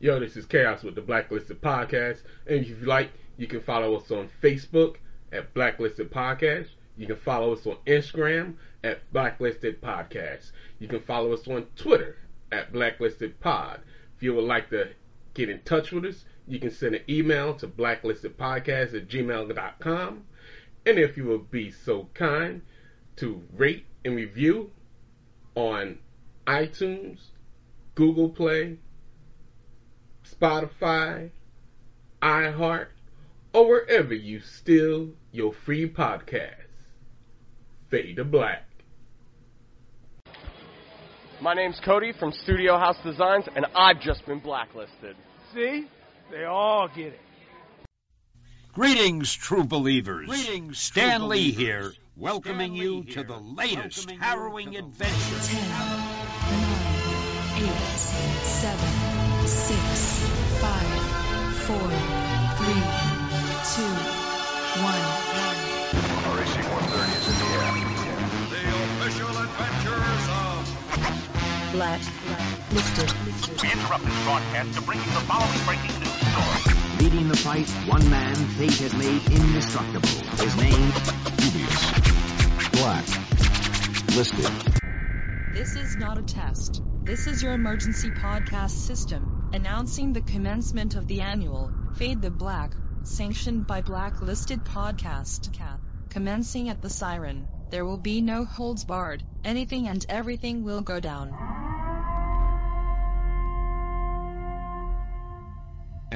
Yo, this is Chaos with the Blacklisted Podcast. And if you like, you can follow us on Facebook at Blacklisted Podcast. You can follow us on Instagram at Blacklisted Podcast. You can follow us on Twitter at Blacklisted Pod. If you would like to get in touch with us, you can send an email to blacklistedpodcast at gmail.com. And if you would be so kind to rate and review on iTunes, Google Play, Spotify, iHeart, or wherever you steal your free podcasts. Fade to Black. My name's Cody from Studio House Designs, and I've just been blacklisted. See? They all get it. Greetings, true believers. Greetings, Stan true Lee believers. here, welcoming Stan you Lee to here, the latest welcoming harrowing adventure. Black, listed. We interrupt this broadcast to bring you the following breaking news story. Leading the fight, one man fate has made indestructible. His name, Black. Listed. This is not a test. This is your emergency podcast system, announcing the commencement of the annual Fade the Black, sanctioned by Blacklisted Podcast. Cat. Commencing at the siren, there will be no holds barred. Anything and everything will go down.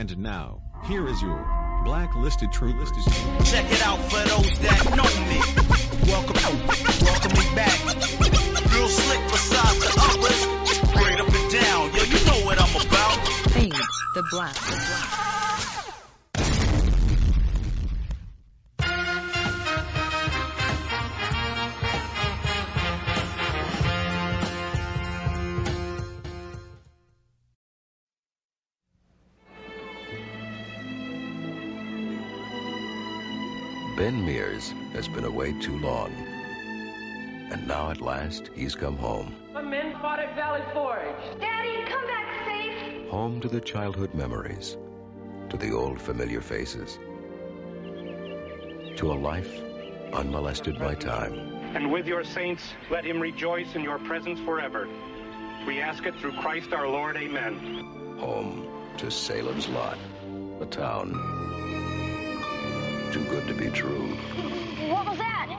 And now, here is your blacklisted true listed. Check it out for those that know me. Welcome, welcome me back. Real slick besides the others. Straight up and down, yo, you know what I'm about. Fade the Black. The Black. Ben Mears has been away too long. And now at last, he's come home. My men fought at Valley Forge. Daddy, come back safe. Home to the childhood memories. To the old familiar faces. To a life unmolested by time. And with your saints, let him rejoice in your presence forever. We ask it through Christ our Lord. Amen. Home to Salem's Lot. A town too good to be true. What was that?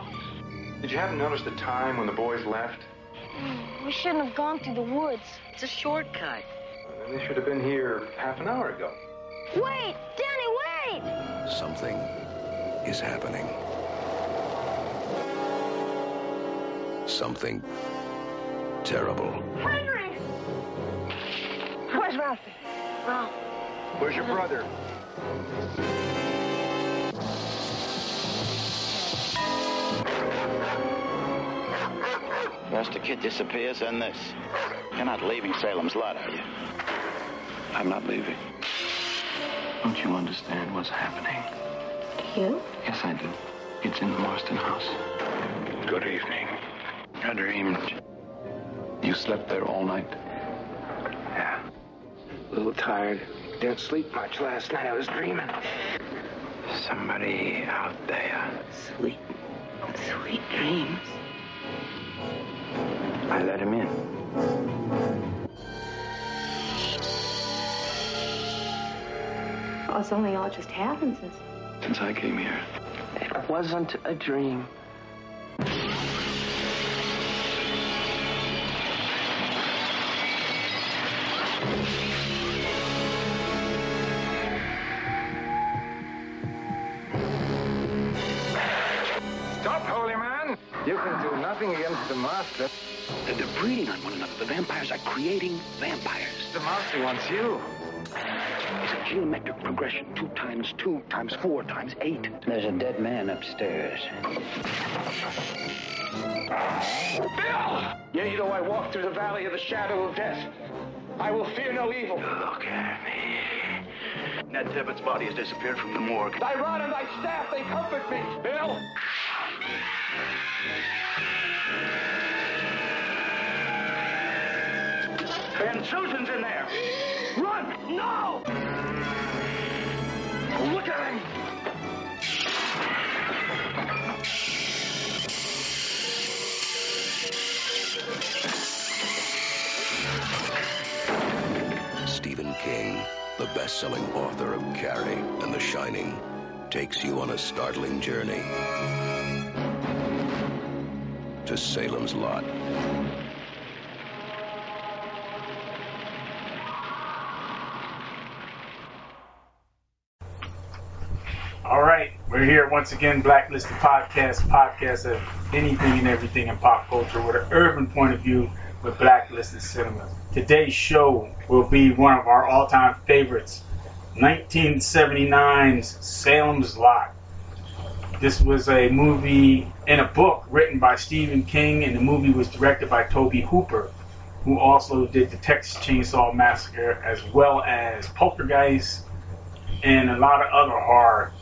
Did you happen to notice the time when the boys left? We shouldn't have gone through the woods. It's a shortcut. Well, They should have been here half an hour ago. Wait! Danny, wait! Something is happening. Something terrible. Henry! Where's Ralphie? Ralph. Where's your brother? First the kid disappears, then this. You're not leaving Salem's Lot, are you? I'm not leaving. Don't you understand what's happening? You? Yes, I do. It's in the Marsten house. Good evening. I dreamed. You slept there all night? Yeah. A little tired. Didn't sleep much last night. I was dreaming. Somebody out there. Sweet, sweet dreams. I let him in. Oh, it's only all just happened since. Since I came here. It wasn't a dream. You can do nothing against the master. They're, they're breeding on one another. The vampires are creating vampires. The master wants you. It's a geometric progression. Two times two times four times eight. There's a dead man upstairs. Bill! Yea, though I walk through the valley of the shadow of death, I will fear no evil. Look at me. Ned Tippett's body has disappeared from the morgue. Thy rod and thy staff, they comfort me. Bill! Ben Susan's in there. Run! No! Look at him! Stephen King, the best-selling author of Carrie and The Shining, takes you on a startling journey to Salem's Lot. All right, we're here once again, Blacklisted Podcast, podcast of anything and everything in pop culture with an urban point of view with Blacklisted Cinema. Today's show will be one of our all-time favorites, 1979's Salem's Lot. This was a movie and a book written by Stephen King, and the movie was directed by Tobe Hooper, who also did the Texas Chainsaw Massacre as well as Poltergeist and a lot of other horror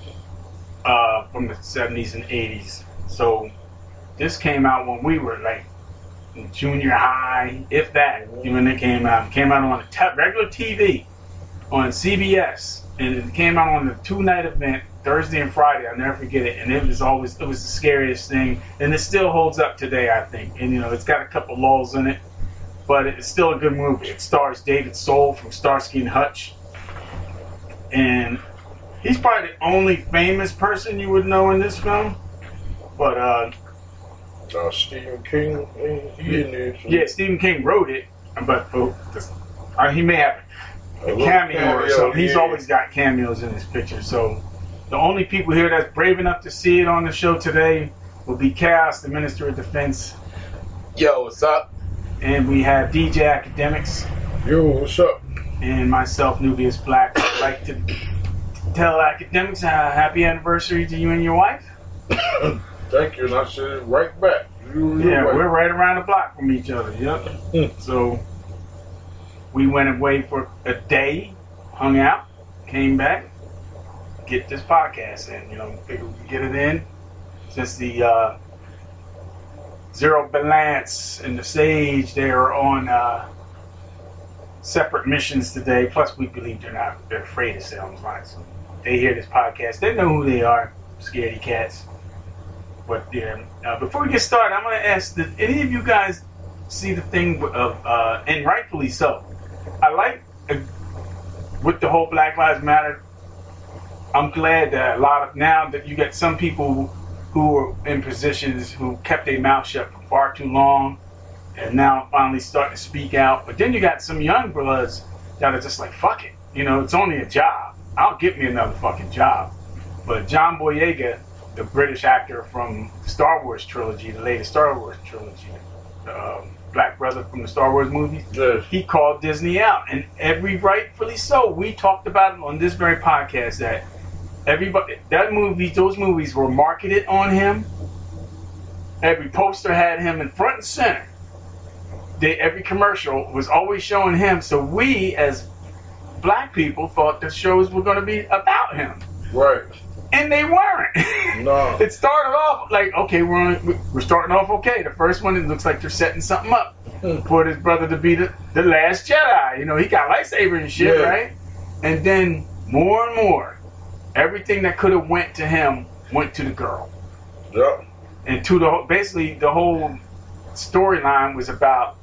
uh, from the 70s and 80s. So this came out when we were like junior high, if that, when it came out. It came out on a te- regular TV on CBS, and it came out on the two night event Thursday and Friday. I'll never forget it, and it was always it was the scariest thing, and it still holds up today, I think. And you know, it's got a couple lulls in it, but it's still a good movie. It stars David Soul from Starsky and Hutch, and he's probably the only famous person you would know in this film. But uh, uh Stephen King, he, he in there. too. yeah, Stephen King wrote it, but oh, this, uh, he may have A a little cameo or cameo, something. He's always got cameos in his picture. So the only people here that's brave enough to see it on the show today will be Chaos, the Minister of Defense, Yo, what's up? and we have DJ Academics. Yo, what's up? And myself, Nubius Black. I'd like to tell Academics a happy anniversary to you and your wife. Thank you, and I said it right back. You, you Yeah, right. we're right around the block from each other. Yep. Hmm. So we went away for a day, hung out, came back, get this podcast in. You know, figure we could get it in since the uh, Zero Balance and the Sage they are on uh, separate missions today. Plus, we believe they're not they're afraid of Salem's Lot. So they hear this podcast, they know who they are, scaredy cats. But yeah, uh, before we get started, I'm going to ask: Did any of you guys see the thing of, uh, and rightfully so? I like uh, with the whole Black Lives Matter. I'm glad that a lot of now that you got some people who are in positions who kept their mouth shut for far too long, and now finally starting to speak out. But then you got some young brothers that are just like, "Fuck it," you know, it's only a job. I'll get me another fucking job. But John Boyega, the British actor from the Star Wars trilogy, the latest Star Wars trilogy, the um, black brother from the Star Wars movies, Yes. he called Disney out, and every rightfully so. We talked about it on this very podcast that everybody that movie, those movies were marketed on him. Every poster had him in front and center. They, every commercial was always showing him. So we, as black people, thought the shows were going to be about him, Right. and they weren't. No. it started off like, okay, we're on, we're starting off okay. The first one, it looks like they're setting something up hmm. for his brother to be the, the last Jedi. You know, he got lightsaber and shit, Yeah. right? And then more and more, everything that could have went to him went to the girl, Yep. and to the basically the whole storyline was about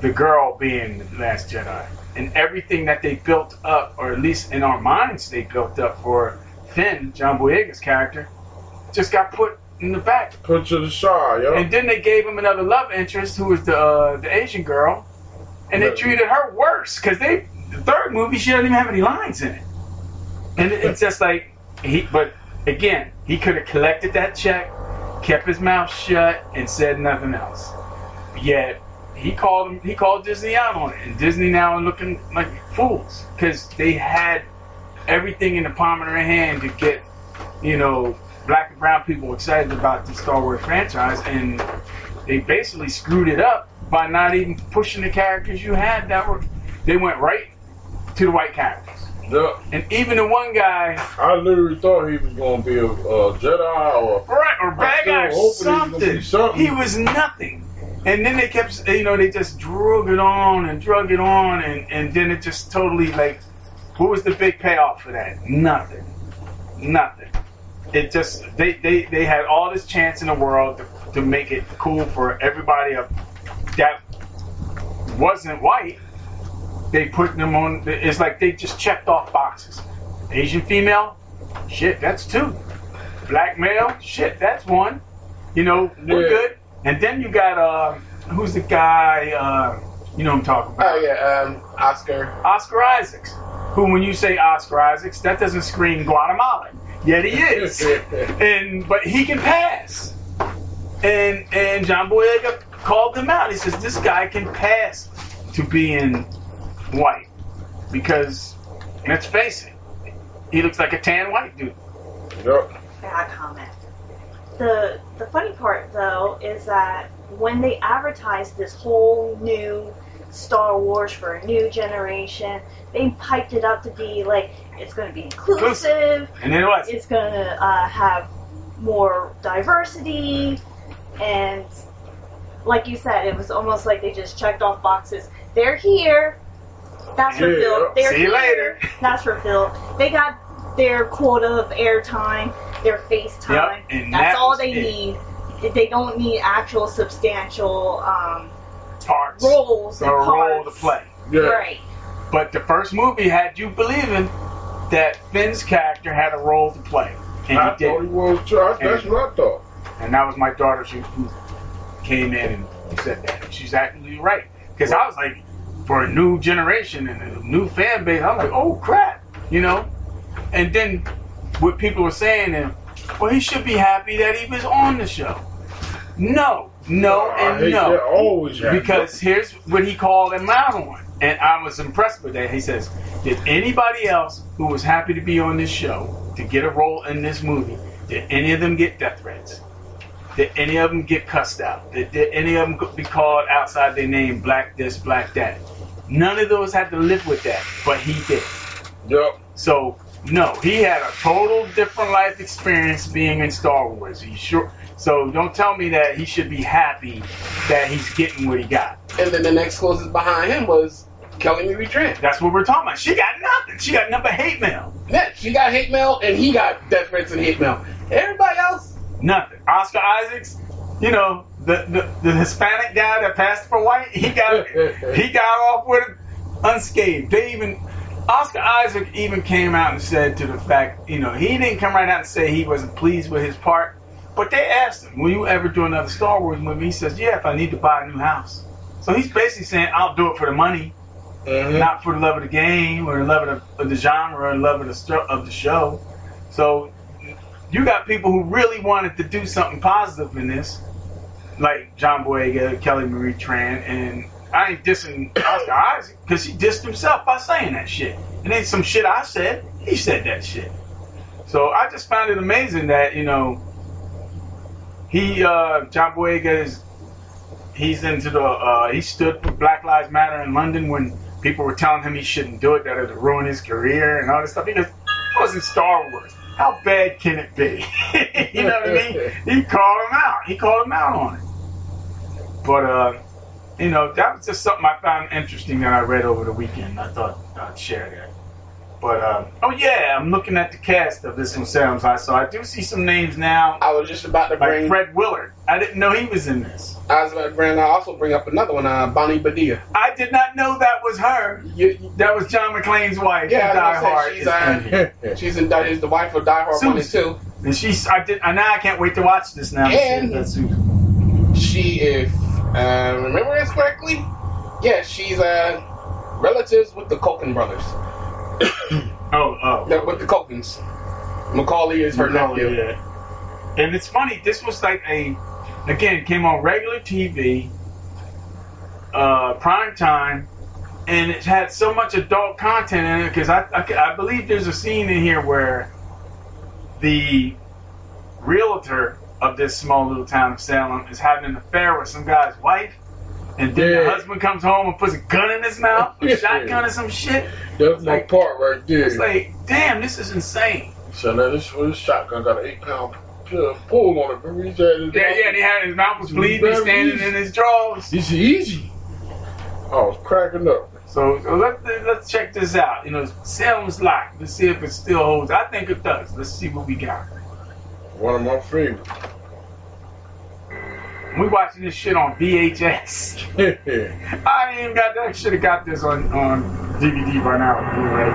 the girl being the last Jedi, and everything that they built up, or at least in our minds, they built up for Finn, John Boyega's character, just got put in the back. Put to the side, yo. And then they gave him another love interest, who was the uh, the Asian girl, and they treated her worse because they the third movie she doesn't even have any lines in it, and it's just like he. But again, he could have collected that check, kept his mouth shut, and said nothing else. Yet he called him. He called Disney out on it, and Disney now looking like fools because they had everything in the palm of their hand to get, you know, black and brown people excited about the Star Wars franchise, and they basically screwed it up by not even pushing the characters you had that were. They went right to the white characters. Yep. And even the one guy, I literally thought he was gonna be a, a Jedi or right, or bad guy or something. something. He was nothing. And then they kept, you know, they just drug it on and drug it on, and, and then it just totally like, what was the big payoff for that? Nothing. Nothing. It just, they, they, they had all this chance in the world to, to make it cool for everybody that wasn't white. They put them on, it's like they just checked off boxes. Asian female, shit, that's two. Black male, shit, that's one. You know, we're Yeah. good. And then you got uh, who's the guy? Uh, you know what I'm talking about? Oh yeah, um, Oscar. Oscar Isaacs. Who, when you say Oscar Isaacs, that doesn't scream Guatemalan. Yet he is. and but he can pass. And and John Boyega called him out. He says this guy can pass to being white because let's face it, he looks like a tan white dude. Yep. bad comment. The the funny part though is that when they advertised this whole new Star Wars for a new generation, they piped it up to be like it's going to be inclusive. And it was. It's going to uh, have more diversity, and like you said, it was almost like they just checked off boxes. They're here. That's Yeah. fulfilled. They're See you later. That's fulfilled. They got their quota of airtime, their face time. Yep, and That's that all they it. need. They don't need actual substantial um, Parts. roles A role to parts. play. Right. But the first movie had you believing that Finn's character had a role to play. And I he did. thought he was. I- That's what I thought. And that was my daughter who, who came in and said that. She's absolutely right. Because I was like, for a new generation and a new fan base, I'm like, oh crap, you know? And then what people were saying, and well, he should be happy that he was on the show. No, no, and no. Always. Because here's what he called him out on. And I was impressed with that. He says, Did anybody else who was happy to be on this show to get a role in this movie, did any of them get death threats? Did any of them get cussed out? Did, did any of them be called outside their name, black this, black that? None of those had to live with that, but he did. Yep. So, no, he had a total different life experience being in Star Wars. He sure. So don't tell me that he should be happy that he's getting what he got. And then the next closest behind him was Kelly Marie Tran. That's what we're talking about. She got nothing. She got nothing but hate mail. Yeah, she got hate mail and he got death threats and hate mail. Everybody else, Nothing. Oscar Isaacs, you know, the, the, the Hispanic guy that passed for white, he got he got off with it unscathed. They even Oscar Isaac even came out and said to the fact, you know, he didn't come right out and say he wasn't pleased with his part, but they asked him, "Will you ever do another Star Wars movie?" He says, "Yeah, if I need to buy a new house." So he's basically saying, "I'll do it for the money, mm-hmm. not for the love of the game or the love of the, of the genre or the love of the of the show." So you got people who really wanted to do something positive in this, like John Boyega, Kelly Marie Tran, and I ain't dissing Oscar Isaac because he dissed himself by saying that shit. And then some shit I said, he said that shit. So I just found it amazing that you know he uh, John Boyega is he's into the uh, he stood for Black Lives Matter in London when people were telling him he shouldn't do it, that it would ruin his career and all this stuff. He goes, it wasn't Star Wars. How bad can it be? you know what I mean? He called him out. He called him out on it. But uh, you know, that was just something I found interesting that I read over the weekend. I thought I'd share that. But uh, oh yeah, I'm looking at the cast of this one, so I do see some names now. I was just about to like bring. Fred Willard. I didn't know he was in this. I was about to bring. I also bring up another one, uh, Bonnie Bedelia. I did not know that was her. that was John McClane's wife. Yeah, Die Hard. she's, uh, she's in. Die- She's the wife of Die Hard One Two. And she's. I did. And now I can't wait to watch this now. And- She, if uh, remember this correctly, yeah, she's uh, relatives with the Culkin brothers. oh, oh. Yeah, with the Culkins. Macaulay is her Macaulay, nephew. yeah. And it's funny. This was like a. Again, it came on regular TV, uh, prime time, and it had so much adult content in it because I, I, I believe there's a scene in here where the realtor of this small little town of Salem is having an affair with some guy's wife. And then the husband comes home and puts a gun in his mouth, a shotgun or some shit. That's my part right there. It's like, damn, this is insane. So now this, this shotgun got an eight pound pull on it. Remember he said Yeah, yeah, they had his mouth was bleeding, he's standing in his drawers. It's easy. I was cracking up. So, so let, let's check this out. You know, Salem's Lot. Let's see if it still holds. I think it does. Let's see what we got. One of my favorites. We watching this shit on VHS. I ain't even got that. Should have got this on on DVD by now. Blu-ray.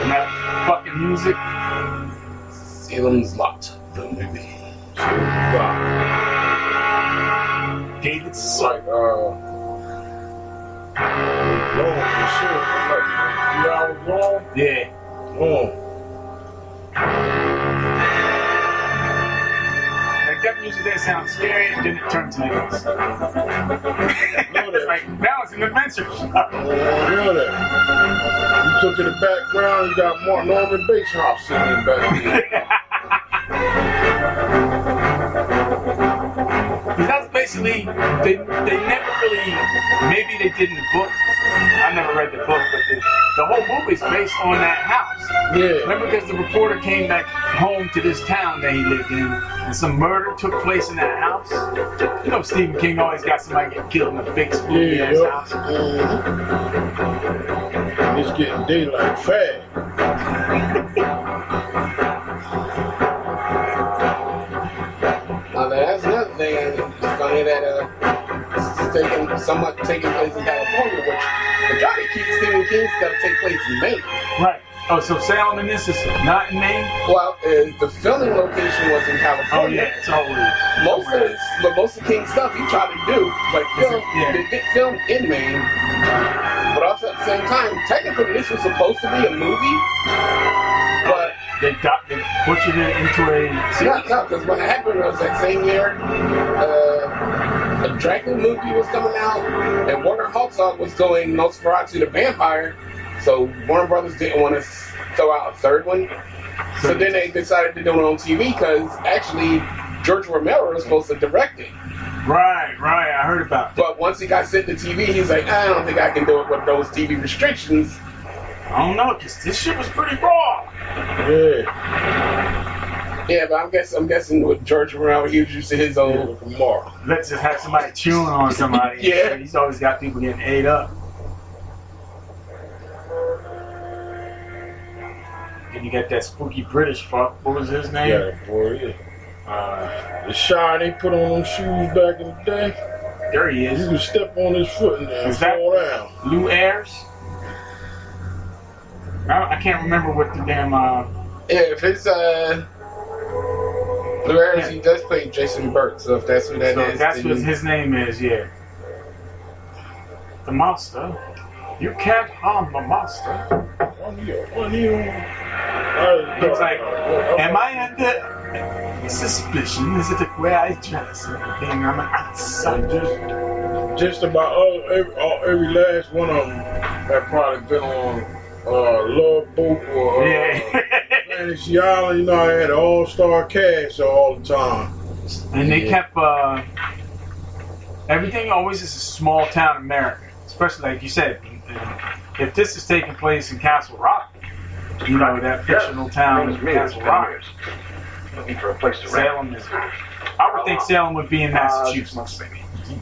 And that fucking music. Salem's Lot, the movie. David It's like, uh, long and shit. It's like three hours long. Yeah. Long. That music that sounds scary, and then it turns it's like now it's an adventure. Hear that. You took to the background, you got more Norman Bates House sitting in the back. That's basically they they never really maybe they did in the book. I never read the book, but the, the whole movie's based on that house. Yeah. Remember because the reporter came back home to this town that he lived in, and some murder took place in that house. You know Stephen King always got somebody get killed in a big spooky Yeah, ass yup. house. Mm-hmm. It's getting daylight fast. It's taking somewhat taking place in California, which the majority keeps Stephen King's got to take place in Maine. Right. Oh, so Salem and this is not in Maine? Well, uh, the filming location was in California. Oh yeah, it's always. Most of his, but most of King's stuff he tried to do, like film, Yeah. they get filmed in Maine. But also at the same time, technically this was supposed to be a movie, but They got they butchered it into a Yeah, no, because what happened was that same year, uh, a Dracula movie was coming out, and Werner Herzog was doing Nosferatu the Vampire, so Warner Brothers didn't want to throw out a third one. So then they decided to do it on TV because actually George Romero was supposed to direct it. Right, right. I heard about it. But once he got sent to TV, he's like, I don't think I can do it with those TV restrictions. I don't know, cause this shit was pretty raw. Yeah. Yeah, but I'm guessing I'm guessing with George Romero, he was used to his own Mark. Let's just have somebody chewing on somebody. Yeah. He's always got people getting ate up. Then you got that spooky British fuck. What was his name? Yeah, boy, yeah. Uh, The shine they put on them shoes back in the day, there he is. you could step on his foot and, and Is that- fall down. Lew Ayres. I, I can't remember what the damn. Uh, Yeah, if it's uh Lew Ayres, he does play Jason Burke, so if that's who that is, so that's then what his name is. Yeah. The monster. You can't harm the monster. One year, one year. I He's like, am I under suspicion? Is it the way I dress? and everything? I'm an outsider. just, just about all, every, all, every last one of them have probably been on uh, Love Boat or uh, Yeah. Fantasy Island. You know, I had an all-star cast all the time. And they Yeah. kept uh, everything always is a small town America, especially like you said. If this is taking place in Castle Rock, you know that fictional town of Castle Rock. Looking for a place to rent. Salem is. I would think Salem would be in Massachusetts.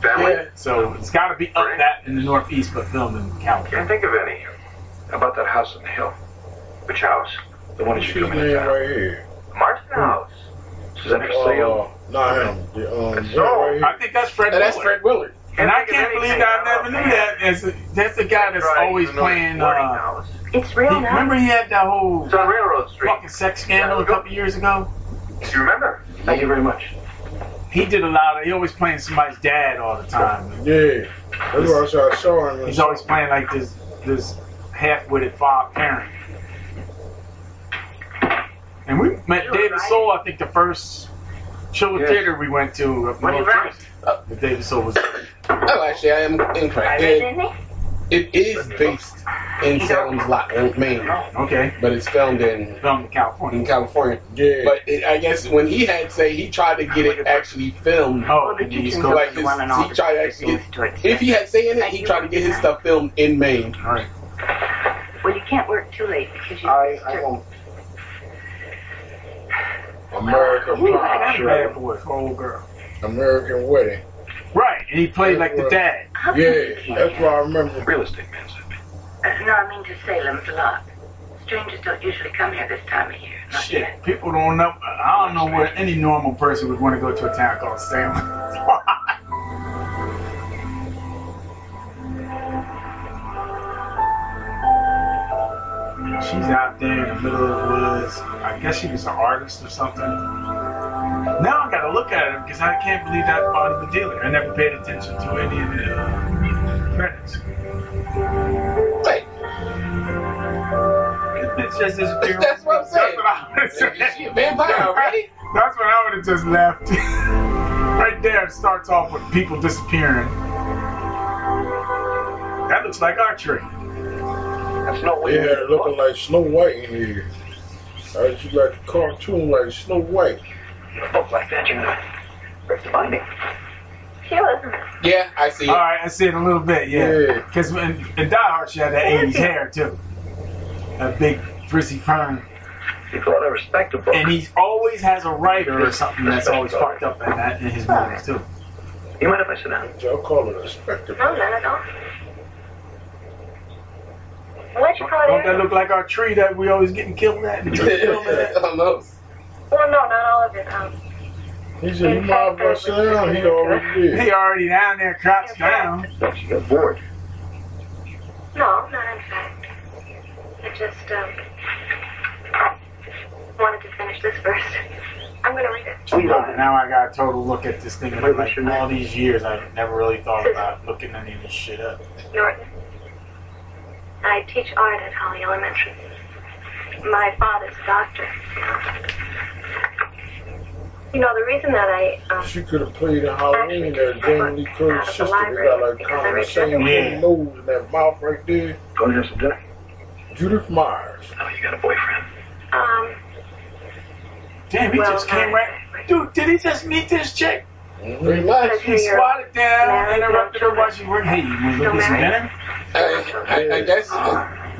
Family? Yeah. So it's got to be up that in the Northeast, but filmed in California. Can't think of any. How about that house on the hill? Which house? The one that you his come in name town. right here? Martin House. Is that for sale? Uh, not him. The, um, So, right here. I think that's Fred. And that's Fred Willard. And I Can't think can't of believe. I never knew that. That's, a, that's the guy that's Right, always playing. Uh. It's real he- now. remember he had that whole It's on Railroad Street. fucking sex scandal a couple years ago? Do you remember? Thank you very much. He did a lot of. He always playing somebody's dad all the time. Yeah. That's why I saw, I him. He's always playing like this this half-witted father parent. And we met David Soul. I think the first show Yes. theater we went to. Uh, Up What you North write? Jersey. The David Soul was. Oh, actually, I am incorrect. It, it is based in Salem's Lot, Maine, Okay. but it's filmed in Filmed in California. in California. Yeah. But it, I guess when he had say he tried to get it actually filmed. Oh, in the East Coast. like his, he tried to actually get, if he had say in it, he tried to get his stuff filmed in Maine. All right. Well, you can't work too late because you. I, I won't. American Who Pie had that show. bad boy for old girl? American Wedding. Right, and he played like the dad. Yeah, that's what I remember. Real estate man said. Uh, no, I mean to Salem's Lot. Strangers don't usually come here this time of year. Not Shit, yet. people don't know. I don't know where any normal person would want to go to a town called Salem. She's out there in the middle of the woods. I guess she was an artist or something. Now I gotta look at her because I can't believe that's Bonnie Bedelia. I never paid attention to any of the uh, credits. Wait. It's just disappearing. That's what I'm saying. That's what I would have. Is she a vampire already? That's what I would have just left. right there, it starts off with people disappearing. That looks like our tree. That's no way. Yeah, looking like Snow White in here. I just like a cartoon like Snow White. A book like that, you know. Where's the binding? Cute, isn't? Yeah, I see All it. right, I see it a little bit, yeah. Yeah. Because in, in Die Hard, she had that 80s hair, too. That big, frizzy perm. People ought to respect a book. And he always has a writer or something that's always fucked up in that in his movies, too. You mind if I sit down? Y'all call it a spectacle. No, not at all. What'd you call Don't that look like our tree that we always getting killed at? The tree filming at? Almost. Well, no, not all of it. Um, He said, you might as well sit down. He already did. He already down there, crouched down. No, she got bored. no, not in fact. I just um wanted to finish this first. I'm gonna read it. Now I got a total look at this thing. Like all these years, I never really thought about looking any of this shit up. Norton. I teach art at Holly Elementary. My father's a doctor. You know, the reason that I um, She could have played in Halloween as Jamie Lee Curtis' sister. They got like kind of the same Yeah. nose and that mouth right there. Going to have some dinner? Judith Myers. Oh, you got a boyfriend. um Damn, he Well, just came right. Dude, did he just meet this chick? Pretty much. He squatted down, interrupted her while she worked. Hey, you want to go get some dinner? I, I, I guess,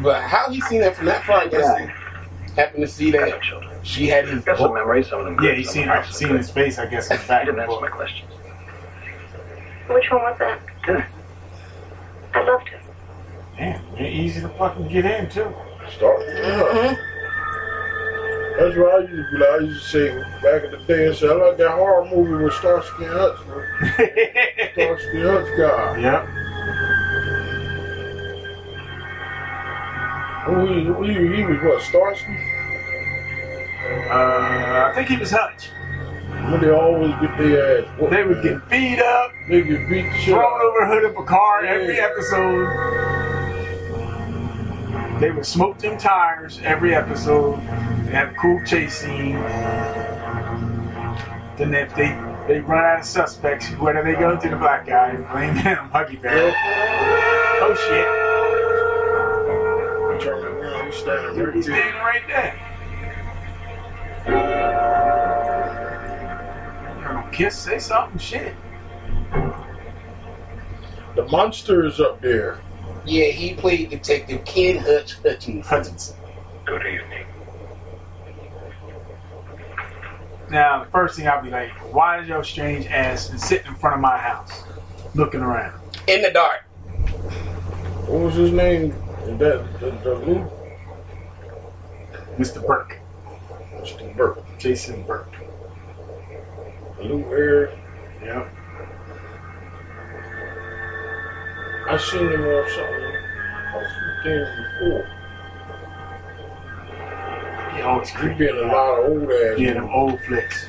but how he seen that from that far? I guess he happened to see that she had his Got some memories, some of them. Yeah, good, he seen her, seen good. his face, I guess, in He fact. didn't answer my questions. which one was that? Dinner. I'd love to. Damn, you're easy to fucking get in, too. Start. Yeah. That's what I used to be like. I used to say back in the day, I said, I like that horror movie with Starsky and Hutch. man. Starsky and Hutch guy. Yep. Who he, who he, he was what, Starsky? Uh, I think he was Hutch. When they always get their ass whooped. They would get beat up, They get beat the shit thrown over the hood of a car every episode. They would smoke them tires every episode. They have cool chase scene. Then if they they run out of suspects, where do they go to the black guy and blame him, Huggy Bear? Oh shit! Turn around, he's standing right He's there. standing right there. Colonel Kiss, say something, shit. The monster is up there. Yeah, he played Detective Ken Hutch Hutchins. Hutchinson. Good evening. Now, the first thing I'll be like, why is your strange ass sitting in front of my house, looking around? In the dark. What was his name? That the, the Luke? Mr. Burke, Mr. Burke. Jason Burke. Luke Air. Yep. I seen him on something. A few things before. He always He creepy. been a lot of old ass. Yeah, them old flicks.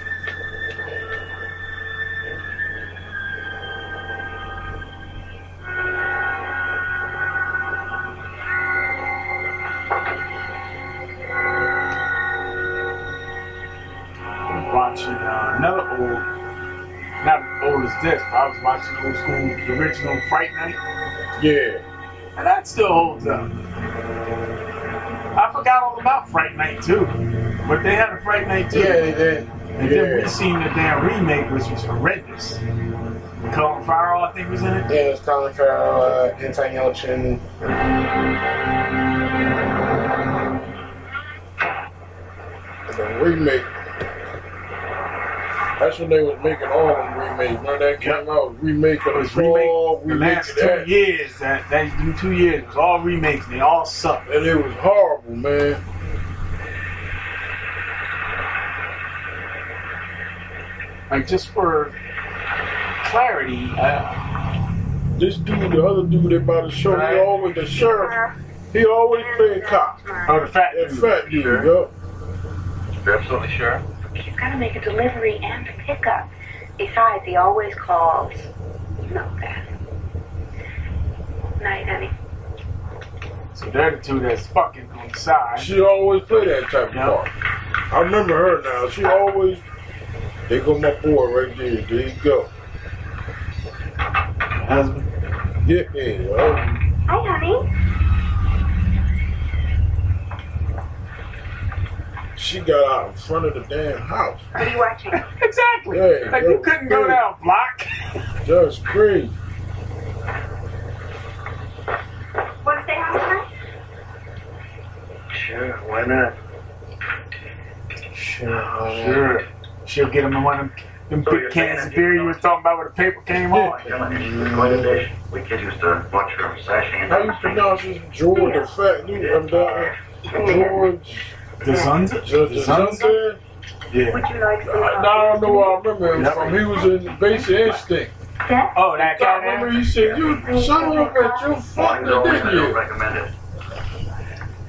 Watching uh, another old, not as old as this, but I was watching old school, the original Fright Night, Yeah. and that still holds up. I forgot all about Fright Night too, but they had a Fright Night too. Yeah, they did. And then we seen the damn remake, which was horrendous. Colin Farrell, I think, was in it. Yeah, it was Colin Farrell, uh, Anton Yelchin. The remake. That's when they was making all them remakes. When that came out, remake of the fall, The last of two that. years, that that them two years it was all remakes. and They all sucked. And it was horrible, man. Like just for clarity, uh, This dude, the other dude that about to show, he always the sheriff. He always played cop. Oh, the fat dude. fat dude, yup. You're absolutely sure? You've got to make a delivery and a pickup. Besides, he always calls. You know that. Night, honey. so they're the two that's fucking on the side. She always play that type of part. I remember her now. She always. There go my boy right there. There you go. Husband. Yeah, yeah. Hi, honey. She got out in front of the damn house. What are you watching? exactly. Hey, like you couldn't go down block. Just crazy. Want to stay home tonight? Sure, why not? Sure, sure. She'll get him in one of them, them big cans of beer you was talking about where the paper came on. Quite a dish. We kids used to watch her sashaying How down you the street. pronounce this George the fat dude? I'm down. George. Dzundza? George Dzundza? Yeah. Would you like some? I, I don't know where I remember him from. He was in Basic Instinct. Oh, that I guy remember there? he said, "You son of a bitch, you fucked Mine's it, didn't you?" recommend it.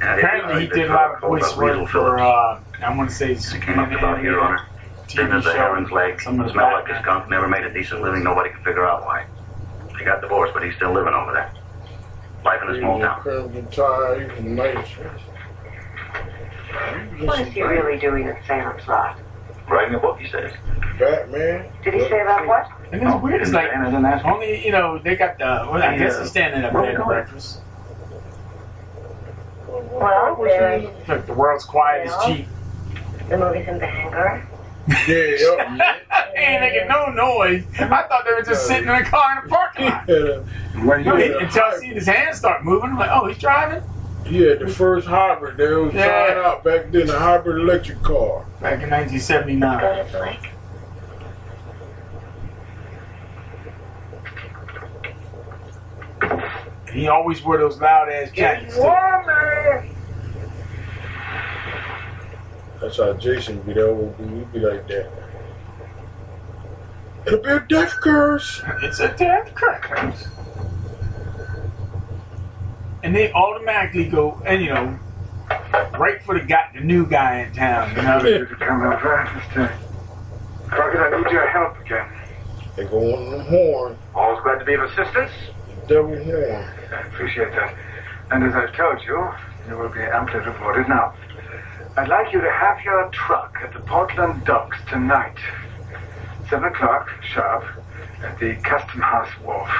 And Apparently he did a lot of voice work for, uh, I want to say Came up about here on her. Thin as a heron's leg. Some Smelled like a skunk. Never made a decent living. Nobody could figure out why. He got divorced, but he's still living over there. Life in a small town. Crimson Tide, he was nice. What is he really doing at Sam's lot? Writing a book, he says. Batman. Did he say about what? And it's weird. It's like And then that's only you know they got the. Well, I guess he's standing up there we at breakfast. Well, there's Look, the world's quiet is cheap. the movies in the hangar. Yeah, yup. They ain't making no noise. I thought they were just sitting in a car in the parking lot. No, he- Until I see his hands start moving, I'm like, oh, he's driving. Yeah, the first hybrid that was Yeah. trying out back then, a hybrid electric car. Back in 1979. Go to the lake. He always wore those loud ass jackets. That's how Jason be that would be. He'd be like that. It'll be a death curse. It's a death curse. And they automatically go, and you know, right for the guy, the new guy in town. You know, Crockett, I need your help again. They go on them horn, Always glad to be of assistance. devil horn. I appreciate that. And as I've told you, you will be amply rewarded now. I'd like you to have your truck at the Portland docks tonight. Seven o'clock, sharp, at the Custom House Wharf.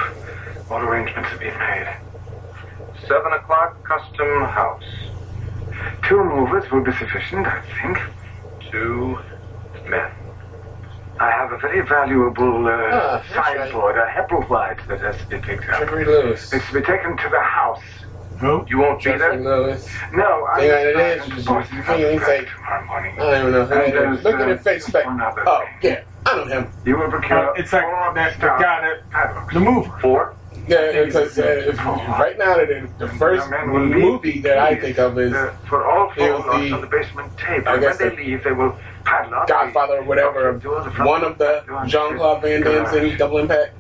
All arrangements have been made. Seven o'clock, Custom House. Two movers will be sufficient, I think. Two men. I have a very valuable uh, Ah, that's right. sideboard, a Hepplewhite, that has to be picked up. Geoffrey Lewis. It's to be taken to the house. Who? You won't be Geoffrey there? Lewis. No, I Yeah, it is. I'm You to think come he's back like- tomorrow morning. I don't even know who And that is. Look at uh, his face. Like, one other oh, thing. yeah, I don't know him. You will procure Uh, it's like that the stout guy that the mover. Four? Yeah, because uh, if- right now, the, the first Young men will leave movie that I think of is for all it four the- on the basement table. I And guess when they the leave, they will padlock. Godfather or whatever of door, the front one of the back door, and Jean Claude Van Damme's in Double Impact.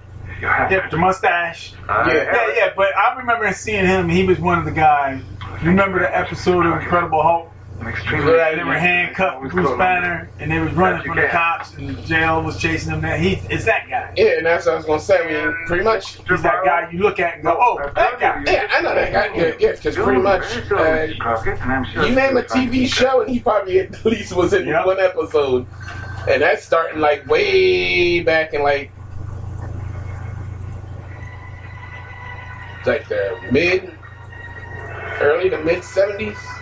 Yeah, with the mustache. Uh, Yeah. Yeah, yeah, but I remember seeing him. He was one of the guys. You remember the episode of Incredible Hulk? I'm extremely. They were handcuffed with Bruce Banner, and they was running from the cops, and jail was chasing them. That he, is that guy. Yeah, and that's what I was gonna say. I mean, pretty much, he's that guy you look at and go, oh, that guy. Yeah, I know that guy. Yeah, yeah, because pretty much, uh, you name a TV show, and he probably at least was in yep. one episode, and that's starting like way back in like. Like the mid, early to mid 70s.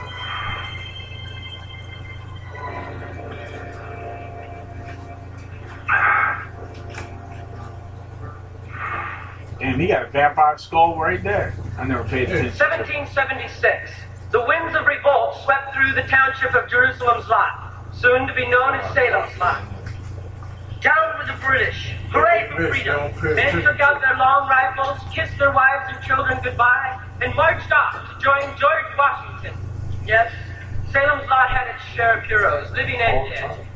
Damn, he got a vampire skull right there. I never paid attention. 1776. The winds of revolt swept through the township of Jerusalem's Lot, soon to be known as Salem's Lot. Down with the British! Hooray for freedom! Men took out their long rifles, kissed their wives and children goodbye, and marched off to join George Washington. Yes, Salem's Lot had its share of heroes, living and dead.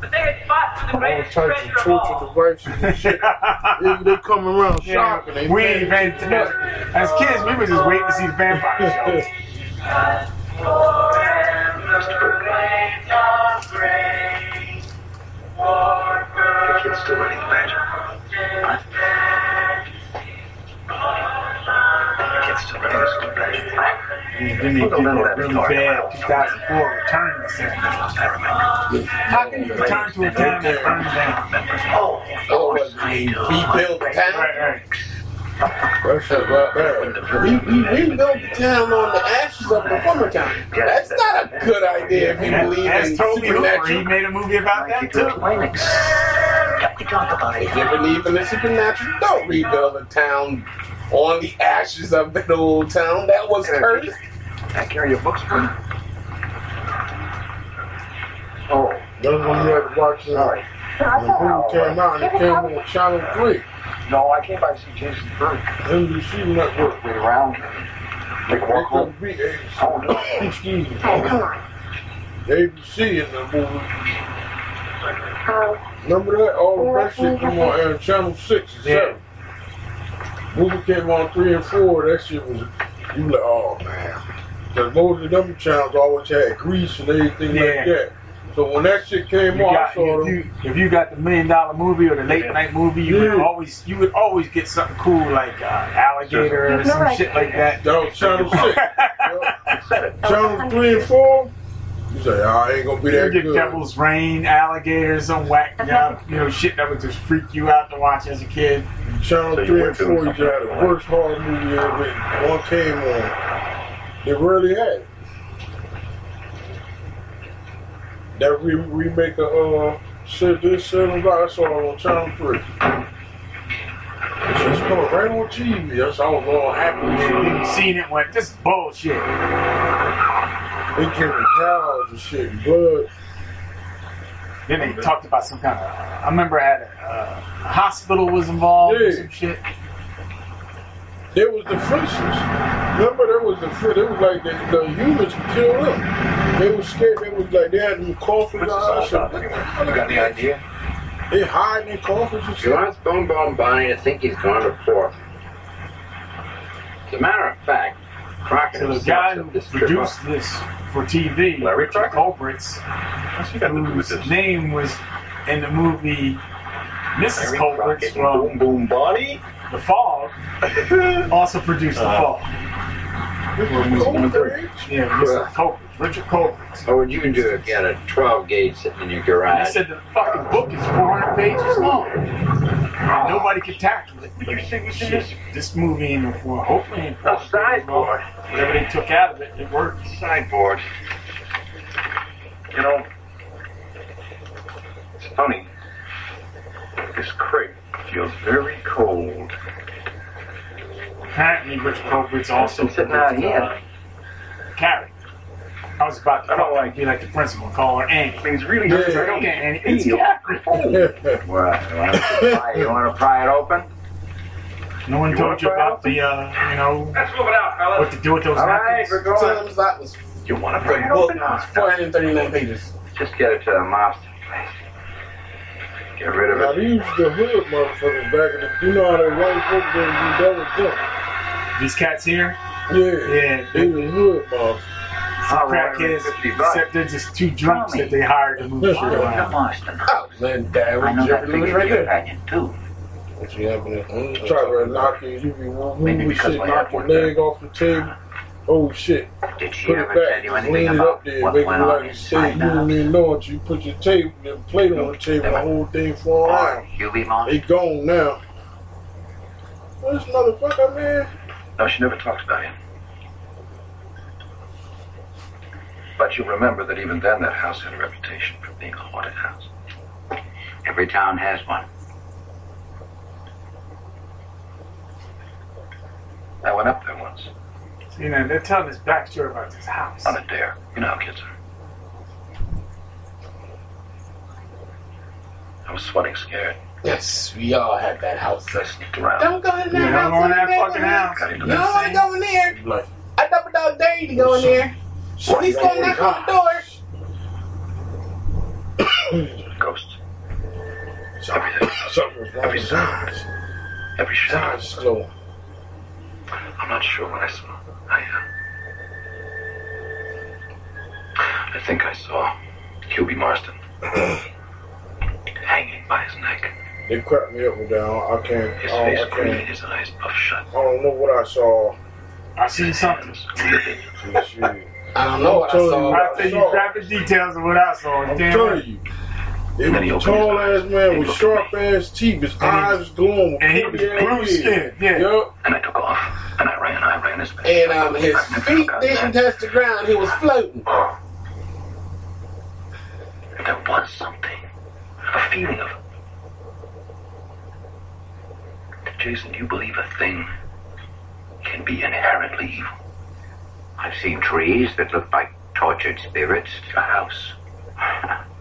But they had fought for the All greatest types treasure of of torture all. devices and shit. they, they come around Yeah, shopping. They we paying ain't paying attention. As kids, we were just waiting to see the vampire show. The kid's still running the badger. What? The kid's still running the school badger. And then they did that really bad 2004 return to San How can you return to a town that burned down? Oh, oh rebuild the town. Right, right. Right. We, we rebuilt the town on the ashes of the former town. That's not a good idea if you believe That's in Hooper. He made a movie about that too. If you believe in the supernatural, don't rebuild a town on the ashes of the old town that was cursed. I carry your books for you. Oh, that's when you had to watch it. When the came out, it came on Channel 3. No, I came by to see Jason Bird. NBC Network. Wait around. Make a walk home. Be ABC. Oh, no. Excuse me. Oh, come on. ABC in the movie. Oh, Remember that? All the Well, that shit come on uh, Channel 6 and 7. Movie came on 3 and 4. That shit was, you like, oh man. Because most of them channels always had grease and everything Yeah. like that. So when that shit came You on, got, saw if, them. you, if you got the million dollar movie or the late night movie, you would always you would always get something cool like uh, alligator or some Right. shit like that. That was Channel 6. Channel 3 and 4. You say, oh, I ain't gonna be You that get good. Devil's Rain, alligator, some whack, you know, you know, shit that would just freak you out to watch as a kid. Channel So 3 and 4, you had the worst horror movie ever written. One came on. They really had it. That re- remake of uh, shit, this seven I saw it on Channel 3. It's just coming right on TV. That's how I was all happy to see You seen it went, this is bullshit. They killing cows and shit, and blood. Then they talked about some kind of, I remember I had a, uh, a hospital was involved or some shit. There was the Friesians. Remember, there was the Fri- It was like the, the humans killed them. They were scared. They was like they had them coffins and all that shit. You got any idea? They hide in coffins and She shit. wants Bone Bone Bonnie to think he's gone to Florida. As a matter of fact, Crockett So the guy set who this produced up. this for TV, Larry Richard Kobritz, What's he got to do with whose this? name was in the movie Mrs. Larry Kobritz Crockett from Boom Boom Bonnie? The Fog, also produced The. Uh, Fog. Kobritz? Yeah, Mr. Kobritz, Richard Kobritz. What would you do if you had a 12 gauge sitting in your I garage? said the fucking book is 400 pages long. And nobody could tackle it. Shit, this movie ain't for hopefully ain't A sideboard. Whatever they took out of it, it worked. Sideboard. You know, it's funny. This crate feels very cold. Apparently, Richard Kobritz also Been sitting out here. uh, Carrie. I was about to I don't like- be like the principal, call her Annie. I mean, it's really Yeah. I don't Okay, Annie, it's feel Carrie. cold. Well, you want to pry, you want to pry it open? No one You told you about the, uh, you know, Let's move it out, fellas. what to do with those All right, napkins. we're going. Salem's Lot was You want to the pry it book open? was 439 pages. Just get it to the master. Get rid of Now it. these the hood motherfuckers back in the. You know how they white folks they do that with them. These cats here, Yeah, Yeah. they the hood motherfuckers. some All right, crackheads, 50 except they're just two drunks that they hired to move shit around. Marsten. Oh, man, that I know was that Geoffrey Lewis figure right your there. opinion too. What you happening? Try to knock you, you be Maybe moving shit, knock your leg off the table. Oh shit. Did she Put ever it back. tell you anything lean it up there. what Make it went on like you inside you the don't house? even know it. You put your tape, your plate on the table, the whole thing fall Or around. Oh, Hubie They Marsten? gone now. This motherfucker, man. No, she never talks about him. But you remember that even then that house had a reputation for being a haunted house. Every town has one. I went up there once You know, they're telling this backstory about this house. on a dare. You know how kids are. I was sweating scared. Yes, we all had that house. I sneaked around. Don't go in that Yeah, house. don't go in that there, fucking man. house. Got into You don't that want to go in there. Like, I double dog dare you to go in there. He's gonna knock on the door. ghosts. something, something was wrong Every with sound. Every shadow. Zaz is slow. I'm not sure what I saw. I, uh, I think I saw Hubie Marsten hanging by his neck. They cracked me up with that. I can't. His I, face I green, can't. his eyes puffed shut. I don't know what I saw. I seen something. I don't know what I telling saw. you, I'll tell you graphic details of what I saw. I'm Damn telling you. It was a tall ass man with sharp ass teeth. His eyes was glowing. with And he was blue skinned, yeah. Yup. And I took off. And I ran. I ran as fast. And um, his feet didn't touch the ground. He was floating. There was something. A feeling of. Jason, do you believe a thing can be inherently evil? I've seen trees that look like tortured spirits. A house.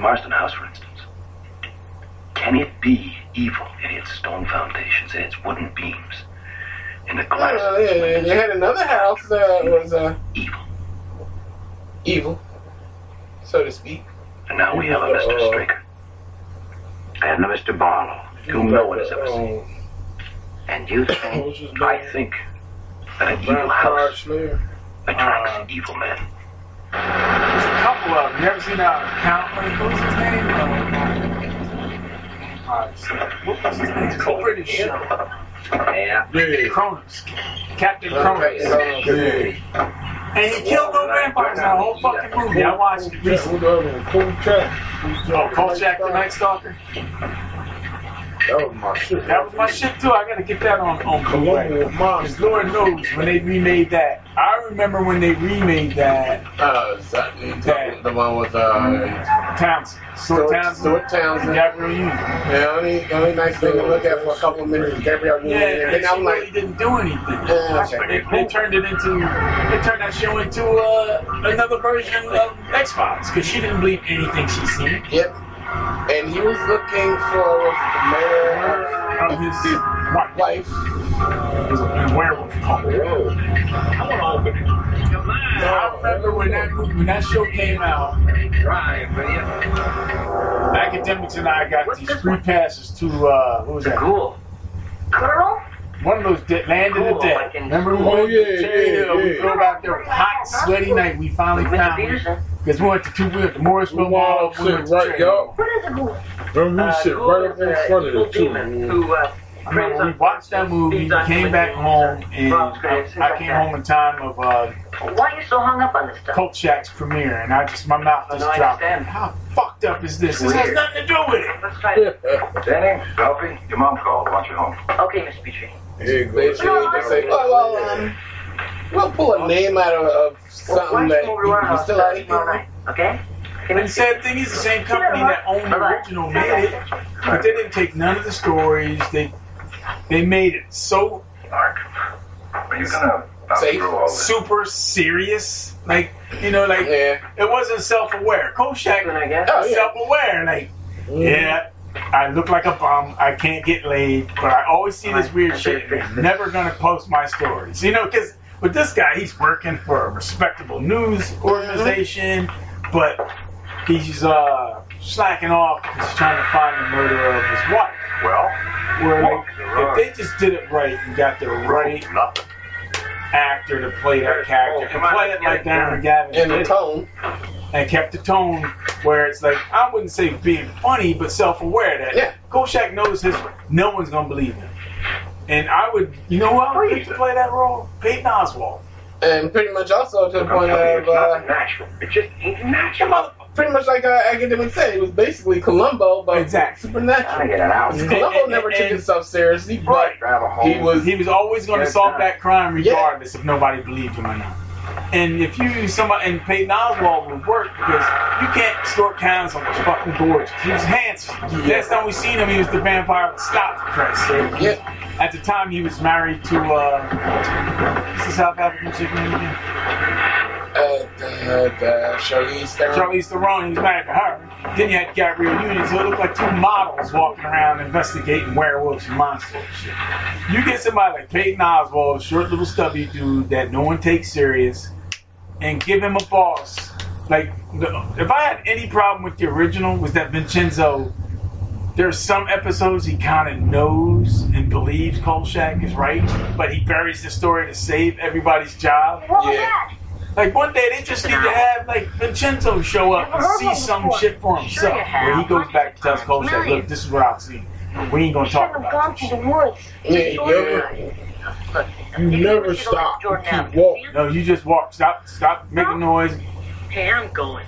Marsten House, for instance. Can it be evil in its stone foundations, in its wooden beams, in the glass? Well, yeah, yeah, they had another house that was uh, Evil. evil, so to speak. And now we have a Mr. Uh, Straker. And a Mr. Barlow. Whom no one has ever seen. And you think was his name? I think that an evil house attracts Uh, evil men. There's a couple of them. You ever seen uh, Count? What was his name? Uh, uh, what was his name? It's a British show. Yeah. Yeah. Kronos. Captain Kronos. Yeah. And he killed no vampires in the whole fucking movie. I watched it What recently. the other one? Kolchak. Oh, Kolchak the Night Stalker. That was my shit. That was my shit too. I gotta get that on on Columbo Blu-ray. Monster. Because Lord knows when they remade that. I remember when they remade that. Uh, is that the, the one with uh, Townsend, Stuart Townsend, Stuart Townsend. Gabrielle Union. The only, the only nice thing to look at for a couple of minutes is Gabrielle Union. Yeah, and and then she I'm really like, didn't do anything. Yeah, okay. They, they turned it into, they turned that show into uh, another version of X Files because she didn't believe anything she seen. yep. And he was looking for was it the mayor Of his wife, wife. was a werewolf. I want to open it. Come on. I remember when that when that show came out. Try, will you? Academics and I got these free passes to uh, what was that? Cool. Girl? One of those de- Land of the Dead. like in Remember we Oh, went yeah, to Cherry yeah, We drove out there, hot, sweaty night. We finally found it. Because we went to two, we went to Morrisville Mall. We went to Right, Cherry y'all. Hill. What is a ghoul? Remember Uh, sit right up in front of evil it too. demon who uh, I remember we watched that movie, came back home, and I, I came home in time of uh, Why are you so hung up on this stuff? Kolchak's premiere, and I just my mouth just no, dropped. How fucked up is this? This has nothing to do with it. Let's try it. Danny, Sophie, your mom called. Want you home. Okay, Miss Petrie. Here you They go. say, say, oh well, um, we'll pull a name out of, of something that you, you still like. tomorrow night, okay? And the sad thing is, the same company that owned the original made it, but they didn't take none of the stories. They they made it so Mark, are you gonna bounce Safe. through all this? super serious, like you know, like Yeah. it wasn't self-aware. Kolchak Good, I guess. Oh, yeah. self-aware, like yeah. I look like a bum. I can't get laid, but I always see this weird shit. Never gonna post my stories, you know, because with this guy, he's working for a respectable news organization, but he's uh, slacking off because he's trying to find the murderer of his wife. Well, Where like, if they just did it right and got the right nothing. Actor to play that character and play it like Darren McGavin And the tone. and kept the tone where it's like I wouldn't say being funny, but self-aware that Yeah. Kolchak knows his no one's gonna believe him. And I would, you know who I would pick to play that role? Patton Oswalt. And pretty much also to the point of, it's uh, natural. It just ain't natural. Well, pretty much like uh, academic said, it was basically Columbo, but Exactly. I supernatural. get it out. Columbo And- never and- took himself seriously, but Right. Grab a hole. he was He was always going to solve done. that crime Yeah. regardless if nobody believed him or not. And if you use somebody, and Patton Oswalt would work because you can't store cans on those fucking gorgeous. He was handsome. Last time we seen him, he was the vampire with stop for Christ's sake. At the time, he was married to, uh, what's the South African chick name again? Uh, the Charlize Theron. Charlize Theron, he was married to her. Then you had Gabrielle Union, so it looked like two models walking around investigating werewolves and monsters and shit. You get somebody like Patton Oswalt, a short little stubby dude that no one takes serious, and give him a boss. Like, the, if I had any problem with the original, was that Vincenzo. There's some episodes he kind of knows and believes Kolchak is right, but he buries the story to save everybody's job. What was that? Like one day they just need to have like Vincenzo show up and see some shit for himself. you have. Where he goes back and tells Kolchak, look, this is what I've seen. We ain't gonna talk Shouldn't have about gone to the woods. Yeah, you never, you never stop. You keep walking. No, you just walk. Stop stop making noise. Hey, I'm going.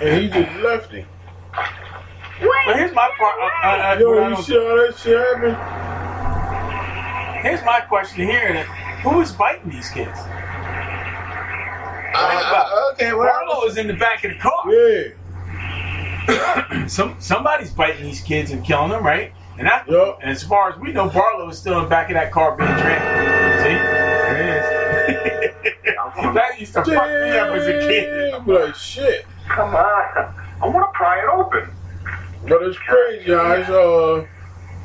And he just left him. But here's my part. Uh, uh, uh, I Yo, you don't- see how that shit happen? Here's my question here: Who is biting these kids? Uh, okay, well, Barlow is in the back of the car. Yeah. Some somebody's biting these kids and killing them, right? And that, and as far as we know, Barlow is still in the back of that car being trained. See, there it is. that used to fuck me up as a kid. I'm like, shit. Come on. I want to pry it open. But it's crazy, guys. Uh,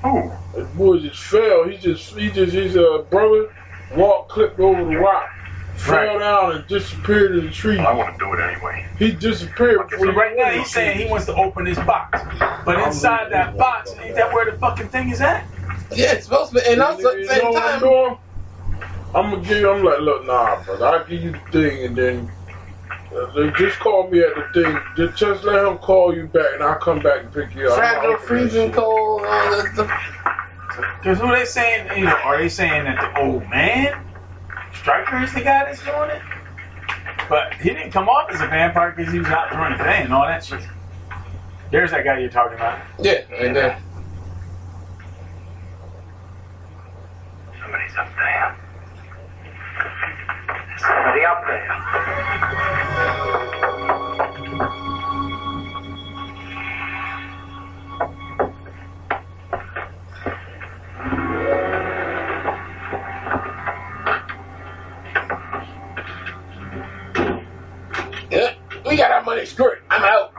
Who? the boy just fell. He just, he just, his uh, brother walked, clipped over the rock, fell Right. down and disappeared in the tree. I want to do it anyway. He disappeared before So he right now he's saying he wants to open his box, but inside that box, ain't that where the fucking thing is at? Yeah, it's supposed to be. And also at the You same know I'm time. I'm gonna give you, I'm like, look, nah, brother, I'll give you the thing and then uh, they just call me at the thing. Just, just let him call you back and I'll come back and pick you up. fragile, freezing cold, all that stuff. Because who they saying, you know, are they saying that the old man, Straker, is the guy that's doing it? But he didn't come off as a vampire because he was out during the day and all that shit. There's that guy you're talking about. Yeah, right there. Somebody's up there. There's somebody up there. Money. Screw it. I'm out.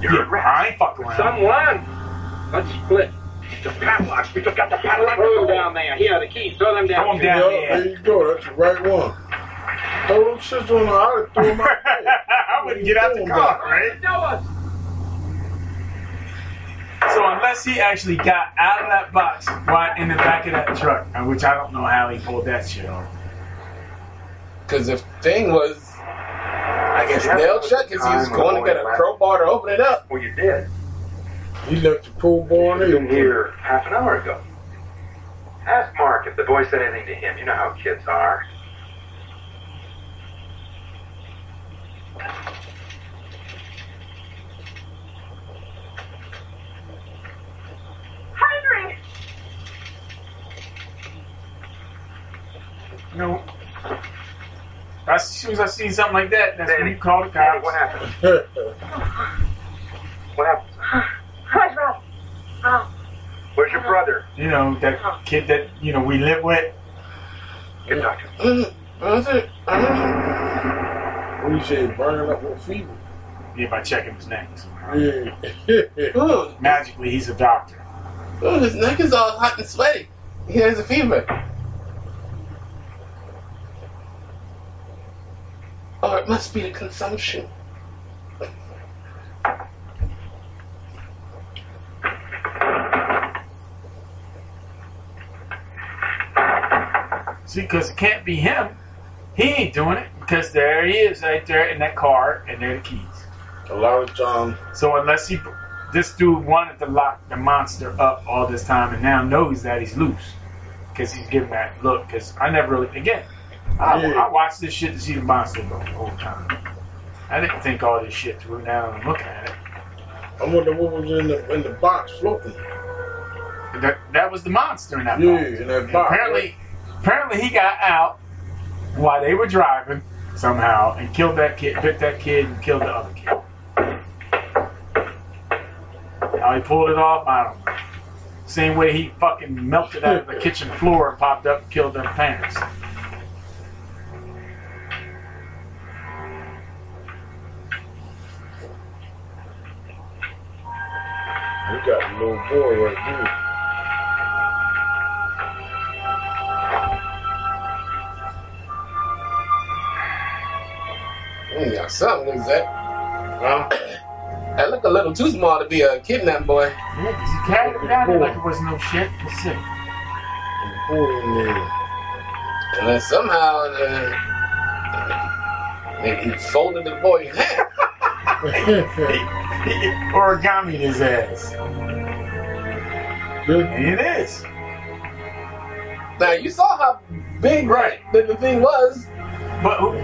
You're Yeah, I ain't fucking around. Someone, let's split. The padlocks. We just got the padlock. Throw them down there. Here, the keys. Throw them down. Throw 'em down Yeah, there you go. That's the right one. Throw them shits on the I'd throw them out. I wouldn't get out the car, right? Show us. So unless he actually got out of that box right in the back of that truck, uh, which I don't know how he pulled that shit off. Because the thing was, I guess nailed shut because he was going to get a crowbar to open it up. Well, you did. He left the crowbar in Been there. here half an hour ago. Ask Mark if the boy said anything to him. You know how kids are. Heinrich! You know, as soon as I see something like that, that's when you call the Danny, cops. what happened? What happened? Where's Ralph? Oh, Where's your brother? You know, that kid that, you know, we live with. Good doctor. That's it. What do you say? Burning up with fever. Yeah, by checking his neck. Yeah. Ooh, Magically, he's a doctor. ooh, his neck is all hot and sweaty. He has a fever. Oh, it must be the consumption. See, because it can't be him. He ain't doing it because there he is right there in that car and there are the keys. A lot of times, So unless he, this dude wanted to lock the monster up all this time and now knows that he's loose because he's giving that look. Because I never really, again, I, Yeah. I watched this shit to see the monster go the whole time. I didn't think all this shit through. Now I'm looking at it. I wonder what was in the in the box floating. That that was the monster in that Yeah, box. in that box. Apparently, apparently he got out while they were driving somehow and killed that kid, bit that kid, and killed the other kid. How he pulled it off, I don't know. Same way he fucking melted out of the kitchen floor and popped up and killed them parents. Got a little boy right here. Mm, got something, looks that. Huh? That look a little too small to be a kidnapped boy. Yeah, 'cause he carried him down there like it was no shit. That's it. Boy in. And then somehow uh, they he folded the boy in half. Origami in his ass. And it is. Now you saw how big Right. the, the thing was. But who-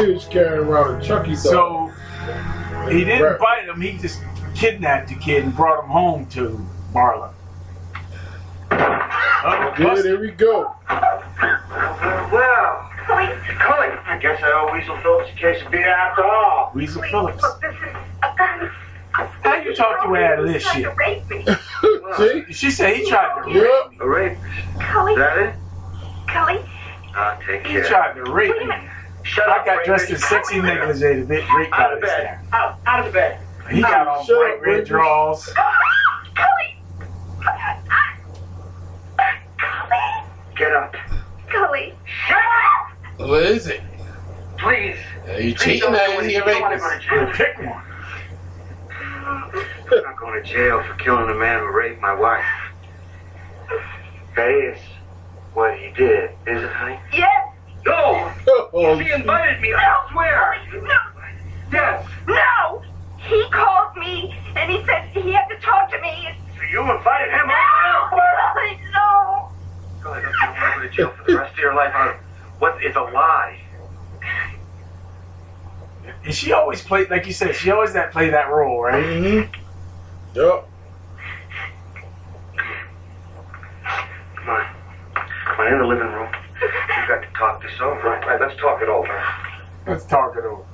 He was carrying around a Chucky doll. so he didn't Right. bite him. He just kidnapped the kid and brought him home to Marla. Oh, yeah, there we go. Well, Cully, I guess I owe Weasel Phillips a case of beer after all. Weasel Phillips. Look, this is a gun. How you talk your way out this shit? to rape me. See? She said he tried to rape me. A rapist. Cully, Is that it? Cully, I'll ah, take He tried to rape me. minute. Shut I up, got dressed in sexy negligee to bit rape Out of by bed. Out, out of the bed. He got on Shut bright up, red rapist. draws. Cully, Cully, Get up. Cully. Shut up! What is it? Please. Are you Please cheating don't do he anything. a You rapist? go to Well, jail. pick one. I'm not going to jail for killing a man who raped my wife. That is what he did, is it, honey? Yes. No! Oh, He invited me elsewhere! Cully, no. Yes! No. He called me and he said he had to talk to me. So you invited him No. over? No. Golly, look, you're going to go to jail for the rest of your life. on What is a lie? And she always played, like you said, she always that play that role, right? Mm-hmm. Yep. Come on. Come on in the living room. We've got to talk this over. Right, right, let's talk it over. Let's talk it over.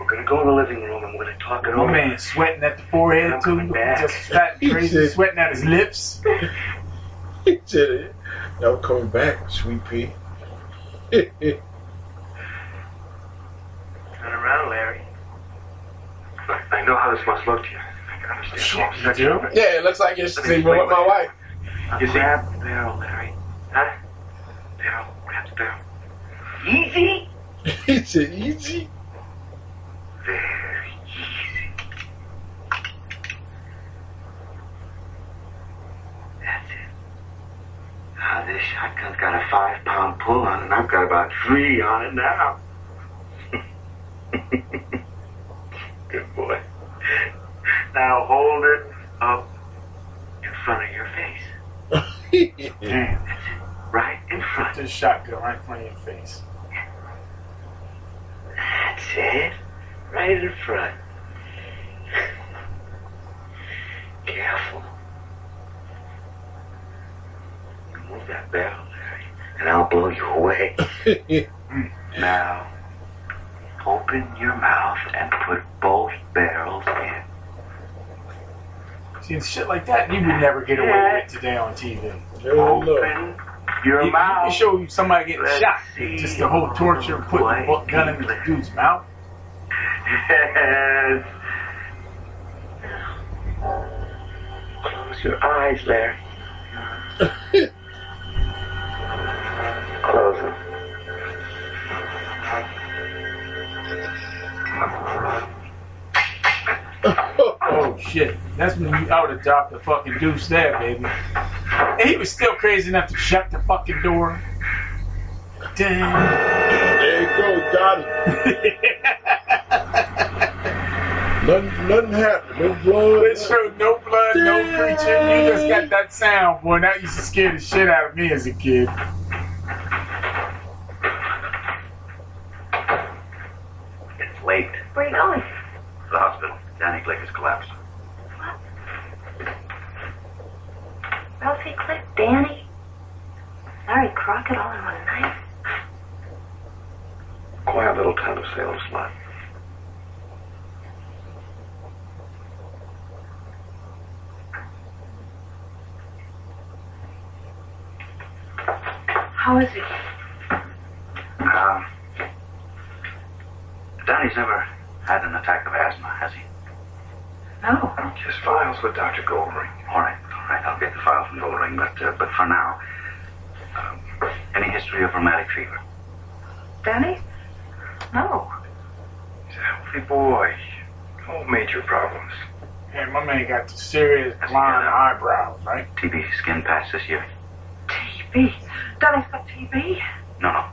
We're going to go in the living room and we're going to talk it My over. man sweating at the forehead too, coming just fat, He crazy, sweating at his lips. He said it. Now we're coming back, sweet pea. Turn around, Larry. I, I know how this must look to you. I can understand. Come on, You do? Yeah, it looks like you're sleeping with my wife. You grab the barrel, Larry. Huh? Barrel, grab the barrel. Easy? he said easy. Very easy. That's it. Now this shotgun's got a five pound pull on it, and I've got about three on it now. Good boy. Now hold it up in front of your face. Damn. Right in front. This shotgun right in front of your face. That's it. Right in front. Careful. Move that barrel, Larry, and I'll blow you away. now, open your mouth and put both barrels in. See, shit like that, you would never get away with today on TV. Hell no. Open your You, you mouth. can show somebody getting Let's shot. Just the whole torture, putting the gun in the dude's mouth. Yes. Close your eyes, Larry. Them. Oh shit. That's when you out of drop the fucking deuce there, baby. And he was still crazy enough to shut the fucking door. Damn. There you go, got him. nothing, nothing happened. No blood. It showed no blood, no creature. You just got that sound, boy. That used to scare the shit out of me as a kid. It's late. Where are you going? To the Glick has collapsed. Ralphie Glick, Danny, Larry Crockett all in one night. Quiet little town of Salem's Lot. How is he? Um, Danny's never had an attack of asthma, has he? No. His files with Dr. Goldring. All right, all right. I'll get the file from Goldring, but uh, but for now, um, any history of rheumatic fever? Danny? No. He's a healthy boy. No major problems. And my man got the serious blonde eyebrows, right? TB skin patch this year? TB? Danny's got TB? No, no.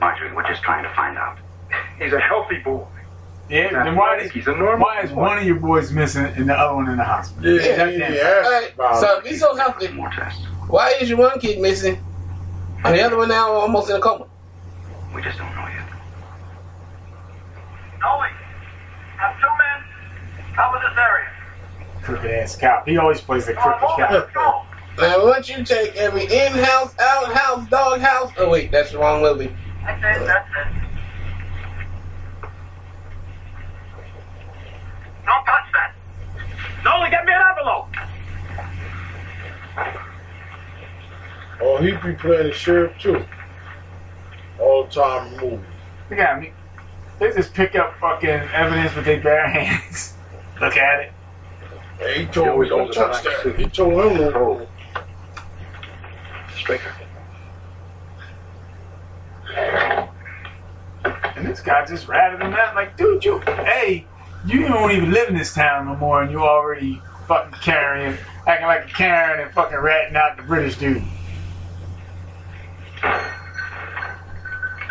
Marjorie, we're just trying to find out. He's a healthy boy. Yeah, Now, then why is, he's a normal why is boy. one of your boys missing and the other one in the hospital? Yeah, That he damn- asked So it. if he's so healthy, More tests. why is your one kid missing and the other one now almost in a coma? We just don't know yet. Noe, have two men cover this area. Crooked ass cop. He always plays the crooked cop. Now, once you take every in-house, out-house, dog-house. Oh wait, that's the wrong movie. That's it, that's it. Don't touch that. Nolan, get me an envelope. Oh, he be playing the sheriff too. All time movie. Look at me. They just pick up fucking evidence with their bare hands. Look at it. Hey, he told me don't touch that. He told him no. Straker. And this guy just ratted him out like, dude, you, hey, you don't even live in this town no more, and you already fucking carrying, acting like a Karen and fucking ratting out the British dude.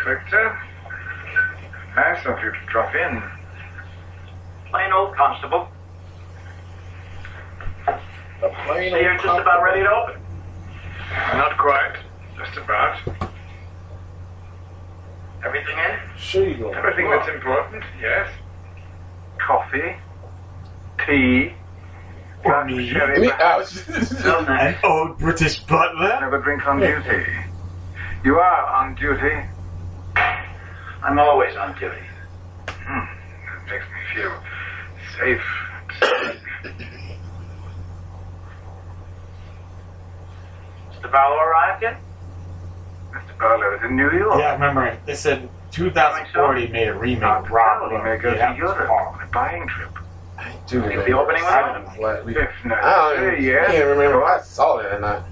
Victor? Nice of you to drop in. Plain old constable. A plain So you're old just about ready to open. Not quite. Just about. Everything in? Sure you gonna Everything that's important, yes. Coffee, tea, glass of sherry, Me, perhaps. An old British butler. Never drink on duty. You are on duty. I'm always on duty. Hmm. That makes me feel safe. Mr. Barlow arrived yet? Mr. Barlow is in New York. Yeah, I remember they said 2040 made a remake of Rob. He may go to Yeah, that was Europe on a buying trip. Dude, Is the opening I one? don't know. Last week. If not, I don't even, yes. can't remember if I saw it or not.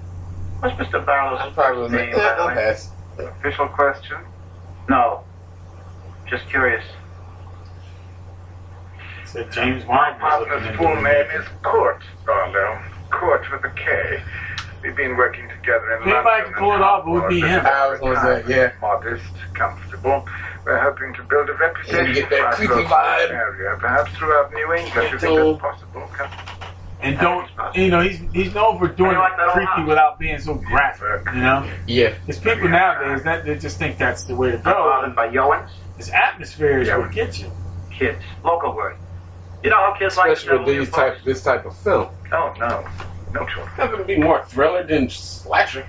What's Mr. Barlow's I probably was name, by the I'll way? pass. Official question? No. Just curious. Said James My Bond was partner's full name is Kurt Barlow. Kurt with a K. We've been working together in If anybody London. could pull it off, it would be him. I was gonna say, yeah. Modest, comfortable. We're hoping to build a reputation You get that for creepy ourselves in this vibe. area, perhaps throughout New England. You think that's possible? Come. And don't, you know, he's he's known for doing How do you like it creepy house? without being so graphic, you know? Yeah. There's people nowadays that they just think that's the way to I'm go. by Yowens. This atmosphere is Yeah. what gets you. Kids. Local word. You know how kids like Especially with these type, this type of film. Oh, no. No children. Nothing to be more thriller than slasher.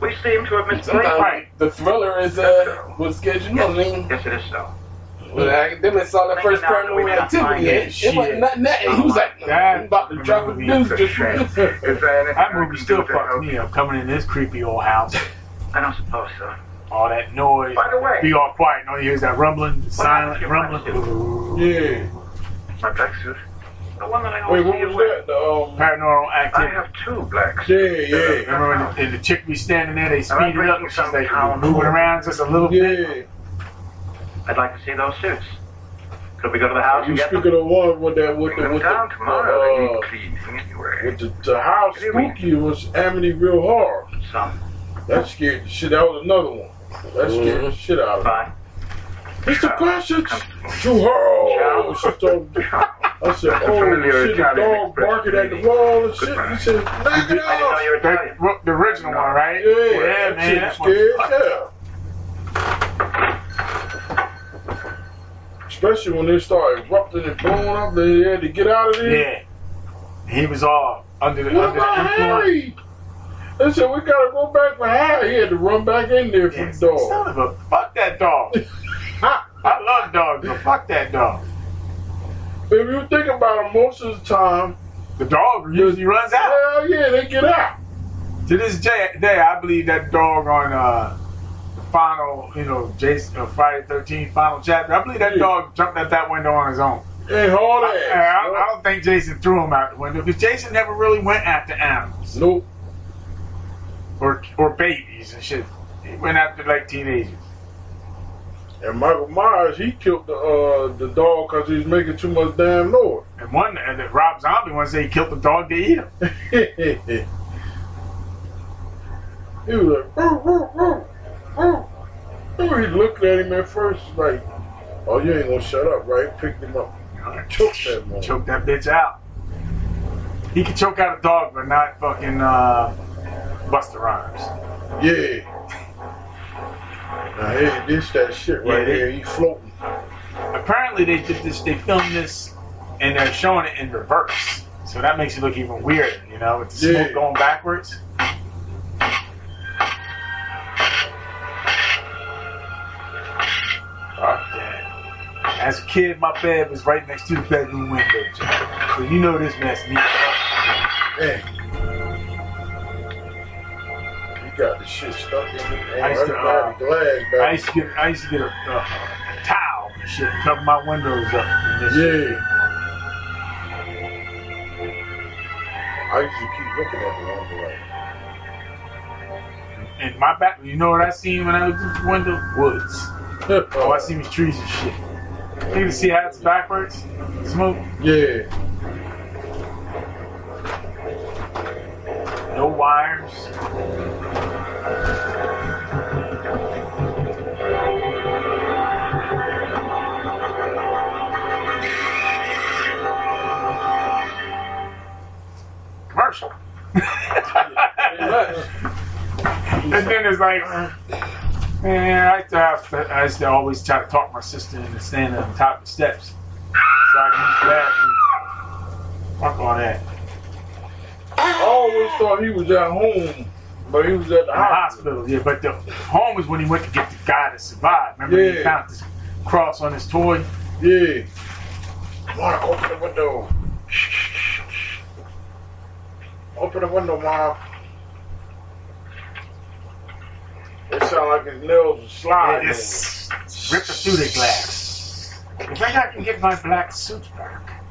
We seem to have missed Sometimes Right. the thriller is uh was scheduled. I mean, Yes, it is so. when the academics saw that Maybe first now that we paranormal may not activity, it, it. it wasn't nothing that. He was like, I'm about to drop a movie deuce It's a just shame. for this. Is there anything That I movie still do fucks me you? up coming in this creepy old house. I don't suppose so. All that noise. By the way- Be all quiet. and All you hear that rumbling, silent rumbling. Yeah. My black suit. The one that I Wait, always what see you was that? The, um, Paranormal I activity. have two blacks. yeah, yeah. Remember when the, and the chick be standing there, they speed it up, and she's some like town moving code. around just a little bit. Yeah. I'd like to see those suits. Could we go to the house You and get them? speaking of one with that with Bring the them with down the tomorrow. They uh, need cleaning anyway. with the, the house Here we- spooky was Amityville Horror. Some. That scared the shit. That was another one. That scared the shit out of me. Fine. Mr. Gossett, too hard. She told I said, oh shit, the dog barking at the wall and shit. He said, knock it I off. you were The, the original one, right? Yeah, yeah that man. That scared one, as. Especially when they started erupting and blowing up, they had to get out of there. yeah. He was all under the What under the about influence. Harry? They said we gotta go back for Harry. He had to run back in there for Yeah, the son of a fuck that dog. I love dogs, but fuck that dog. If you think about it, most of the time, The dog usually runs out. hell yeah, they get out. To this day, day I believe that dog on uh, final, you know, Jason uh, Friday Thirteenth final chapter. I believe that dog jumped out that window on his own. Hey, hold I, ass. I, I don't think Jason threw him out the window because Jason never really went after animals. Nope. Or or babies and shit. He went after like teenagers. And Michael Myers, he killed the uh, the dog because he was making too much damn noise. And one, and the Rob Zombie once say he killed the dog to eat him. he was like, "Roo, roo, roo, roo." He looked at him at first like, oh, you ain't gonna shut up, right? Picked him up. Choked that. Choke that bitch out. He can choke out a dog, but not fucking uh, Busta Rhymes. Yeah. Now, hey, this that shit right Yeah, here. He floating. Apparently, they did this. They filmed this, and they're showing it in reverse. So that makes it look even weirder, you know, with the smoke Yeah. going backwards. As a kid, my bed was right next to the bedroom window, Jack. So you know this mess me. Man. Got the shit stuck in. I used to, uh, glass. I used to get, I used to get a, a, a towel and shit, and cover my windows up. and this shit. Yeah. I used to keep looking at the like, And my back, you know what I seen when I was through the window? Woods. All I see was trees and shit. You can see how it's backwards. Smoke. Yeah. No wires. Commercial. and then it's like, man, I used, to have to, I used to always try to talk my sister into standing on top of the steps. So I can use that and fuck all that. I always thought he was at home, but he was at the hospital. hospital, yeah. But the home was when he went to get the guy to survive. Remember he found this cross on his toy? Yeah. Mark, open the window. Open the window, Mark. It sounds like his nails are sliding. just ripped it through the glass. If I can get my black suit back.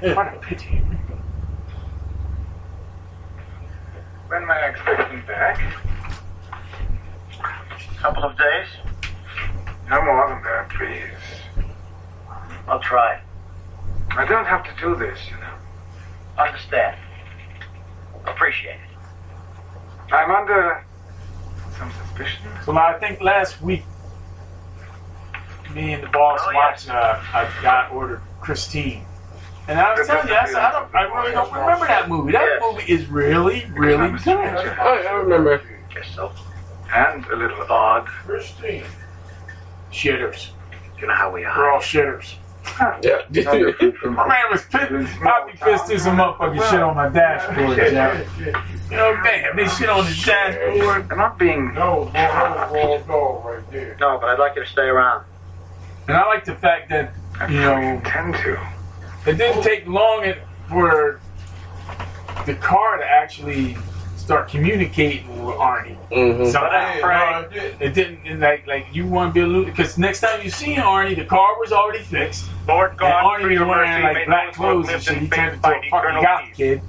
What a pity. When am I expecting back? A Couple of days? No more than that, please. I'll try. I don't have to do this, you know. Understand. Appreciate it. I'm under some suspicion. So I think last week, me and the boss Oh, watched uh, a guy ordered Christine. And I was telling you, I, said, I, don't, I really don't remember that movie. That Yes. movie is really, really good. I, oh, I remember. Guess so. And a little odd. Christine. Shitters. You know how we are. We're are. all shitters. Yeah. My man was pissed. Poppy fist through some motherfucking shit on my dashboard, Jack. You know, damn, they shit on the dashboard. I'm not being. No, that was raw dog right there. No, but I'd like you to stay around. And I like the fact that, you fully know, intend to. It didn't take long for the car to actually start communicating with Arnie. Mhm. Somehow. Yeah, no, it did. It didn't like like you want to be alluded because next time you see Arnie, the car was already fixed. Lord And God, Arnie was wearing like black those who have clothes and shit. in He faith turned into a find fucking eternal goth kid.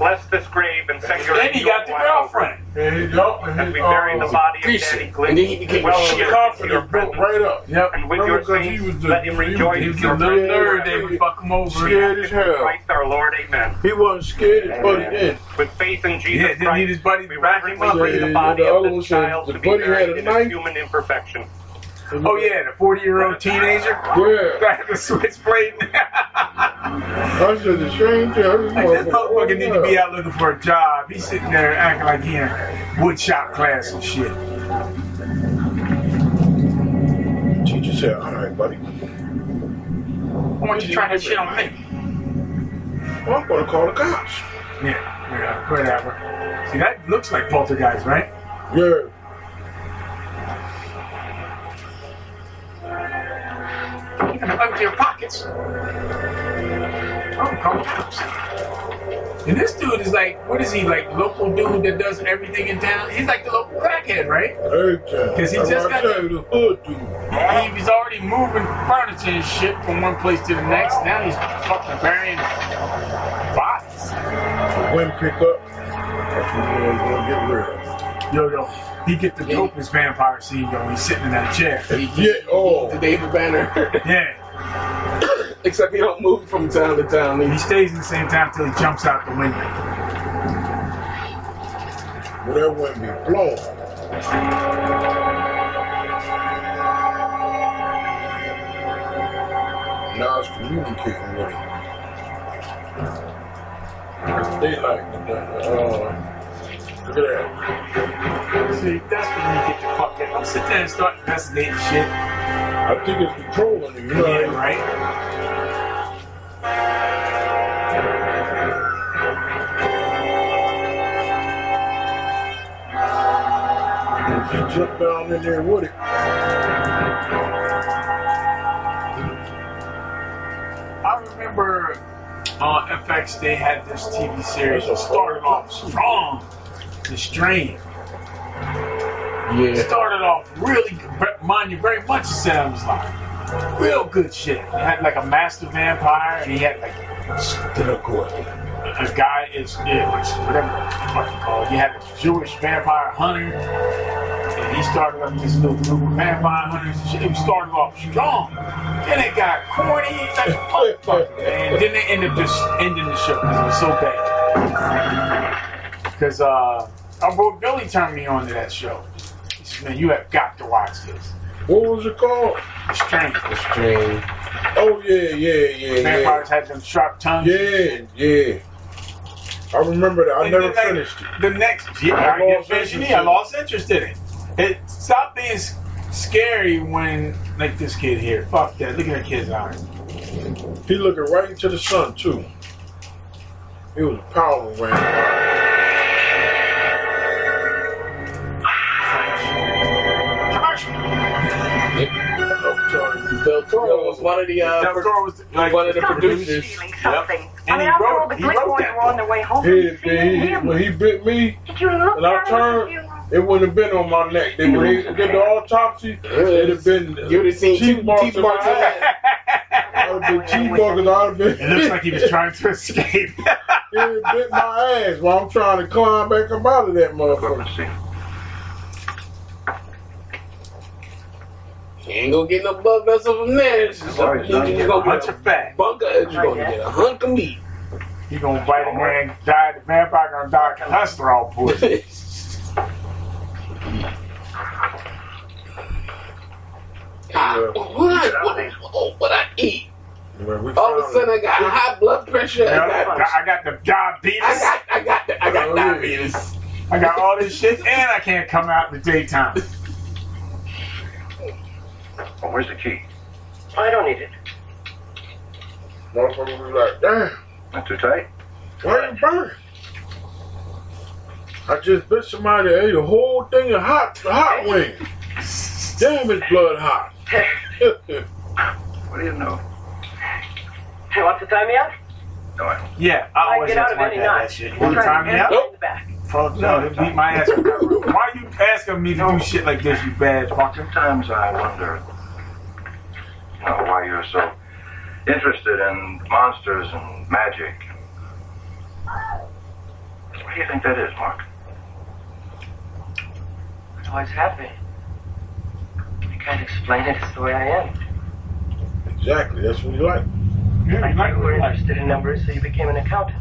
Bless this grave and send your Then he got the angels watch over it. girlfriend. And he jumped and As we bury the uh, body of Greasy. Daddy And Glynn, then he became well a his shit. near confidence your built right up. Yep. And with Remember, your 'cause saints, let him rejoice He was in a your little Yeah, nerd. They would fuck him over. Scared as hell. Christ our Lord, amen. He wasn't scared, but he did. With faith in Yeah, Jesus didn't need Christ, his buddy we to him reverently up. bring the body of other this child to be buried in his human imperfection. Oh yeah, the forty-year-old teenager. Yeah. Got the switchblade. I said the strange thing. Just Like, this motherfucker- need to be out looking for a job. He's sitting there acting like he in woodshop class and shit. Teacher said, all right, buddy. I want you to try that shit on me. Well, I'm to call the cops. Yeah, yeah, whatever. See, that looks like poltergeist, right? Yeah. Even empty your pockets. Oh, call the cops. And this dude is like, what is he like? Local dude that does everything in town. He's like the local crackhead, right? Because he just got. you, the hood dude. He was already moving furniture and shit from one place to the next. Now he's fucking burying bodies. When pick up, that's when you're gonna get rid of. Yo, yo, he get the dopest vampire scene though. He's sitting in that chair. Yeah, oh. The David Banner. Yeah. Except he don't move from town to town. He stays in the same town until he jumps out the window. Well, that wouldn't be blown. Now it's communicating with him. They like that. Uh, look at that. See, that's when you get the fuck in. Don't sit there and start investigating shit. I think it's controlling. You know Yeah, what I mean? right. He jumped down in there with it. I remember uh, on FX they had this TV series that started off strong. The Strain. It Yeah. started off really, mind you, very much sounds like real good shit. It had like a master vampire, and he had like a guy is yeah, whatever the fuck you call it. You had a Jewish vampire hunter, and he started up this little group of vampire hunters. and shit. It started off strong, then it got corny like a motherfucker, and then they ended up just ending the show because it was so bad. Because uh, our boy Billy turned me on to that show. He said, "Man, you have got to watch this." What was it called? The Strain. The strain. Oh yeah, yeah, yeah, yeah. Vampires had them sharp tongues. Yeah, yeah. I remember that. I And never then, like, finished it. The next, yeah, I I, lost finished me. I lost interest in it. It stopped being scary when, like this kid here. Fuck that. Look at that kid's eyes. He looking right into the sun too. He was a power vampire. Del Toro was one of the uh, Del Toro was like one of the producers. Feeling Yep. something. And I mean, he after all the he good boys that. were on their way home. He, Did you he, him? when he bit me Did you look and I turned, you- it wouldn't have been on my neck. They, when they did the autopsy, it'd have been You would have seen teeth teeth marks teeth my marks in ass. that. I'd have been teeth marks. I'd have been. It looks like he was trying to escape. It bit my ass while I'm trying to climb back up out of that motherfucker. He ain't gonna get no blood vessel from there. It's just Sorry, he's son. just a gonna bunch of fat. a bunker. He's gonna get a hunk of meat. He gonna bite a man, die. The vampire gonna die of cholesterol poison. Ah, what, what, what, what I eat? All of a sudden, I got high blood pressure. Yeah, I I got, got, I got the diabetes. I got, I got, the, I got Oh, diabetes. I got all this shit, and I can't come out in the daytime. Well, where's the key? I don't need it. Motherfucker was like, damn, Not too tight? why you burn? I just bet somebody that ate a whole thing of hot hot wings. Damn, it's blood hot. What do you know? Hey, want to tie me up? No, I don't. Yeah, I I always get out ask of any dad that knot. shit. You want to Try tie me to up? get in. Fuck no, they beat my ass. with that rope. Why you asking me to do shit like this, you bad fucker? Sometimes I wonder, you know, why you're so interested in monsters and magic. What do you think that is, Mark? I always have been. I can't explain it. It's the way I am. exactly, that's what he like. Yeah, I you like you were what you like. interested in numbers, so you became an accountant.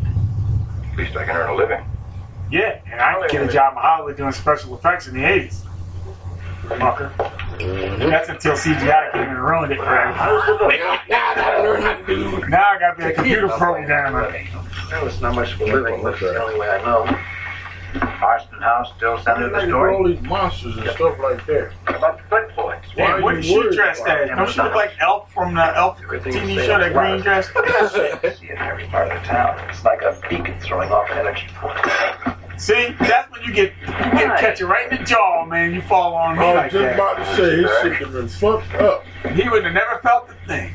At least I can earn a living. Yeah, and I can get a job in Hollywood doing special effects in the 80s. Fucker. That's until CGI came in and ruined it for everybody. Now, now I gotta learn how to do. Now I gotta be a computer programmer. Well, it's not much for a living. That's the only way I know. Marsten House still Why sending the story? all these monsters and stuff like that? What about the Flint boys? Why Damn, are what you she worried dressed as? Don't she look like Elf from the Elf TV show, that safe. green dress? Look at that shit. See it in every part of the town. It's like a beacon throwing off energy point. See, that's when you get you get catch it right in the jaw, man. You fall on me I was like just that. about to say, his shit have been fucked up. He would have never felt the thing.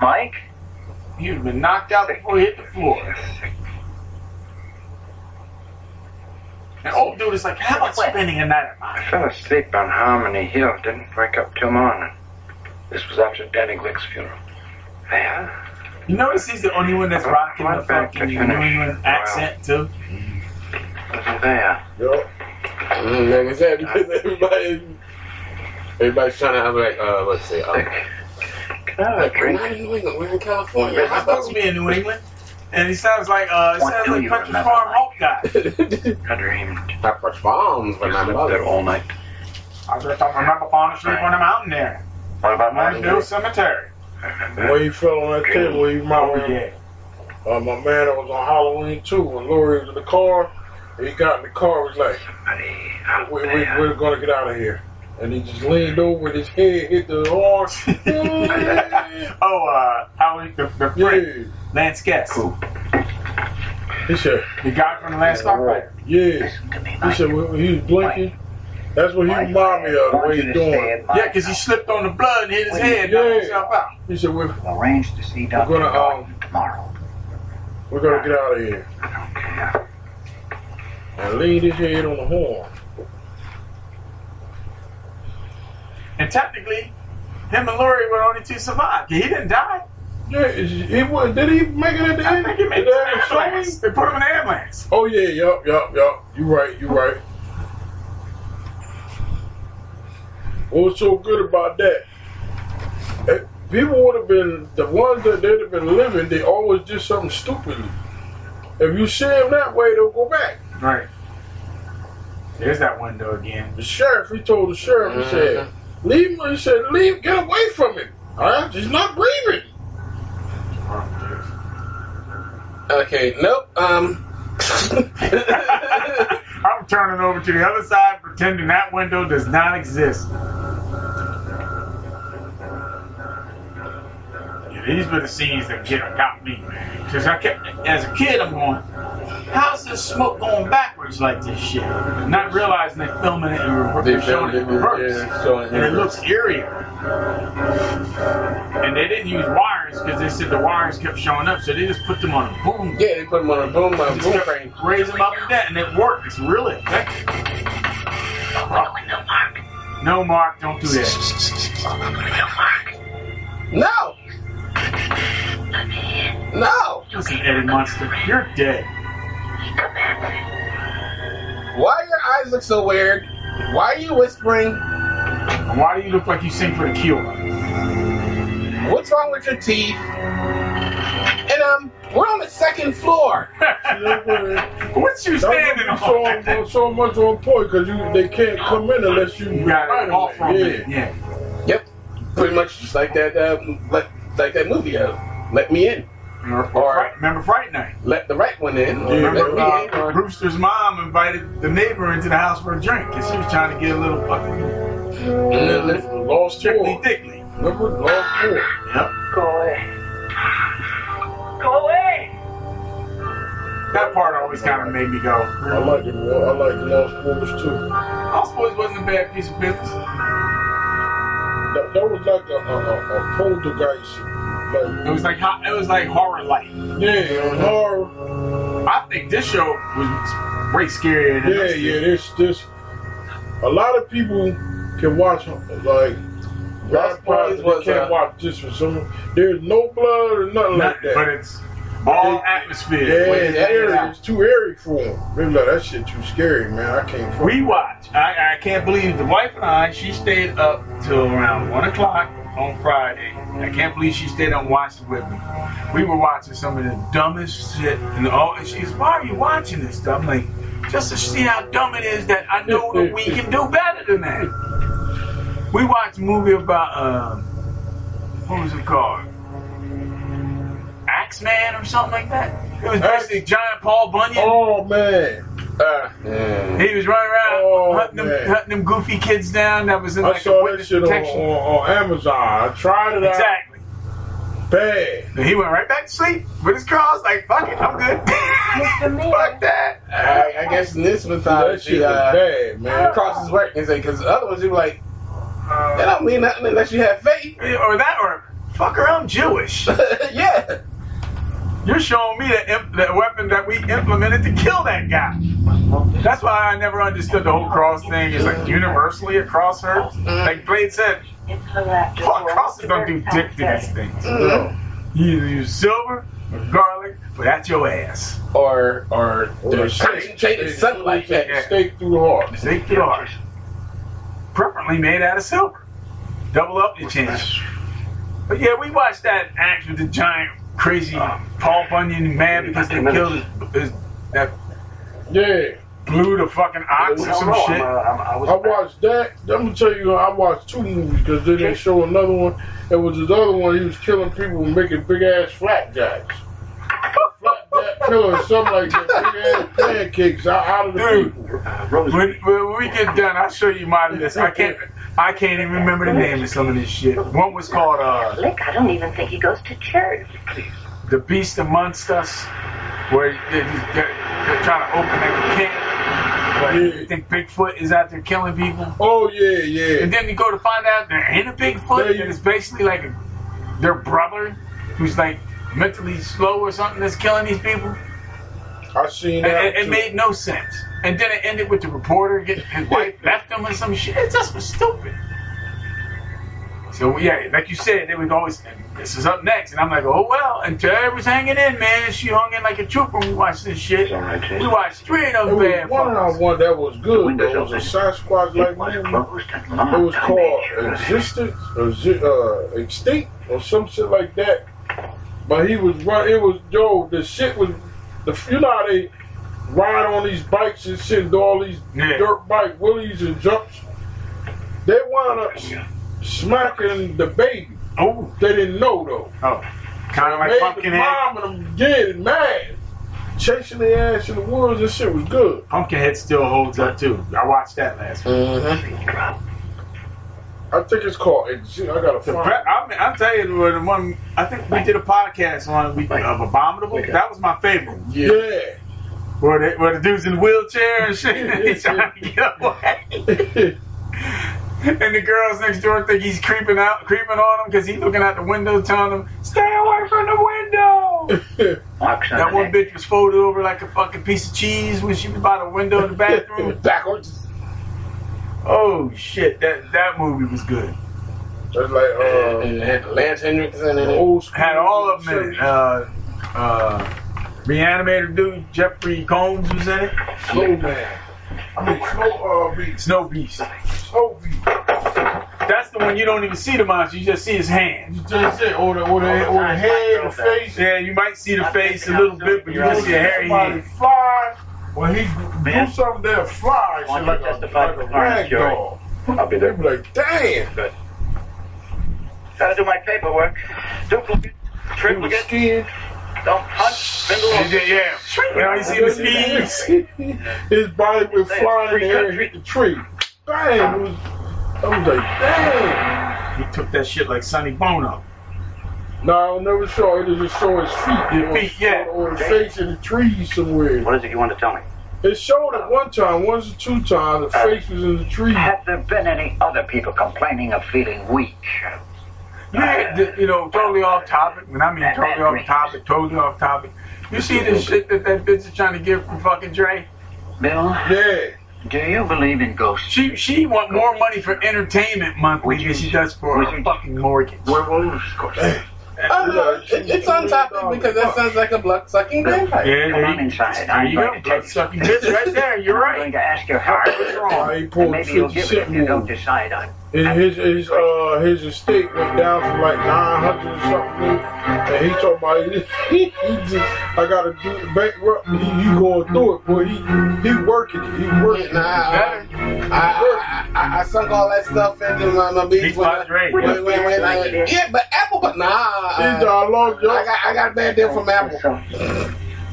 Mike? He would have been knocked out before he hit the floor. And old dude is like, how about spending a night at mine? I fell asleep on Harmony Hill. Didn't wake up till morning. This was after Danny Glick's funeral. There. You notice he's the only one that's rocking the fucking New England accent too. Was it there? Yo. Like I said, because everybody, everybody's trying to have like, uh, let's say, um, like, we're in New England, we're in California. We're supposed to be in New England. And he sounds like uh, he sounds like Country Farm Hulk guy. I dreamed. Pepper Farms when You my slept there all night. I just don't remember falling asleep on the mountain there. What about Mountain Cemetery. The way he fell on that table, he reminded me of uh, my man that was on Halloween too. When Laurie was in the car, he got in the car, was like, we, we, we're going to get out of here. And he just leaned over, with his head hit the horn. oh, uh, how he, the, the friend, Lance Guest. He said, The guy from the last Starfighter. yeah. He said, when he was blinking, that's what he reminded me of, the way he's doing. Yeah, because he slipped on the blood and hit his head, knocked himself out. He said, we're, Arrange to see we're going to, Norton um, tomorrow. we're going to get out of here. And leaned his head on the horn. And technically, him and Laurie were only two to survive. He didn't die. Yeah, is- he was, did he make it at the I end? think he made it they ever ambulance. They put him in the ambulance. Oh yeah, yup, yup, yup. You right, you right. What was so good about that? Eh, People would have been the ones that they'd have been living. They always did something stupidly. If you see them that way, they'll go back. Right. There's that window again. The sheriff, he told the sheriff, he said, "Leave him." He said, "Leave, get away from him. All right, he's not breathing." Okay, nope, um, I'm turning over to the other side, pretending that window does not exist. These were the scenes that get got me, man. Because I kept, as a kid, I'm going, how's this smoke going backwards like this shit? Not realizing they're filming it in reverse. They showing it in reverse. yeah, showing and it looks eerie. And they didn't use wires because they said the wires kept showing up, so they just put them on a boom yeah, they put them on a boom, on a just boom kept crane. raise them up and down, and it worked. It's really effective. No, Mark, don't do that. No! No! Listen, Eddie Munster, you're dead. Why your eyes look so weird? Why are you whispering? And why do you look like you sing for the cure? What's wrong with your teeth? And um, we're on the second floor. What's you standing That's on? what be so, so much on point because you they can't come in unless you You got it off from yeah. it. Yeah. Yep, pretty much just like that, uh, like, like that movie. Uh, let me in. Remember, Or- Fright, remember Fright Night? Let the right one in. Or Yeah, let Remember me in. uh, Or, Brewster's mom invited the neighbor into the house for a drink, and she was trying to get a little fucking Lost chickly Boy. dickly. Remember Lost Boy? Yep. Go away. Go away! That part always kind of made me go. I like the I like the Lost Boys too. Lost Boys wasn't a bad piece of business. That, that was like a, a, a, a poltergeist. Like, It was like ho- it was like horror light. yeah, horror. I think this show was way scarier than Yeah, yeah. did. This this. A lot of people can watch like. Lost Vampires, Boys was, they can't uh, watch this for some. There's no blood or nothing like that. but it's all It- atmosphere. yeah, it's it airy. It's too airy for them. They like, that shit too scary, man. I can't. We watch. I, I can't believe the wife and I. She stayed up till around one o'clock on Friday. I can't believe she stayed up and watched it with me. We were watching some of the dumbest shit, and all. And she's, why are you watching this stuff? I'm like, just to see how dumb it is that I know that we can do better than that. We watched a movie about um, what was it called? Axeman or something like that. It was basically giant Paul Bunyan. Oh man. uh, yeah. He was running around Oh, hunting, them, hunting them goofy kids down that was in I like a saw that shit on, protection. on, on Amazon. I tried it out. Exactly. Bad. He went right back to sleep with his claws like, fuck it, I'm good. fuck that. I, I guess in this That mythology, shit was uh, bad, man. crosses work and say because otherwise ones you were like, that don't mean nothing unless you have faith. Or that, or fuck her, I'm Jewish. yeah. You're showing me the, imp- the weapon that we implemented to kill that guy. That's why I never understood the whole cross thing. It's like universally a cross hurts. Like Blade said, Paul crosses don't do dick to these things. You either use silver or garlic, but that's your ass. Or or the steak- shake something like that. Steak through the heart. Steak through the heart. Preferably made out of silver. Double up your chance. But yeah, we watched that act with the giant, crazy Paul Bunyan mad because they killed his, his that Yeah. blew the fucking ox or some shit. I watched that. I'm gonna tell you, I watched two movies because then they show another one. It was this other one. He was killing people and making big ass flapjacks. Flapjack killer or something like that. Big ass pancakes out, out of the Dude, people. when, when we get done, I'll show you my list. I can't, I can't even remember the name of some of this shit. One was called uh, Lick, I don't even think he goes to church. "The Beast Amongst Us," where they, they're, they're trying to open that camp. But you think Bigfoot is out there killing people? Oh yeah, yeah. And then you go to find out there ain't a Bigfoot, and it's basically like their brother who's like mentally slow or something that's killing these people. I seen And that. it, it made no sense. And then it ended with the reporter getting his wife left him or some shit. It just was stupid. So yeah, like you said, they was always this is up next, and I'm like, oh well. And Terry was hanging in, man. She hung in like a trooper. when We watched this shit. We watched three of There those bad one fuckers. I one that was good. Though. It was a Sasquatch like movie. It was called Existence or Zi- uh, Extinct or some shit like that. But he was run. It was yo. The shit was the. You know how they ride on these bikes and shit, and do all these dirt bike willies and jumps. They wound up smacking the baby. Oh, they didn't know though. Oh, kind of like Made Pumpkinhead. The mom and them getting mad, chasing their ass in the woods and shit was good. Pumpkinhead still holds up too. I watched that last week. Mm-hmm. I think it's called. Exi- I gotta The find. pre- I'm, I'm telling you, the one I think we did a podcast on we, of Abominable. That was my favorite. Yeah. Where, they, where the dude's in the wheelchair and shit, and he's trying to get away. and the girls next door think he's creeping out, creeping on him because he's looking out the window, telling them, "Stay away from the window." that one bitch was folded over like a fucking piece of cheese when she was by the window in the bathroom. Backwards. Oh shit, that that movie was good. That's like uh, and it had Lance Henriksen in it. old school. Had all of them in it. Uh, uh, Reanimator dude, Jeffrey Combs was in it. Slow man. I mean, snow uh, beast. Snow Beast. Snow beast. That's the one you don't even see the monster, you just see his hand. You just said, or the, or the, or the head, the face. Yeah, you might see the face a little bit, but you don't see a hairy Somebody head. fly. When he do something that fly, shit like a, like a rag doll. I'll be there. They be like, damn. Good. Gotta do my paperwork. Duplicate, triplicate. Skin. Don't punch, spindle. Yeah, yeah. You know, you see the speeds. His body was flying in the air and hit the tree. Damn. It was, I was like, damn. He took that shit like Sonny Bono. No, I never saw it. It just show his feet. His feet, yeah. Or his face in the trees somewhere. What is it you want to tell me? It showed it one time, once or two times. The uh, face was in the trees. Have there been any other people complaining of feeling weak? Yeah, th- you know, totally off topic. When I mean totally off topic, totally off topic. You see this shit that that bitch is trying to get from fucking Dre? Bill, Yeah. do you believe in ghosts? She she want more money for entertainment monthly than she does for a fucking mortgage. Werewolves, of course. Oh, no, it, it's on topic because that sounds like a blood sucking vampire. Yeah, Come there on inside. there I'm you going go. to Blood take sucking bitch right there. You're right. I'm right. going to ask your help. I was wrong. He And maybe you'll give it if you don't decide on And his his uh his estate went down to like nine hundred or something, and he talking about he, he just I gotta do the bankrupt. He, he going through it, boy. He he working it. He working Nah, it. I, I, I, I sunk all that stuff into my, my beats Beats when, by I- Dre. when, when, when I- yeah, but Apple, but nah, He's uh, our long I got I got a bad deal from Apple.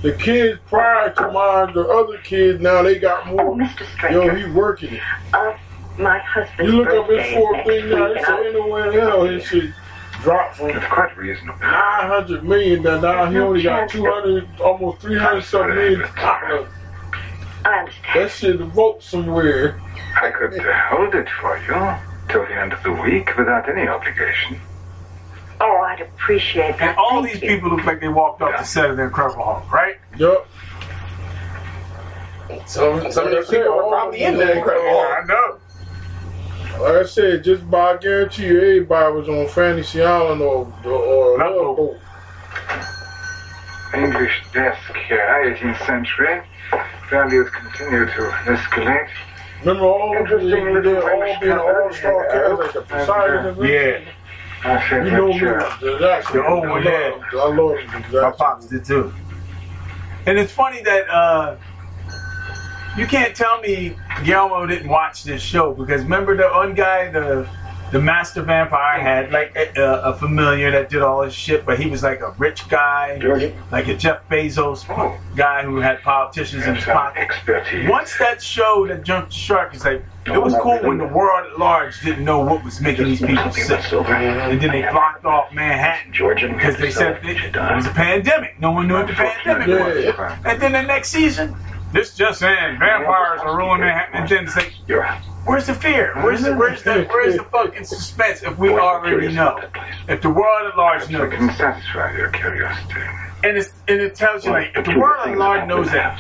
The kids prior to mine, the other kids now they got Oh, more. Mr. Yo, he working it. My husband's You look up his birthday is four next thing now. week, It's and I- anywhere in hell. His shit dropped from It's quite reasonable. nine hundred million to now he only got two hundred, almost three hundred something million. dollars. I understand. That shit vote somewhere. I could uh, hold it for you till the end of the week without any obligation. All right. I'd appreciate that. And all Thank these you. people look like they walked off the set of the Incredible Hulk, right? Yup. Some some of those people were probably in the Incredible Hulk. I know. Like I said, just by I guarantee you, everybody was on Fantasy Island or or Love Boat. English desk here, 18th century. Values continue to escalate. Remember all of them, Interesting they little all French being all-star cabinet cast like the Poseidon Yeah. I said You know me, that, the Jackson. Old one, I yeah. love, I love the My pops did too. And it's funny that uh, you can't tell me Guillermo didn't watch this show because remember the one guy, the the master vampire had like a, a, familiar that did all his shit, but he was like a rich guy, like a Jeff Bezos guy who had politicians in his pocket. Expertise. Once that show that jumped the shark is like, it was cool when the world at large didn't know what was making these people sick. And then they blocked off Manhattan Georgian because they said it was a pandemic. No one knew what the pandemic was. And then the next season, this just saying vampires are ruling Manhattan. And then it's like, You're out. where's the fear? Where's the where's the where's the fucking suspense if we already know? If the world at large I knows, can satisfy your curiosity. and it's and it tells you like if the world at large knows that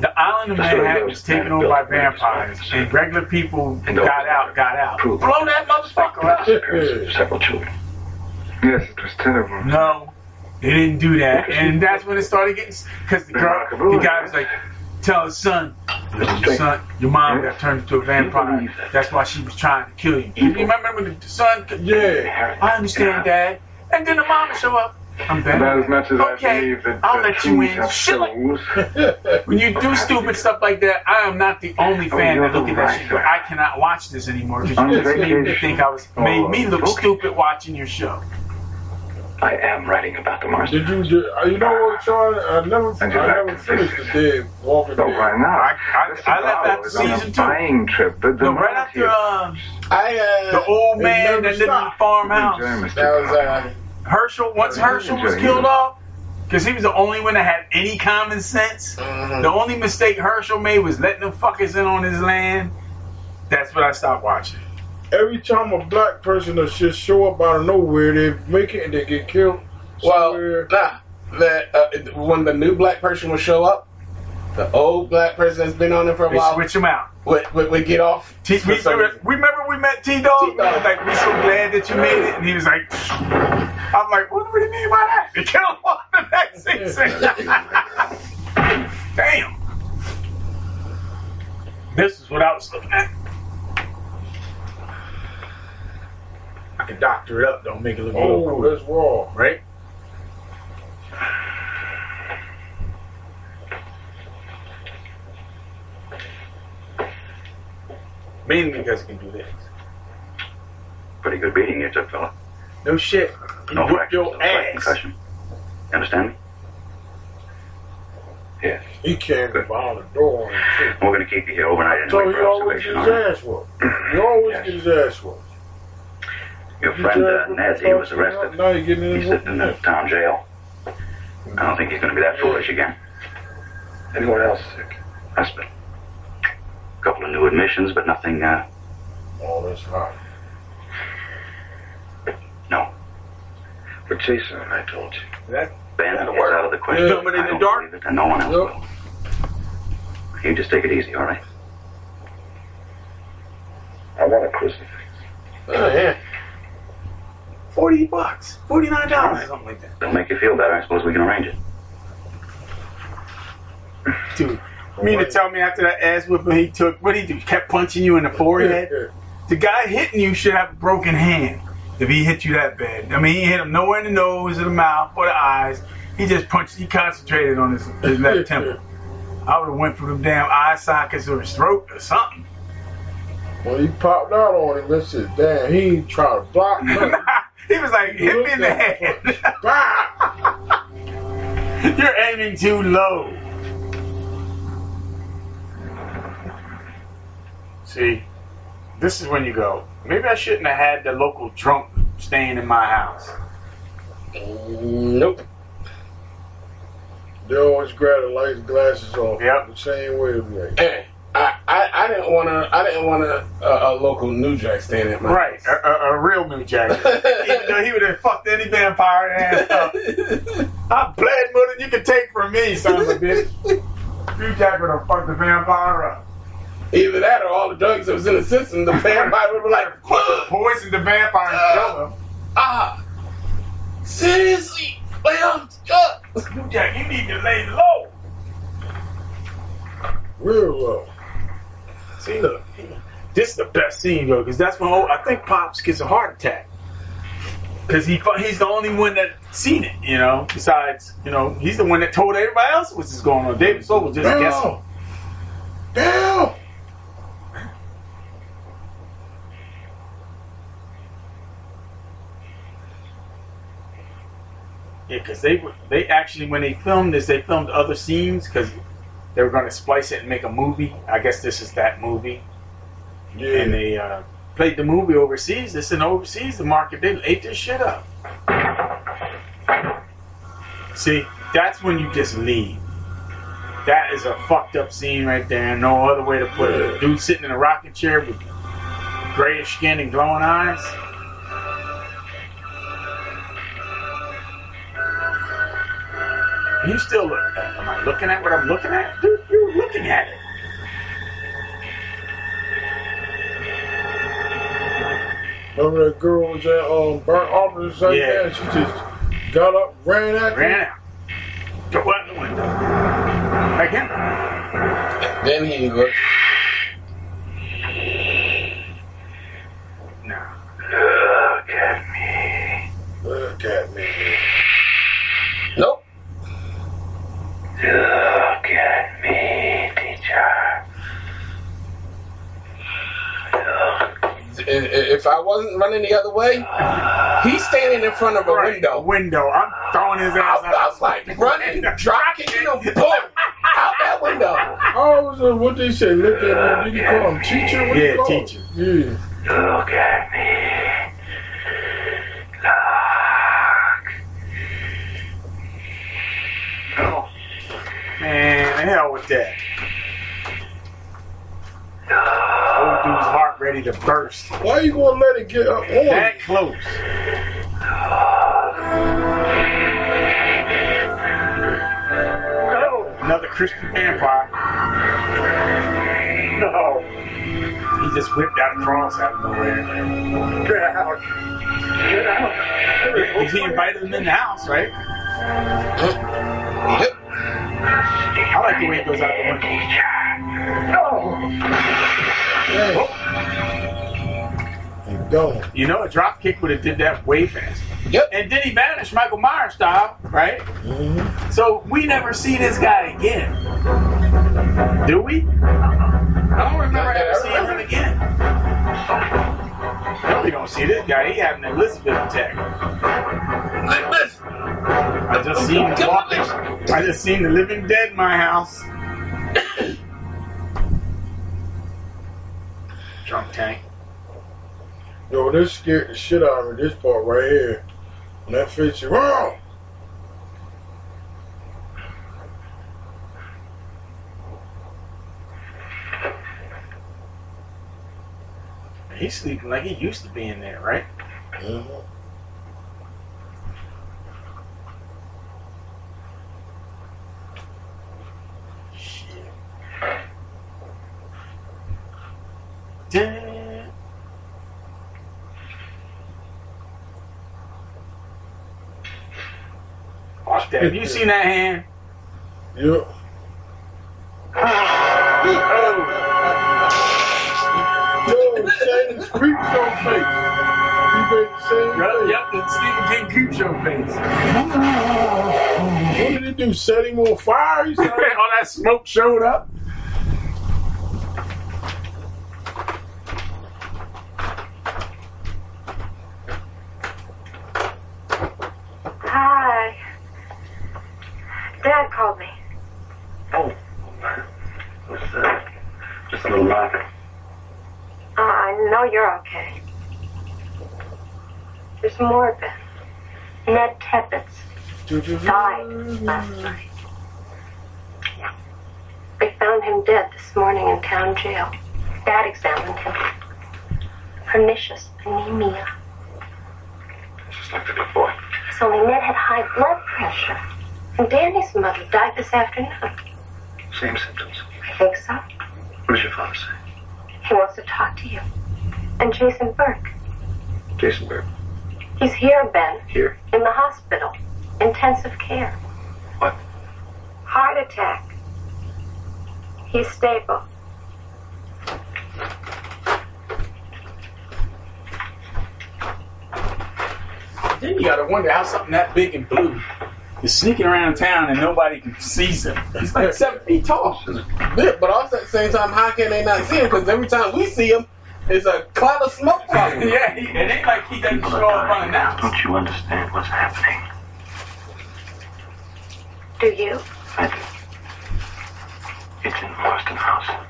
the island of Manhattan was taken over by vampires and regular people got out, got out. Blow that motherfucker up. Several children. Yes, it was terrible. No, they didn't do that, and that's when it started getting. Because the girl, the guy was like, "Tell his son, your son, your mom got turned into a vampire. That's why she was trying to kill you." You remember when the son? Yeah. I understand, Dad. And then the mom would show up. I'm better. as much as I Okay, believe that I'll let you in. Shit like- When you do stupid stuff like that, I am not the only oh, fan that look at that shit. But I cannot watch this anymore because you just made me think I was made me oh, look stupid watching your show. I am writing about the Mars. Did you? Did, uh, you know what, Sean? I never, I And you like never finished the fix Dead Walking so Dead. why not? I- I- I left after was on a season two. buying trip, but the No, right after um, I uh, the old man never that lived in the stopped. farmhouse, that was uh, Hershel. Once Hershel was killed off, because he was the only one that had any common sense. mhm. The only mistake Hershel made was letting them fuckers in on his land. That's what I stopped watching. Every time a black person will just show up out of nowhere, they make it and they get killed. well, somewhere. nah. The, uh, when the new black person will show up, the old black person that's been on there for a They while switch him out. would, would, would get off. T- for we, we, remember we met T Dog? T-Dog. Like, we so glad that you made it. And he was like, I'm like, what do you mean by that? They kill him on the next season. Damn. This is what I was looking at. Can doctor it up, don't make it look real Oh, cool, that's raw. right? Mainly because he can do this. Pretty good beating you took, fella. No shit. He No whipped fractures, no your ass. concussion. You understand me? Yes. He came behind the door on him, too. We're going to keep you here overnight So he always observation, get his ass whooped. He always Yes. get his ass whooped. Your friend uh, just- Ned, he was arrested. Now you're getting He's sitting in the town jail. I don't think he's going to be that foolish again. Anyone else sick? Hospital. A couple of new admissions, but nothing, uh, Oh, that's hot. no. For Jason, I told you. That, Ben is That'll work. out of the question. Yeah. Filming in the dark? believe it, and no one else Yep. will. You just take it easy, all right? I want a crucifix. Oh, yeah. 40 bucks. $49, something like that. It'll make you feel better. I suppose we can arrange it. Dude, you mean to tell me after that ass whipping he took, what he do? Kept punching you in the forehead? The guy hitting you should have a broken hand if he hit you that bad. I mean, he hit him nowhere in the nose or the mouth or the eyes. He just punched, he concentrated on his, his left temple. I would have went for them damn eye sockets or his throat or something. When he popped out on him, I said, damn, he ain't trying to block nothing. He was like, hit me in the head. You're aiming too low. See, this is when you go, maybe I shouldn't have had the local drunk staying in my house. Nope. They always grab the lights glasses off. Yep. The same way. Like, Hey, I, I, I didn't want to. I didn't want a, a, a local New Jack standing at my Right, a, a, a real New Jack. Even though he would have fucked any vampire ass up. I bled more than you can take from me, son of a bitch. New Jack would have fucked the vampire up. Either that or all the drugs that was in the system, the vampire would be like, poisoned the vampire and killed him. ah, seriously, well, uh, New Jack, you need to lay low. Real low. See, look, this is the best scene, though, because that's when oh, I think Pops gets a heart attack. Because he he's the only one that seen it, you know. Besides, you know, he's the one that told everybody else what's going on. David Soul was just guessing. Down. Yeah, because they were they actually when they filmed this, they filmed other scenes because they were going to splice it and make a movie. I guess this is that movie. Yeah. And they uh, played the movie overseas. This in overseas, the market they ate this shit up. See, that's when you just leave. That is a fucked up scene right there. No other way to put it. Dude sitting in a rocking chair with grayish skin and glowing eyes. You still look. Am I looking at what I'm looking at? Dude, you're looking at it. Remember that girl was at um, Burnt Arbor or something? Yeah. She just got up, ran at Ran me. out. Go out the window. Again. then he looked. No. Look at me. Look at me. Nope. Look at me, teacher. I- i- If I wasn't running the other way, he's standing in front of a Right, window. Window. I'm throwing his I, ass I was like running, drop kicking him, boom, out that window. Oh, was it- what they say? Look at me. Did you call him teacher? What Yeah, you call him? teacher. Yeah. Look at me. Look. Oh, Man, the hell with that. Old dude's heart ready to burst. Why are you gonna let it get up on That close. Another Christian vampire. No. He just whipped out a cross out of nowhere. Get out. Get out. He invited him in the house, right? Yep. I like the way it goes out the window. You don't. You know, a drop kick would have did that way faster. Yep. And then he vanished, Michael Myers style, right? Mm-hmm. So we never see this guy again. Do we? I don't remember ever seeing him again. No, we don't see this guy. He had an Elizabeth attack. I just seen him walk. I just seen the living dead in my house. Drunk tank. Yo, this scared the shit out of me. This part right here. When that fits you wrong. He's sleeping like he used to be in there, right? Mm-hmm. Dun. Watch that. Have you seen that hand? Yep. Yo, Shane's creep show face. He made the same Yep, yep, the Stephen King Creepshow face. What did he do? Set him on fire? All that smoke showed up. Hi. Dad called me. Oh. What's that? Just a little laugh. Uh, I know you're okay. There's more of it. Ned Tebbets died last night. Yeah. They found him dead this morning in town jail. Dad examined him. Pernicious anemia. Just like the big boy. It's only Ned had high blood pressure. And Danny's mother died this afternoon. Same symptoms. I think so. What does your father say? He wants to talk to you. And Jason Burke. Jason Burke. He's here, Ben. Here? In the hospital. Intensive care. What? Heart attack. He's stable. Then you gotta wonder how something that big and blue is sneaking around town and nobody can sees him. He's like seven feet tall. Yeah, but also at the same time, how can they not see him? Because every time we see him, it's a cloud of smoke following. yeah, he, it ain't like he doesn't show up unannounced. Don't you understand what's happening? Do you? I do. It's in Marsten House.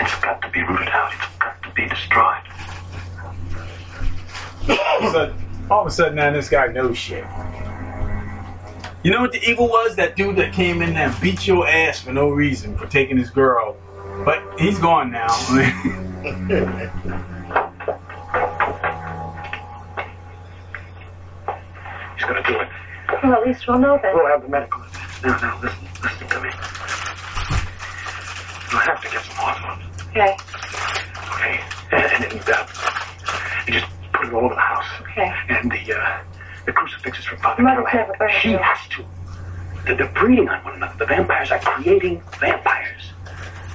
It's got to be rooted out. It's got to be destroyed. all of a sudden, all of a sudden now this guy knows shit. You know what the evil was? That dude that came in there and beat your ass for no reason for taking his girl. But he's gone now. He's gonna do it. Well, at least we'll know then. We'll have the medical. Now, now, listen, listen to me. You'll have to get some hormone. Okay. Okay? And, and, and uh, you just put it all over the house. Okay. And the uh, the crucifixes from Father Mother's Callahan. never burned She you. has to. They're, they're breeding on one another. The vampires are creating vampires.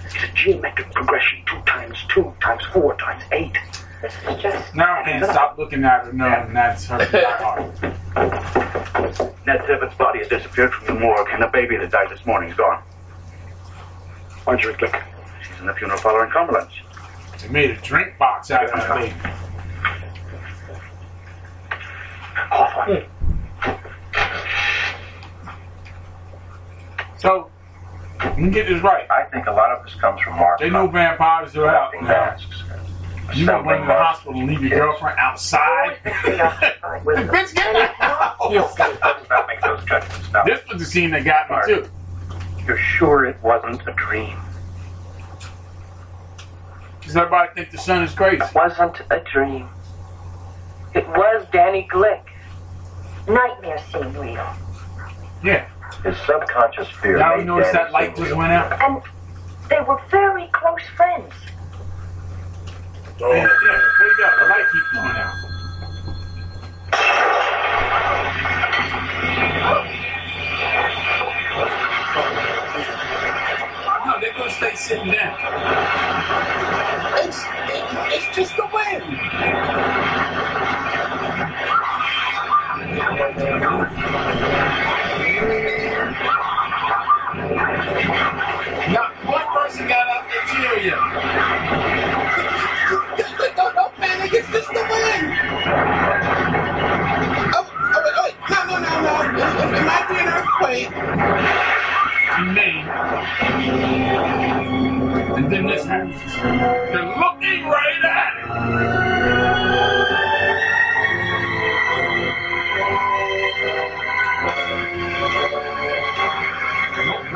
It's a geometric progression. Two times two times four times eight. This is just. now I can't stop looking at her knowing that's her. Ned Tibbetts' body has disappeared from the morgue, and the baby that died this morning is gone. Marjorie Glick. She's in the funeral parlor in Cumberland. They made a drink box out of that baby. Hawthorne. So, let me get this right. I think a lot of this comes from Mark. They know vampires are out now. masks. You don't run to the hospital and leave your girlfriend outside. the Bitch, get out! Let's make those judgments. This was the scene that got me too. You're sure it wasn't a dream? Does everybody think the sun is crazy? It wasn't a dream. It was Danny Glick. Nightmare seemed real. Yeah. His subconscious fear. Y'all made notice that light seem just real. went out? And they were very close friends. Yeah, yeah, there you go. The light keeps going out. Oh. No, they're gonna stay sitting down. It's, it's just the wind. Not one person got out there cheer yet. Don't, don't panic, it's just the wind. Oh, oh, oh. No, no, no, no. It, might be an earthquake. Me. And then this happens. They're looking right at it.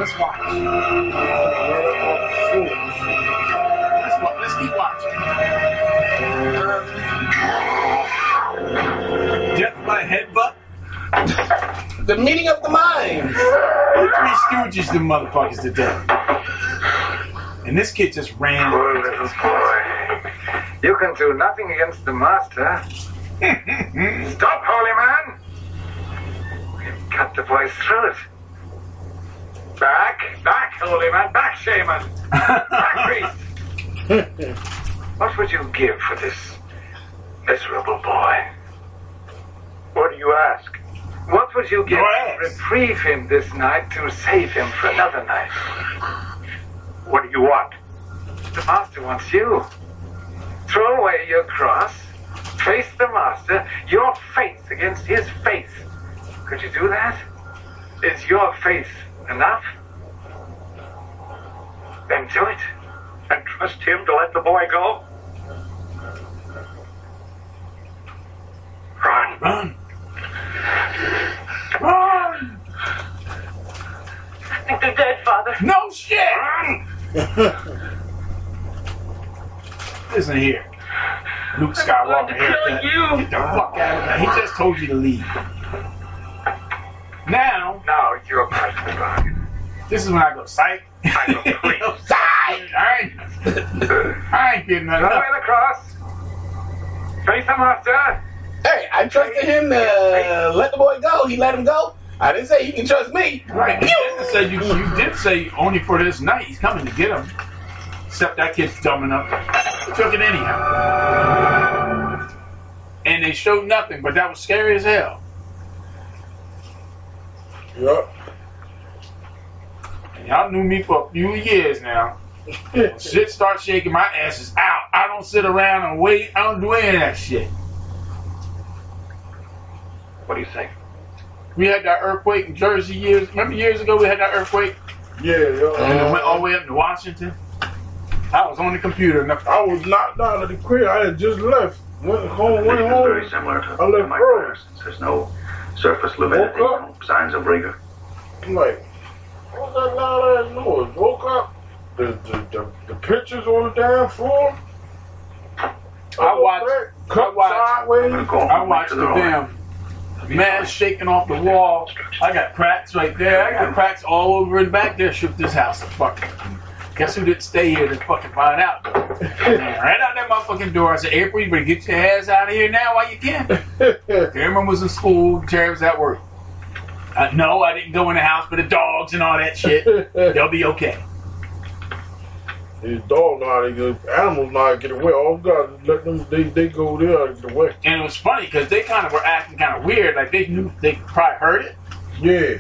Let's watch. Let's, wa- let's keep watching. Death by headbutt? The meeting of the minds. The Three Stooges, the motherfuckers to death. And this kid just ran. Poor little boy. You can do nothing against the master. Stop, holy man! We've cut the boy's throat. Back, back, holy man, back, shaman. Back, priest. What would you give for this miserable boy? What do you ask? What would you give to reprieve him this night to save him for another night? What do you want? The master wants you. Throw away your cross, face the master, your faith against his faith. Could you do that? Is your faith enough? Then do it. And trust him to let the boy go. Run. Run. Run! I think they're dead, Father. No shit! Listen here. Luke Skywalker haircut. Get the fuck out of here. He just told you to leave. Now, Now you're personal bargain. this is when I go psych. I go crazy. Psych! I ain't, I ain't getting nothing. Run away across. Face the master. Hey, I trusted him to let the boy go. He let him go. I didn't say you can trust me. Right. You did say you, you did say only for this night. He's coming to get him. Except that kid's dumb enough. He took it anyhow. And they showed nothing, but that was scary as hell. Yup. And y'all knew me for a few years now. When shit starts shaking, my ass is out. I don't sit around and wait. I don't do any of that shit. What do you think? We had that earthquake in Jersey years. Remember years ago we had that earthquake? Yeah, yeah. And it went all the way up to Washington. I was on the computer. And I was knocked out of the crib. I had just left. Went home, went This is home. very similar to, I left my early. past. There's no surface luminity, no signs of rigor. I'm like, what's that loud ass noise? Woke up. The, the, the, the pictures on the damn floor. I watched. I watched. I watched the damn man shaking off the wall. I got cracks right there. I got cracks all over and back there. Shook this house to fucking. Guess who didn't stay here to fucking find out? right out that motherfucking door. I said, April, you better get your ass out of here now while you can. Cameron was in school. Terry was at work. Uh, no, I didn't go in the house but the dogs and all that shit. They'll be okay. These dogs how to animals to get away. All we got let them, they, they go there and get away. And it was funny because they kind of were acting kind of weird. Like they knew they probably heard it. Yeah.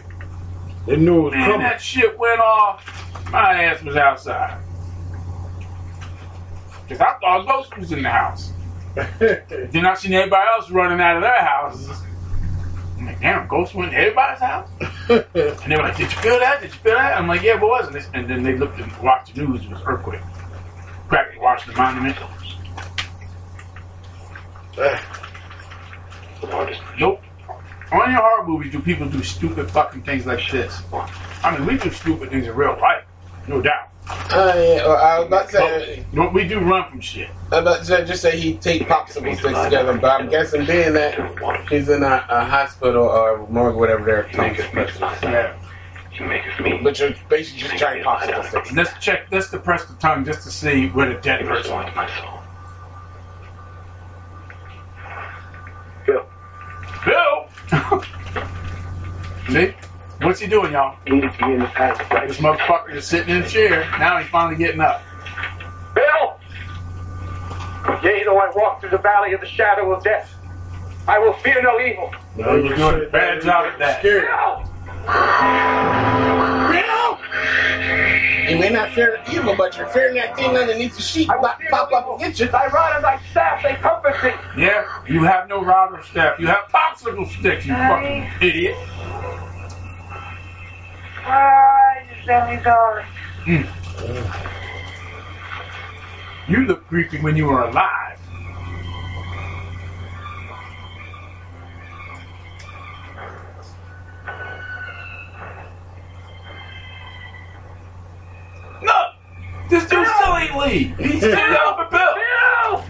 They knew it was Man, coming. that shit went off. My ass was outside. Because I thought Ghost was in the house. then I seen everybody else running out of their houses. I'm like, damn, Ghost went to everybody's house? and they were like, did you feel that? Did you feel that? I'm like, yeah, what was it? And then they looked and watched the news. It was earthquake. Practically watched the monument. Ah. Nope. Only in horror movies do people do stupid fucking things like this. I mean, we do stupid things in real life, no doubt. Uh, yeah, well, I was about to say, No, we do run from shit. I was about to say, just say he take popsicle sticks together, but I'm guessing being that he's in a, a hospital or morgue, whatever they're Yeah. You make it for me. But you're basically just trying popsicle sticks. Let's check. Let's depress the tongue just to see where the dead person is. my soul. Bill. see, what's he doing, y'all? Needed to be in the past. This motherfucker is sitting in a chair. Now he's finally getting up. Bill! Yea, though I walk through the valley of the shadow of death, I will fear no evil. No, you're doing a bad job at that. Bill! You may not fear evil, but you're fearing that thing underneath the sheet pop, pop up and get you. Thy rod and thy staff, they comfort thee. Yeah, you have no rod or staff. You have popsicle sticks, you fucking idiot. Ah, you send me darling. Mm. You look creepy when you were alive. Look! This dude still ain't leave. He's still yelling for Bill. Bill!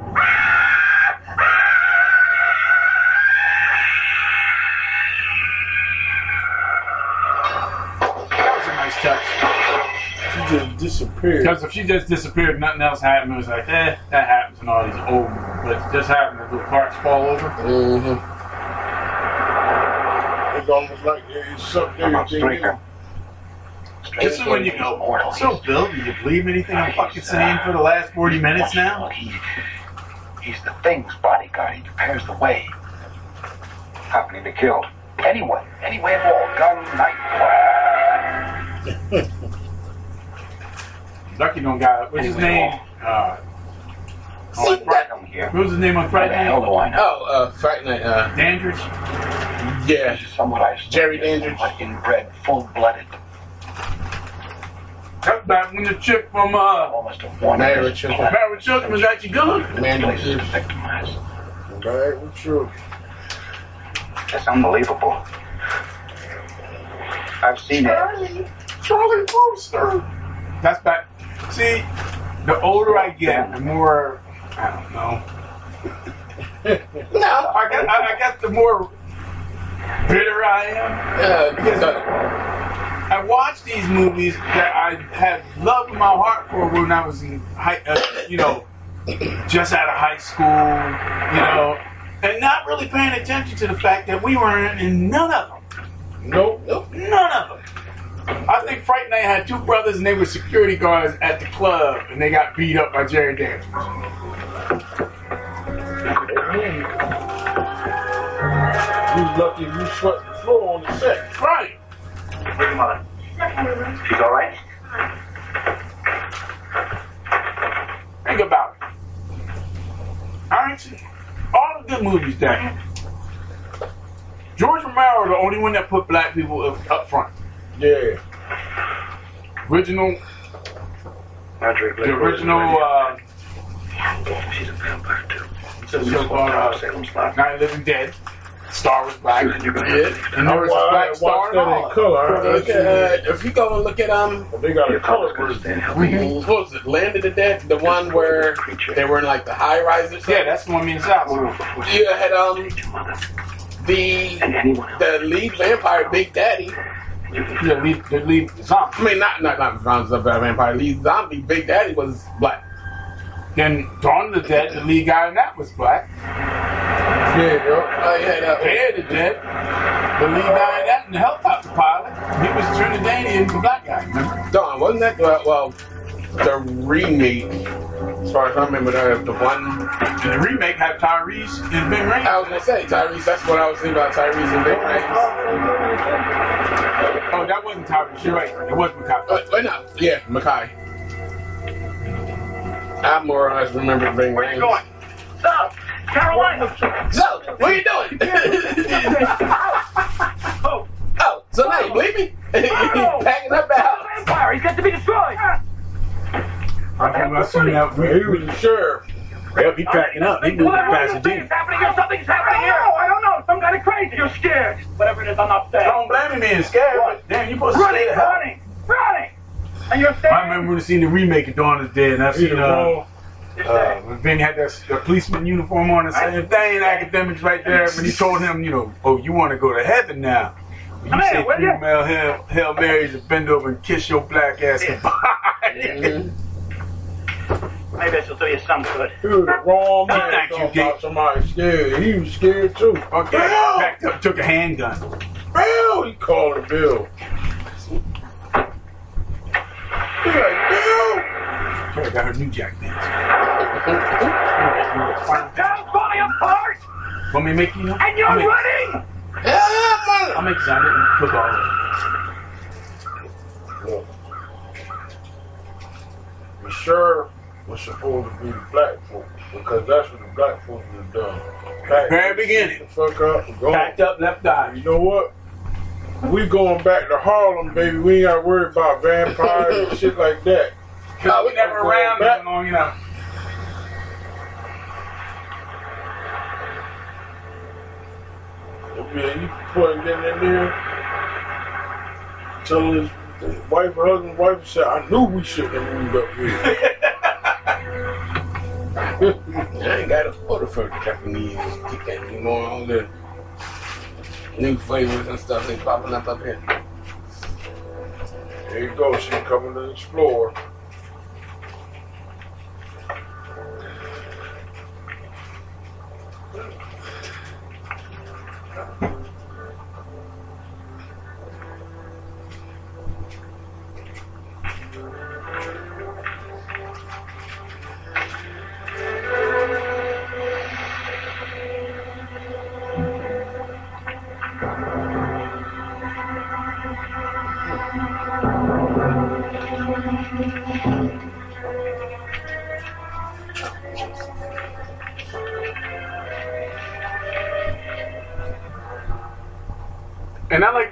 disappeared. Because if she just disappeared, nothing else happened. It was like, eh, that happens in all these old. But it just happened that little parts fall over. Mm-hmm. It's almost like it sucked everything in. This is when you go, so Bill, do you believe anything I'm fucking saying for the last 40 minutes now? He's the thing's bodyguard. He prepares the way. Happening to kill Any way, any way at all. Gun, knife, Lucky don't got what's his name? Uh, See, that here. what was his name on Friday How the hell do night? know? Oh, uh, Friday night. Uh, Dandridge. yeah. Somewhat I Jerry Dandridge. inbred, full-blooded. That's back when the chick from uh, Almost a one. Married Children. Married Children was actually good. Man, Place victimized. Right with you. That's unbelievable. I've seen it. Charlie Charlie Brewster. That's back. See, the older I get, the more I don't know. no, I guess, I, I guess the more bitter I am. Yeah, Because I watched these movies that I had love in my heart for when I was in high, uh, you know, just out of high school, you know, and not really paying attention to the fact that we weren't in none of them. Nope. Nope, none of them. I think Fright Night had two brothers and they were security guards at the club and they got beat up by Jerry Dandridge. You lucky you swept the floor on the set. Right. Where's your mother? She's all right? Think about it. Aren't you? All the good movies that George Romero, the only one that put black people up, up front. Yeah. Original, Marjorie the original, uh, She's a vampire too. so called uh, Salem's Lot. Night of the Living Dead. Star was black. Susan, you're gonna Yeah. have to And there was black star and all. in color. I Look at, uh, if you go and look at um, They got a Your color color's gonna version. stand helping you. what was it, Land of the Dead, the one where they were in like the high rises. Yeah, that's the one me and Sal. saw. You had um the And anyone else. the lead vampire, Big Daddy. Yeah, leave, the lead zombie. I mean, not not not Zombies of Vampire. Lead zombie, Big Daddy was black. Then Dawn of the Dead, the lead guy in that was black. Yeah, yo. Oh yeah, that, Day of the Dead, the lead guy in that, and the helicopter pilot, he was Trinidadian, the black guy, remember? Dawn wasn't that the well the remake? As far as I remember, the, the one And the remake had Tyrese and Ving Rhames. I was gonna say Tyrese. That's what I was thinking about Tyrese and Big Daddy. Oh, that wasn't Tyrese, you're right. It was Macabre. Wait, uh, wait, uh, no, yeah, Mackay. I more or less remember Big Where you going? South Carolina. So, what are you doing? Oh, oh, so now you believe me? He's packing up the house. vampire. He's got to be destroyed. I think I seen that. He was the sheriff. Yep, he packing up. He moving to Pasadena. happening here. Something's happening here. I don't know. Some kind of crazy. You're scared. Whatever it is, I'm not scared. don't blame him being scared, but damn, you supposed to stay Running, the hell. running, running. And you're scared. I remember when I the remake of Dawn is Dead, and I've seen uh, wrong. uh, when Vinny had that the policeman uniform on, the same thing, academics right there, when he told him, you know, oh, you want to go to heaven now. You Come say here, will three ya? Hail, Hail, Hail Marys and bend over and kiss your black ass goodbye. Maybe this will do you some good. He was the wrong man thank you, talking Dick. about somebody scared. He was scared too. Okay, Bill! backed up, took a handgun. Bill! He called the bill. He like, Bill! Told her got her new jack dance. Town's falling apart, Want me to make you know? and you're I'll make, running. I'll make Zion and put all of The sheriff was supposed to be the black folks because that's what the black folks have done. Pack Very beginning. The fuck up and go. Packed up, left eye. You know what? We going back to Harlem, baby. We ain't got to worry about vampires and shit like that. No, we never around that long, you know. Yeah, you putting it in there. Telling his wife husband, wife said, I knew we shouldn't have moved up here. I ain't got a order for the Japanese chicken, anymore. all the new flavors and stuff that's popping up up here. There you go, she's coming to explore.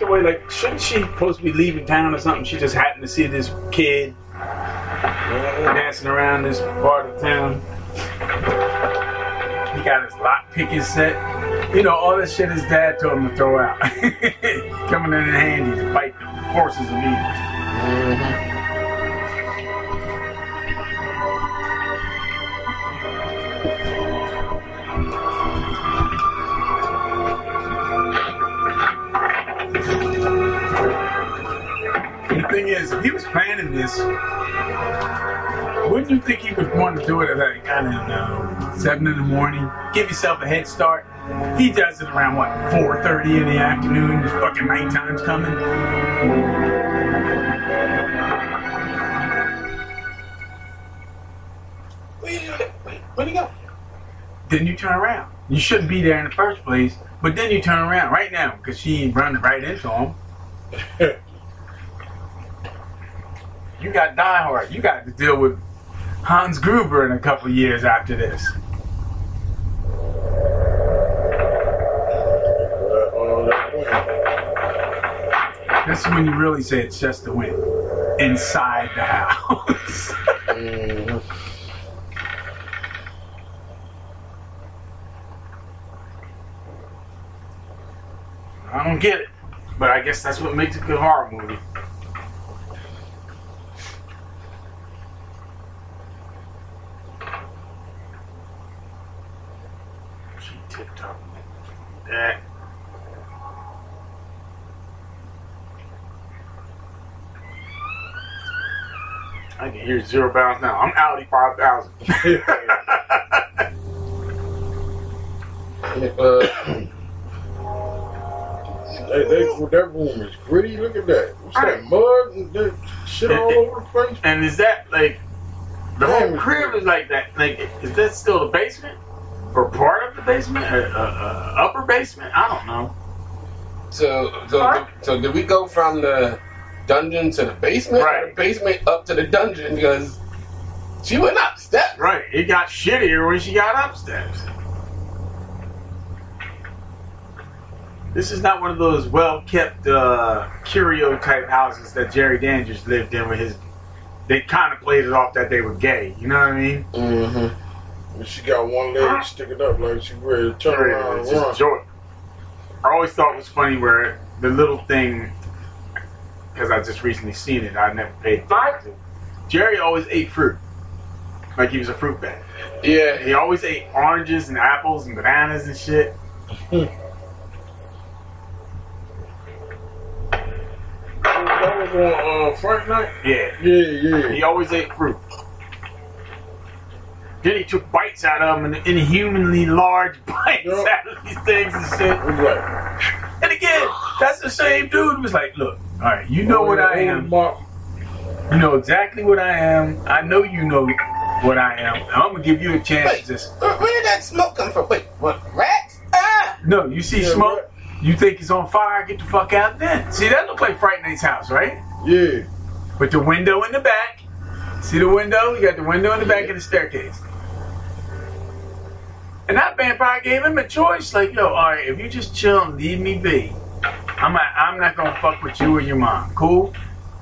And I like shouldn't she supposed to be leaving town or something? She just happened to see this kid dancing around this part of town. He got his lock picking set. You know, all this shit his dad told him to throw out. Coming in handy to fight the forces of evil. Thing is, if he was planning this, wouldn't you think he would want to do it at like, I don't know, 7 in the morning? Give yourself a head start. He does it around, what, 4.30 in the afternoon? The fucking nighttime's coming. Where'd he go? Then you turn around. You shouldn't be there in the first place, but then you turn around right now because she ain't running right into him. you got Die Hard. You got to deal with Hans Gruber in a couple years after this. Is when you really say it's just a win. Inside the house. I don't get it. But I guess that's what makes a good horror movie. She tipped up. That. I can hear zero bounds now. I'm Audi 5000. Uh, That, that, that room is gritty. Look at that. What's that mud and that shit all over the place? And is that like the Damn, whole crib is like that? Like, is that still the basement or part of the basement, or, uh, uh, upper basement? I don't know. So, so, so did we go from the dungeon to the basement? Or the basement up to the dungeon because she went up steps. Right. It got shittier when she got upstairs. This is not one of those well kept uh, curio type houses that Jerry Dandridge lived in with his. They kind of played it off that they were gay. You know what I mean? Mm-hmm. And she got one leg sticking up like she ready to turn around and run. joy. I always thought it was funny where the little thing, because I just recently seen it, I never paid attention. Jerry always ate fruit, like he was a fruit bat. Yeah. He always ate oranges and apples and bananas and shit. That was on uh, Fright Night? Yeah. Yeah, yeah. He always ate fruit. Then he took bites out of them, and inhumanly large bites out of these things and shit. And again, that's the same dude who was like, look, all right, you know what I am. Mark. You know exactly what I am. I know you know what I am. I'm gonna give you a chance to just. Where, did that smoke come from? Wait, what? Rats? Ah! No, you see Yeah, smoke. You think it's on fire? Get the fuck out then. See, that look like Fright Night's house, right? Yeah. With the window in the back. See the window? You got the window in the back of the staircase. And that vampire gave him a choice, like, yo, all right, if you just chill and leave me be, I'm not, I'm not gonna fuck with you and your mom. Cool?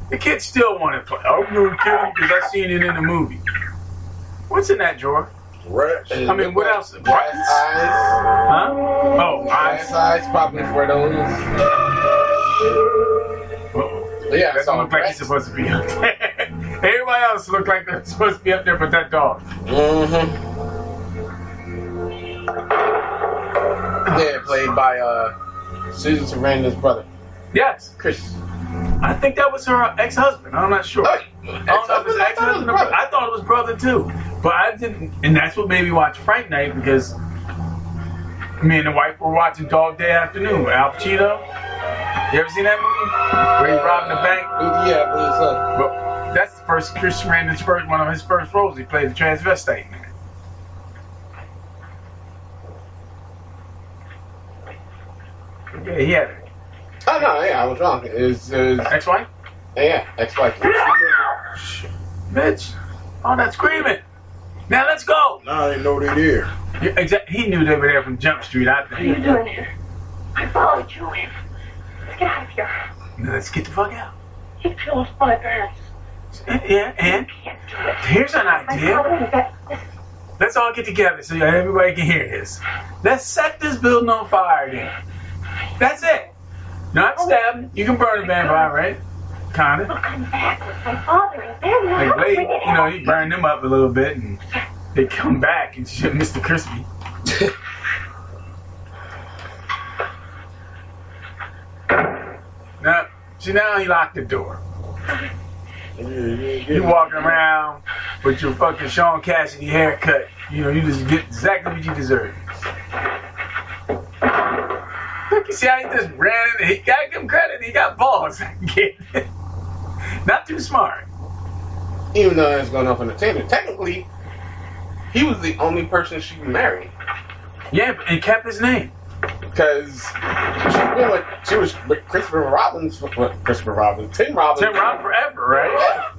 The kid still wanted to play. I'm gonna kill you because I seen it in the movie. What's in that drawer? Rats. I mean, what else? Buttons? eyes. Huh? Oh, eyes. eyes, probably for those. Yeah, That look like he's supposed to be up there. Everybody else look like they're supposed to be up there, but that dog. Mm-hmm. Yeah, played by uh, Susan Sarandon's brother. Yes. Chris. I think that was her ex-husband. I'm not sure. I don't know if it's ex-husband? I thought it was or brother. I thought it was brother too. But I didn't, and that's what made me watch Fright Night because me and the wife were watching Dog Day Afternoon with Al Pacino. You ever seen that movie? Where he robbed the bank? Yeah, I believe so. Well, that's the first Chris Sarandon's first one of his first roles. He played the transvestite. Yeah, he. Oh no, yeah, I was wrong. Is uh, ex-wife? Yeah, ex-wife. Bitch, all that screaming. Now let's go. Now they know they're there. Yeah, exact- He knew they were there from Jump Street. I think. What are you doing here? I followed you in. Let's get out of here. Now let's get the fuck out. He killed my parents. Yeah, and here's an idea. Let's all get together so everybody can hear this. Let's set this building on fire then. That's it. Not oh. stabbing. You can burn a vampire, right? Kinda. come back with my father and they're Like not you know, you burn them up a little bit and they come back and shit Mr. Crispy. now, see now he locked the door. You walking around with your fucking Shaun Cassidy haircut. You know, you just get exactly what you deserve. See how he just ran in. He gotta him credit. He got balls. Not too smart. Even though it's going off on the tangent, technically, he was the only person she married. Yeah, and kept his name. Because she, you know, she was with Christopher Robbins, what, Christopher Robbins, Tim Robbins. Tim Robbins forever, right?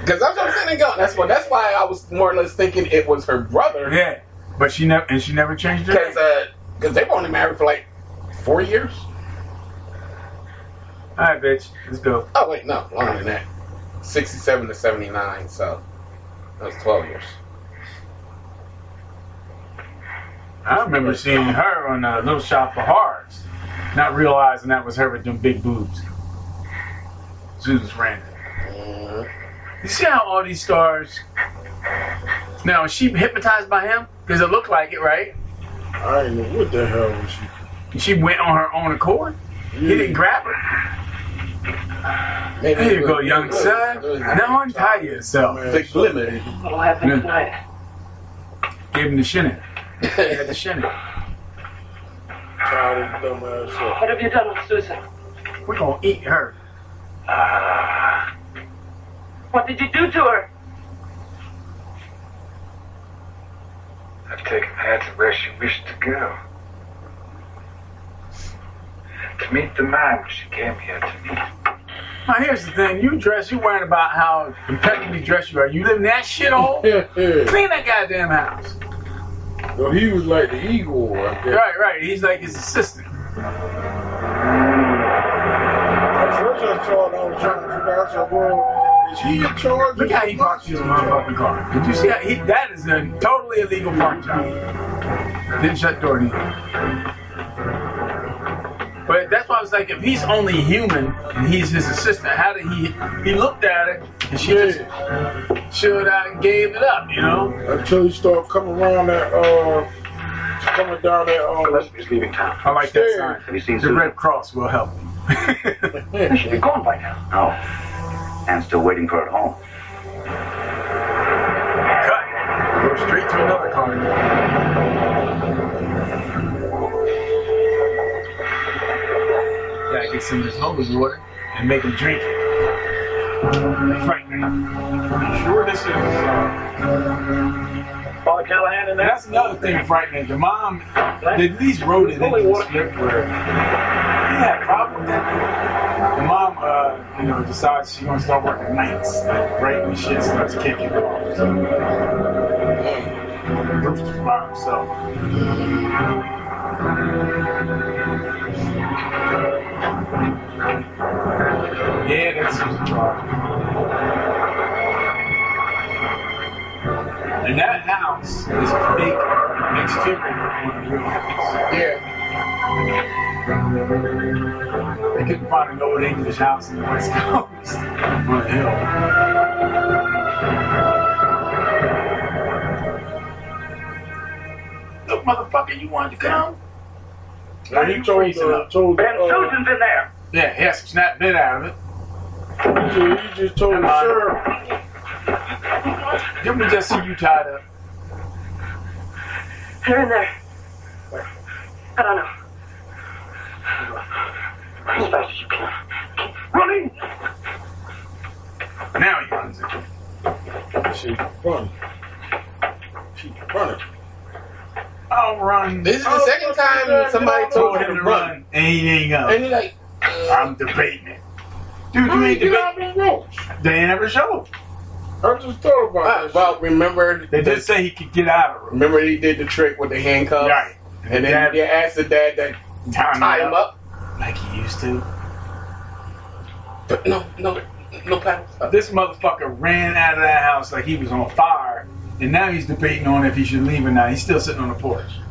Because that's what I'm saying. Go. That's what. That's why I was more or less thinking it was her brother. Yeah, but she never and she never changed her. Because uh, because they were only married for like four years. All right, bitch, let's go. Oh wait, no, longer than that. Sixty-seven to seventy-nine. So that was twelve years. I remember seeing her on uh, Little Shop for Horrors, not realizing that was her with them big boobs. Susan Sarandon. You see how all these stars. Now, is she hypnotized by him? Because it looked like it, right? I didn't know what the hell was she. And she went on her own accord. He didn't grab her. Maybe there it you was- go, young it was- son. it Now untie yourself. Thick limit. What'll happen Yeah. tonight? Gave him the shinning. He had the shinning. Tied his dumb ass up. What have you done with Susan? We're gonna eat her. What did you do to her? I've taken her to where she wished to go. To meet the man she came here to meet. Now here's the thing, you dress, you worrying about how impeccably dressed you are. You live in that shithole? Clean that goddamn house. So he was like the eagle, I guess. Right, right. He's like his assistant. At first I thought I was trying to figure out, I said, well, is he in charge? Look how he parks his motherfucking car. Did you see how he, that is a totally illegal park job. Didn't shut the door either. But that's why I was like, if he's only human and he's his assistant, how did he? He looked at it and she just chilled out and gave it up, you know? Until he started coming around that, uh, coming down that, uh, He's leaving town. I like that sign. Have you seen The Susan? Red Cross will help. She should be gone by now. No. And still waiting for her at home. Cut. Go straight to another car. Some of this holy water and make him drink it. Sure, this is. Uh, Callahan that's another thing frightening. The mom, they at least wrote it in the script where he had a problem with that. The mom, uh, you know, decides she's gonna start working nights, like right when shit starts kicking off. So, Bruce by himself. Yeah, that's Susan Charles. And that house is big exterior on the real house. Yeah. They couldn't find an old English house in the West Coast on a hill. Look, motherfucker, you wanted to come? Now And he you told, freezing uh, up. told, And uh, Susan's in there. Yeah, he has some snap bit out of it. he just, he just told Come the on. sheriff, Didn't we just see you tied up? They're in there. I don't know. Run as fast as you can. Keep running! Now he runs it. she run. She running. I'll run. This is the Oh, second time somebody told him to run, and he ain't go. and he's like, I'm debating it. Dude, you ain't debating. get out big. them ropes? They ain't never showed. I'm just thought about Uh, that. well, remember They the- say he could get out of it. remember he did the trick with the handcuffs, Right. and then Dad- they asked the dad that Tie tie him up. like he used to. But no, no, no paddles. This motherfucker ran out of that house like he was on fire, and now he's debating on if he should leave or not. He's still sitting on the porch.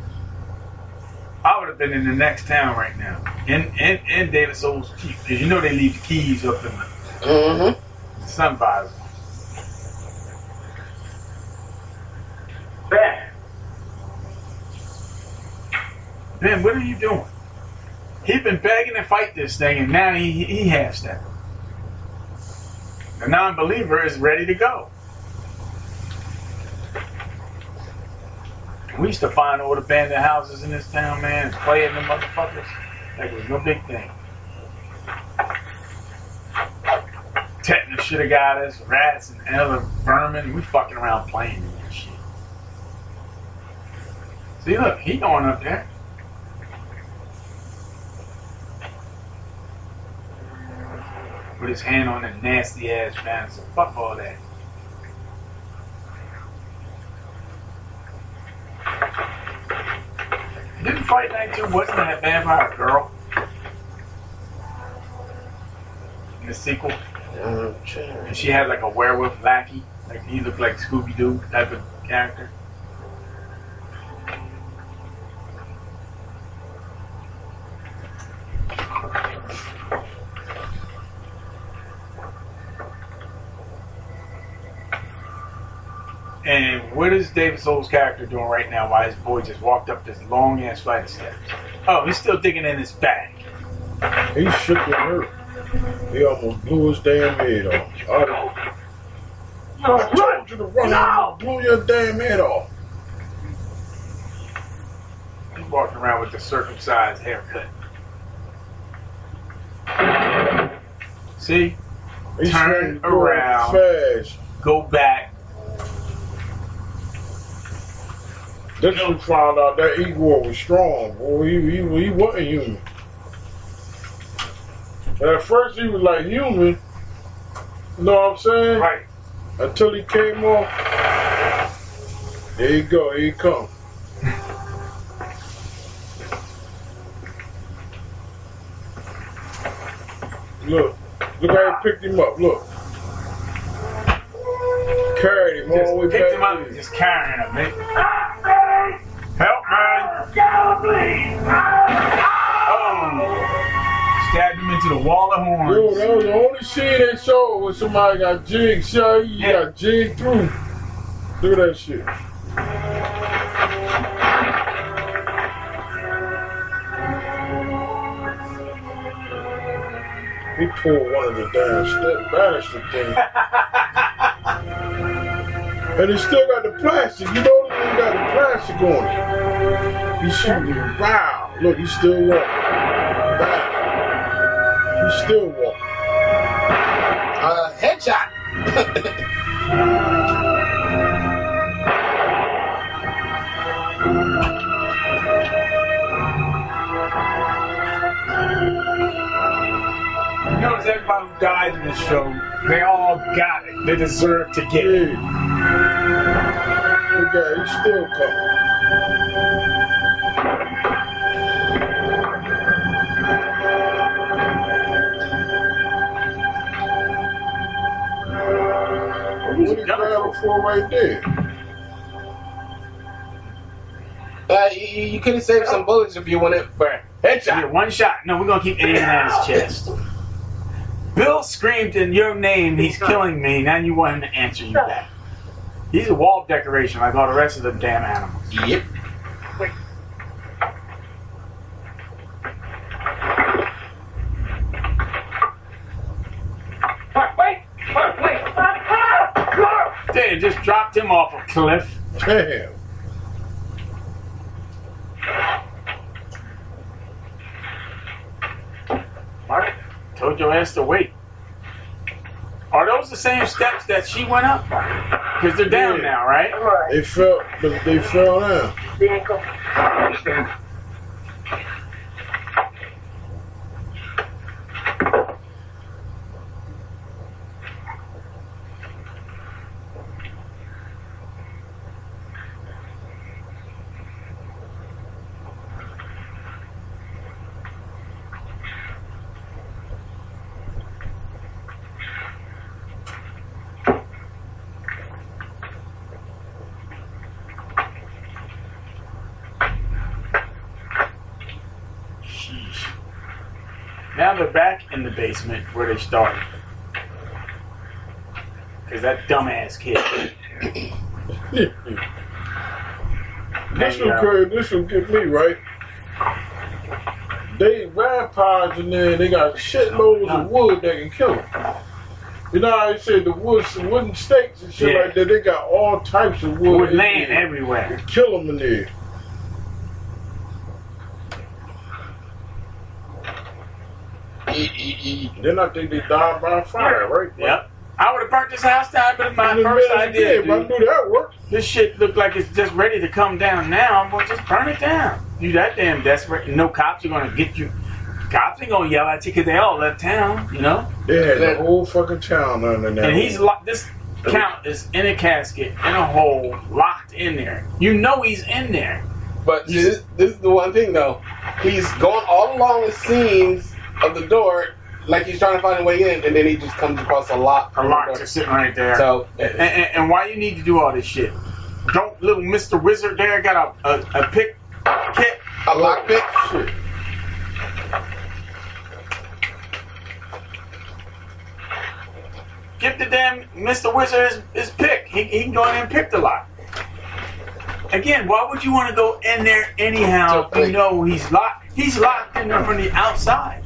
I would have been in the next town right now, in in, in David Soul's Jeep, because you know they leave the keys up in the Mm-hmm. sun visor. Ben, Ben, what are you doing? He's been begging to fight this thing, and now he he half stepping. The non-believer is ready to go. We used to find old abandoned houses in this town, man, and play in them motherfuckers. It was no big thing. Tetanus should have got us, rats and other vermin. We fucking around playing in that shit. See, look, he going up there. Put his hand on that nasty ass fence. Fuck all that. Didn't Fright Night 2 wasn't that vampire girl? In the sequel? And she had like a werewolf lackey. Like he looked like Scooby Doo type of character. And what is David Soul's character doing right now while his boy just walked up this long ass flight of steps? Oh, he's still digging in his bag. He shook and hurt. He almost blew his damn head off. I told you to run out. Blew your damn head off. He's walking around with the circumcised haircut. See? He Turn around. fast. Go back. Then we found out that Igor was strong, boy. He, he, he wasn't human. And at first he was like human. You know what I'm saying? Right. Until he came off. There you go. Here he come. Look. Look how he picked him up. Look. Carried him all the way Just picked him up in. and just carrying him, man. Help me! Oh! Stabbed him into the wall of horns. Yo, that was the only scene they showed where somebody got jigged. See you Yeah. got jigged through. Look at that shit. He pulled one of the damn step banister things. And he still got the plastic. You know he got the plastic on it. He's shooting. Wow. Look, he's still walking. Wow. He's still walking. Uh, headshot. You notice everybody who died in this show, they all got it. They deserve to get it. Look at. He's still coming. What he grabbing for right there? Uh, you, you could have saved some bullets if you wanted for a headshot. Yeah, one shot. No, we're gonna keep aiming at his chest. Bill screamed in your name, he's killing me. Now you want him to answer you back. He's a wall decoration like all the rest of the damn animals. Yep. Wait, wait, wait. They just dropped him off a cliff. Damn. Mark, told your to wait. Are those the same steps that she went up? Because they're down Yeah. now, right? They fell, but they fell down. The ankle. Stand. now they're back in the basement where they started. Because that dumbass kid. This will uh. This will get me right. They vampires in there. They got shitloads of wood that can kill them. You know how I said the wood, wooden stakes and shit Yeah. like that. They got all types of wood. Wood in laying everywhere. Kill them in there. Then I think they died by fire, right? Yep. I would have burnt this house down, but it's my first middle of the idea. day, I dude. knew that worked. This shit looked like it's just ready to come down now. I'm gonna just burn it down. You that damn desperate. No cops are gonna get you. Cops ain't gonna yell at you because they all left town, you know? They had the whole fucking town under that. And he's locked. This count is in a casket, in a hole, locked in there. You know he's in there. But see, this, this is the one thing though. He's going all along the seams of the door, like he's trying to find a way in, and then he just comes across a lock. A lock just sitting right there. So and, and, and why you need to do all this shit? Don't little Mr. Wizard there got a, a, a pick kit? A lock pick? Shit. Give the damn Mr. Wizard his, his pick. He, he can go in and pick the lock. Again, why would you want to go in there anyhow if you know he's locked? He's locked in there from the outside.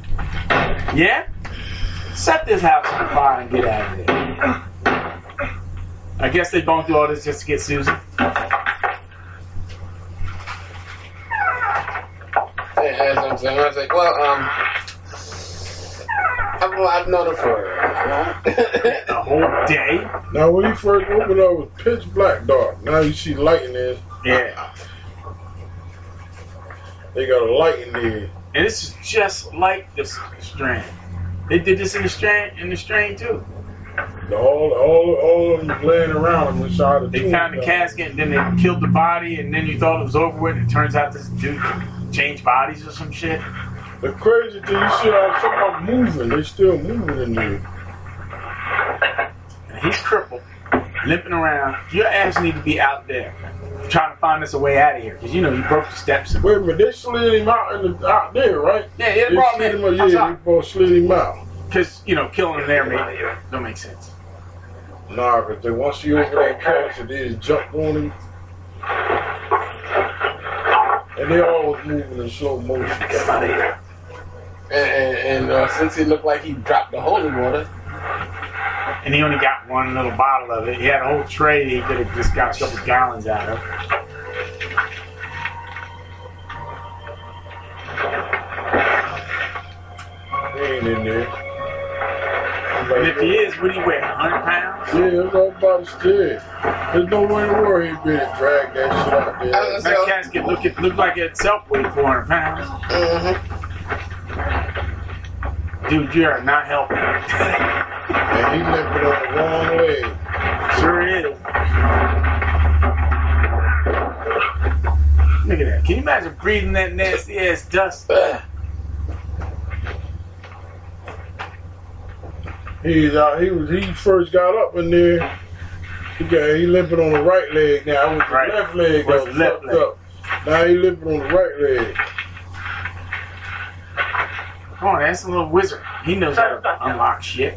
Yeah? Set this house on fire and get out of there. I guess they're going through all this just to get Susan. Yeah, that's what I'm saying. I was like, well, um, I've, I've known him for a whole day. Now, when you first opened up, it was pitch black dark. Now you see light in there. Yeah. They got a light in there. And this is just like the strain. They did this in the strain in the strain too. All, all, all of them laying around inside the They found the casket and then they killed the body and then you thought it was over with and it turns out this dude changed bodies or some shit. The crazy thing, you see some moving. They're still moving in there. And he's crippled, limping around. Your ass need to be out there trying to find us a way out of here because you know you broke the steps. Wait a minute, they slid him out in the, out there, right? Yeah, they brought him slid in out- Yeah, outside. they both slid him out. Because you know killing him there made, don't make sense. Nah, because they once you over that castle, they just jumped on him. And they all was moving in slow motion. And, and, and uh, since he looked like he dropped the holy water, And he only got one little bottle of it. He had a whole tray he could have just got a couple gallons out of. He ain't in there. And if he is, what do you weigh? 100 pounds? Yeah, it's all about scared. There's no way in the world he'd be able to drag that shit out there. That casket look, it looked like it itself weighed 400 pounds. Uh-huh. Dude, you are not helping. And he limping on the wrong leg. Sure is. Look at that. Can you imagine breathing that nasty ass dust? He's out. He was. He first got up in there. He got. He limping on the right leg now. With the Right. left leg was left fucked leg. up. Now he limping on the right leg. Come on, that's a little wizard. He knows how to unlock shit.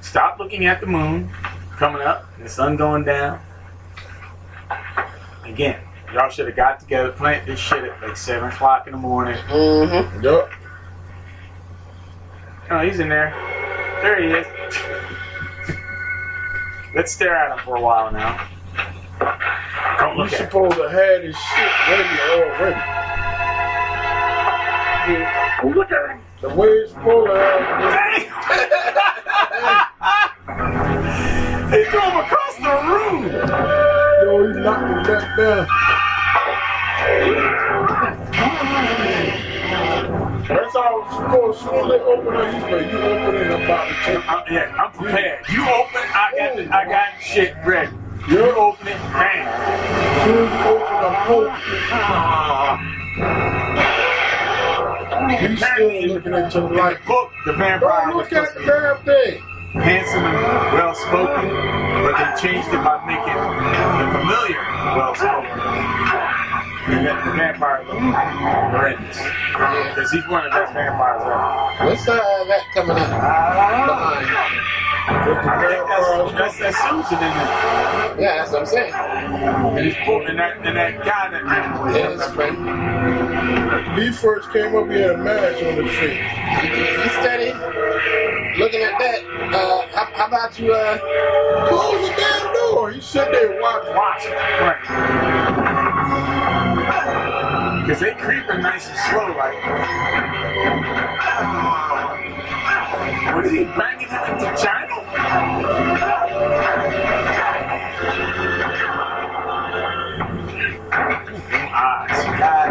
Stop looking at the moon coming up, the sun going down. Again, y'all should have got together, planned this shit at like 7 o'clock in the morning. Mm-hmm. Yup. Oh, he's in there. There he is. Let's stare at him for a while now. Don't You look at him. supposed to have this shit ready already. Look at him. The way it's supposed to. He threw him across the room. Yo, he knocked him back down. That's how it's supposed to. Soon as they open it, you say, you open it, I'm about to take I'm, yeah, I'm prepared. You open, I got the, I got shit ready. You open it, bang. As soon as you open the hope, ah. He's still looking at your light. Book, the vampire was look at the damn thing. handsome and well spoken, but they changed it by making the familiar well spoken. The, the vampire look horrendous. Because he's one of the best vampires ever. What's uh, that coming up behind? I think that's, that's that Susan in there. Yeah, that's what I'm saying. And he's pulling that, and that guy that ran away. Yeah, his friend. When he first came up, he had a match on the tree. He steady. Looking at that. Uh, how, how about you uh, close the damn door? He sit there watching. Watching. Right. Because they creeping nice and slow, like. Ah, what is he banging him into China? Eyes. God.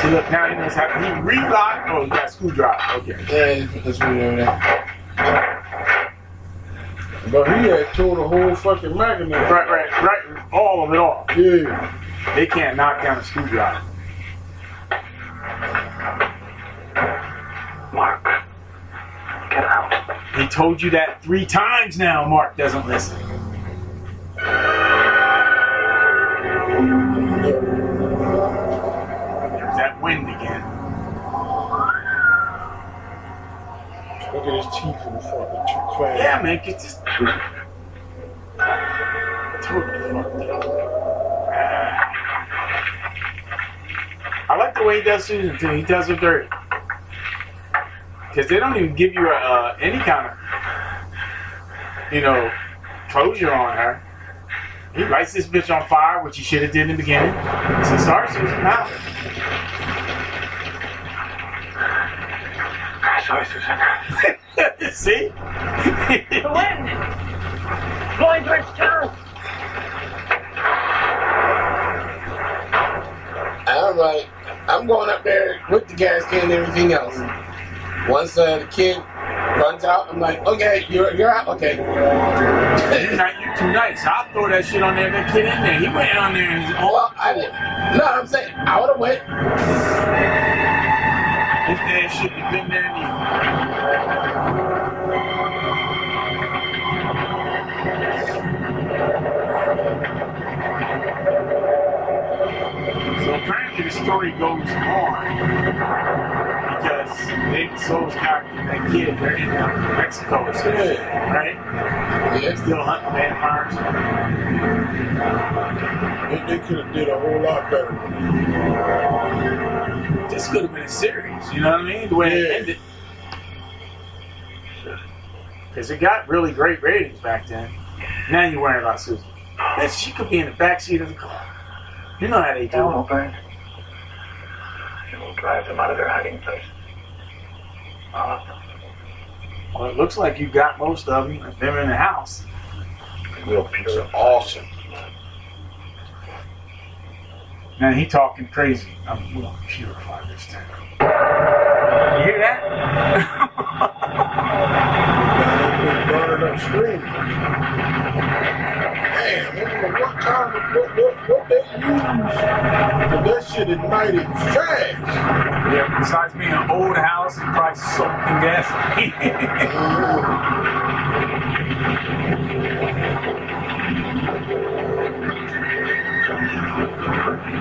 See, look, now he knows how. He relocked. Oh, he got screwdriver. Okay. Yeah, put the screwdriver there. But he had tore the whole fucking mechanism. Right, right, right. All of it off. Yeah. They can't knock down a screwdriver. Mark, get out. He told you that three times now. Mark doesn't listen. There's that wind again. Look at his teeth in the front. They're too. Yeah, man, get just totally fucked up. I like the way he does Susan too. He does her dirty. Because they don't even give you uh, any kind of, you know, closure on her. He lights this bitch on fire, which he should have did in the beginning. So sorry, Susan. Now. Sorry, Susan. See? The wind! Blowing towards town! I'm I'm going up there with the gas can and everything else. Once uh, the kid runs out, I'm like, okay, you're, you're out, okay. You're, not, you're too nice. I'll throw that shit on there. That kid in there. He went on there and well, I did. No, I'm saying I would have went. His dad shouldn't have been there neither. So apparently the story goes on because David Soul's character, that kid, they're in uh, Mexico or something, right? Yeah. Still hunting vampires. They, they could have did a whole lot better. This could have been a series, you know what I mean? The way it ended. Because it got really great ratings back then. Now you're worrying about Susan. Bitch, she could be in the back seat of the car. You know how they do. Down, O'Brien. And we'll drive them out of their hiding place. All of them. Well, it looks like you got most of them. If they're in the house. We'll pure awesome. Now he talking crazy. I'm going to purify this town. You hear that? burning up screaming. Damn, I what kind of what, what, what they use. That shit ignited fast. yeah, besides being an old house, it probably soaked in gasoline.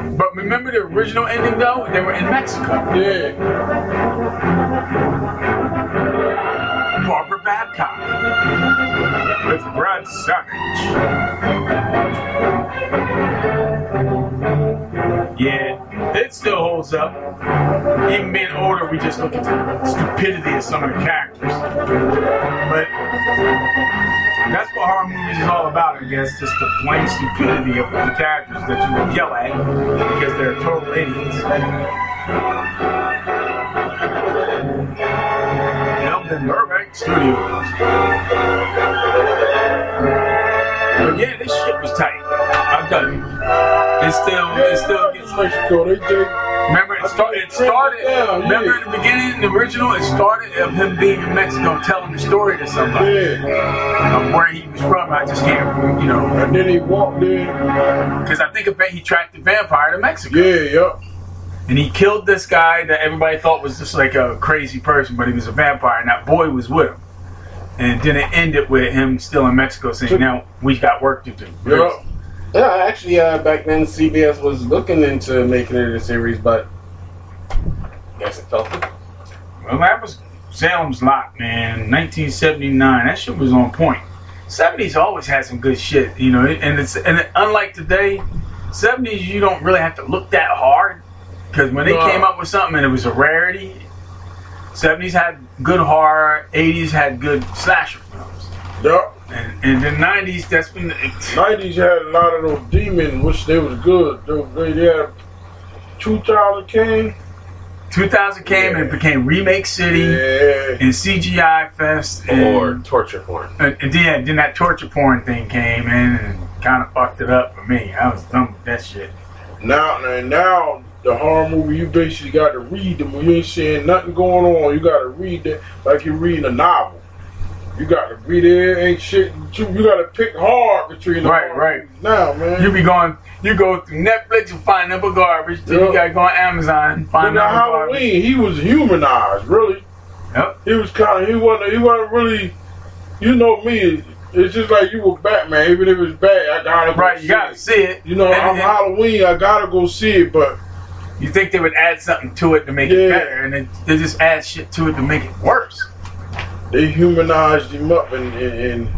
But remember the original ending though? They were in Mexico. Yeah. Barbara Babcock with Brad Savage. Yeah, it still holds up. Even being older, we just look at the stupidity of some of the characters. But that's what horror movies is all about, I guess. Just the plain stupidity of the characters that you would yell at because they're total idiots. Elvin Burbank Studios. But yeah, this shit was tight. I'm done. It still, it still gets Mexico, they, they, Remember, it, start, it started. remember in the beginning, the original, it started of him being in Mexico telling the story to somebody of where he was from. I just can't, you know. And then he walked in. Because I think a va- he tracked the vampire to Mexico. Yeah, yep. And he killed this guy that everybody thought was just like a crazy person, but he was a vampire, and that boy was with him. And didn't end it with him still in Mexico saying, "Now we got work to do." Yeah, actually, uh, back then CBS was looking into making it a series, but I guess it fell through. Well, that was Salem's Lot, man. 1979. That shit was on point. 70s always had some good shit, you know. And it's and unlike today, 70s you don't really have to look that hard because when they No. came up with something and it was a rarity, 70s had good horror, 80s had good slasher films, Yep. and and the 90s that's been. 90s had a lot of those demons, which they was good. They, they had 2000 came. 2000 came and it became Remake City and CGI Fest and, Or torture porn. And, and then, then that torture porn thing came in and kind of fucked it up for me. I was done with that shit. Now, and now the horror movie, you basically got to read them. You ain't seeing nothing going on. You got to read it like you're reading a novel. You got to read it. Ain't shit. You, you got to pick hard between the Right, right. Now, man. You be going, you go through Netflix and find number garbage. Then you gotta go on Amazon find at number garbage. Halloween. He was humanized, really. Yep. He was kind of. He wasn't. He wasn't really. You know me. It's just like you were Batman. Even if it's bad, I gotta go Right, you gotta it. see it. You know, And- I'm and- Halloween. I gotta go see it, but You think they would add something to it to make Yeah. it better, and they, they just add shit to it to make it worse. they humanized him up, and, and, and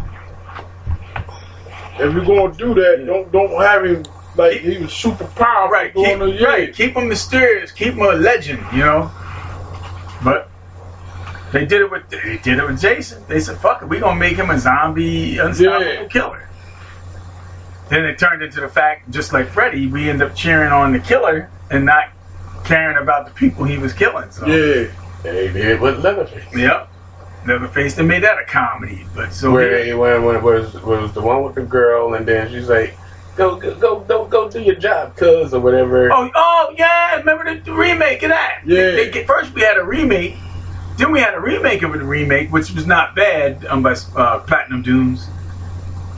if you're gonna do that, don't don't have him like he was super powerful. Right, Going keep, to, yeah. right, keep him mysterious, keep him a legend, you know. But they did it with they did it with Jason. They said, "Fuck it, we gonna make him a zombie, unstoppable Yeah. killer." Then it turned into the fact, just like Freddy, we end up cheering on the killer and not caring about the people he was killing. So. Yeah. They did with Leatherface. Yep. Leatherface, they made that a comedy, but so where when was was the one with the girl, and then she's like, "Go go go go, go do your job, cuz or whatever." Oh, oh yeah, remember the, the remake of that? Yeah. They, they, first we had a remake, then we had a remake of the remake, which was not bad, um, by uh, Platinum Dunes,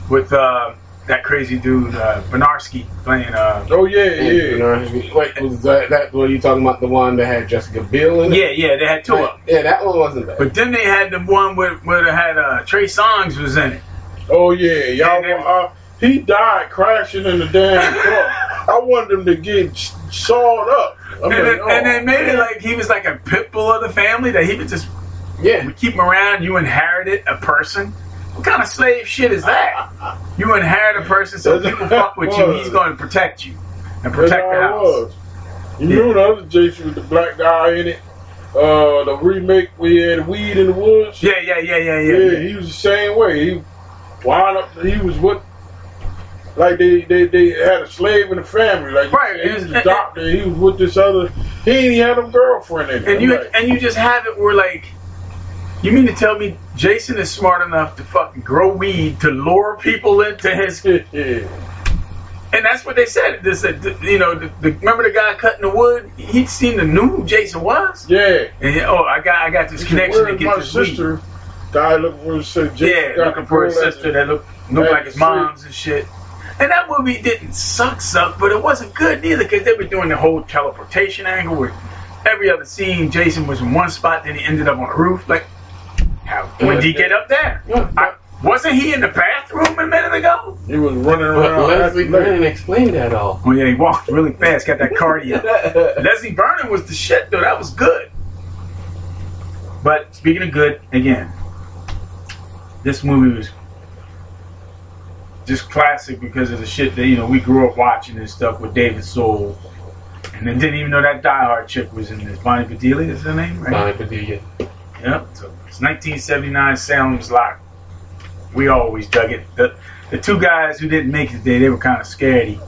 with uh, that crazy dude uh, Bryniarski playing. Uh, oh yeah, yeah You know, wait, was that that what you talking about? The one that had Jessica Biel in it? Yeah, yeah, they had two of them. Yeah, that one wasn't bad. But then they had the one where where it had uh, Trey Songz was in it. Oh yeah, y'all. Uh, he died crashing in the damn car. I wanted him to get sawed up. I'm and, like, then, oh, and they made it like he was like a pit bull of the family that he would just yeah we keep him around. You inherited a person. What kind of slave shit is that? You inherit a person so people fuck with you. He's going to protect you and protect the house. was. You remember the other Jason with the black guy in it? Uh, the remake we had weed in the woods. Yeah, yeah, yeah, yeah, yeah. Yeah, he was the same way. He wound up. He was what? Like they, they, they had a slave in the family. Like Right, he was a doctor. He was with this other. He ain't even had a girlfriend in it. And you like, and you just have it where like, you mean to tell me Jason is smart enough to fucking grow weed to lure people into his? And that's what they said. They said, you know, the, the, remember the guy cutting the wood? He'd seen the new Jason was. Yeah. And he, oh, I got I got this He said, connection to "Where's get my this weed. sister? Guy looking for his sister. Yeah, looking for his sister that looked looked like his mom's and shit. And that movie didn't suck, suck, but it wasn't good neither because they were doing the whole teleportation angle where every other scene Jason was in one spot, then he ended up on a roof. Like, how when did he get up there? I, wasn't he in the bathroom a minute ago? He was running But around. Leslie acting like- Vernon explained that all. Oh yeah, he walked really fast, got that cardio. Leslie Vernon was the shit though. That was good. But speaking of good, again, this movie was just classic because of the shit that you know we grew up watching and stuff with David Soul, and then didn't even know that Die Hard chick was in this. Bonnie Bedelia is her name, right? Bonnie Padilla. Yep. So it's 1979 Salem's Lot. We always dug it. The, the two guys who didn't make it today, they were kind of scaredy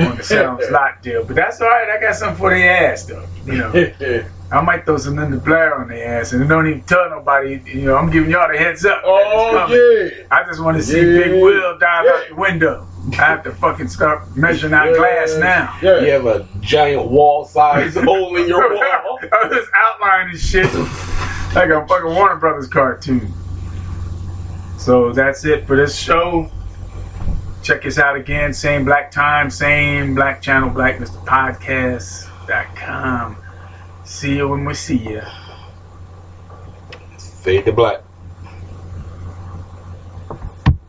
on the Salem's Lot deal. But that's all right. I got something for their ass, though. You know, I might throw some Linda Blair on their ass and don't even tell nobody. You know, I'm giving y'all the heads up. Oh yeah. I just want to see Yeah. Big Will dive Yeah. out the window. I have to fucking start measuring out glass now. Yeah. You have a giant wall size hole in your wall. I was outlining shit like a fucking Warner Brothers cartoon. So that's it for this show. Check us out again. Same black time, same black channel, blacklisterpodcast.com. See you when we see you. Fade to black.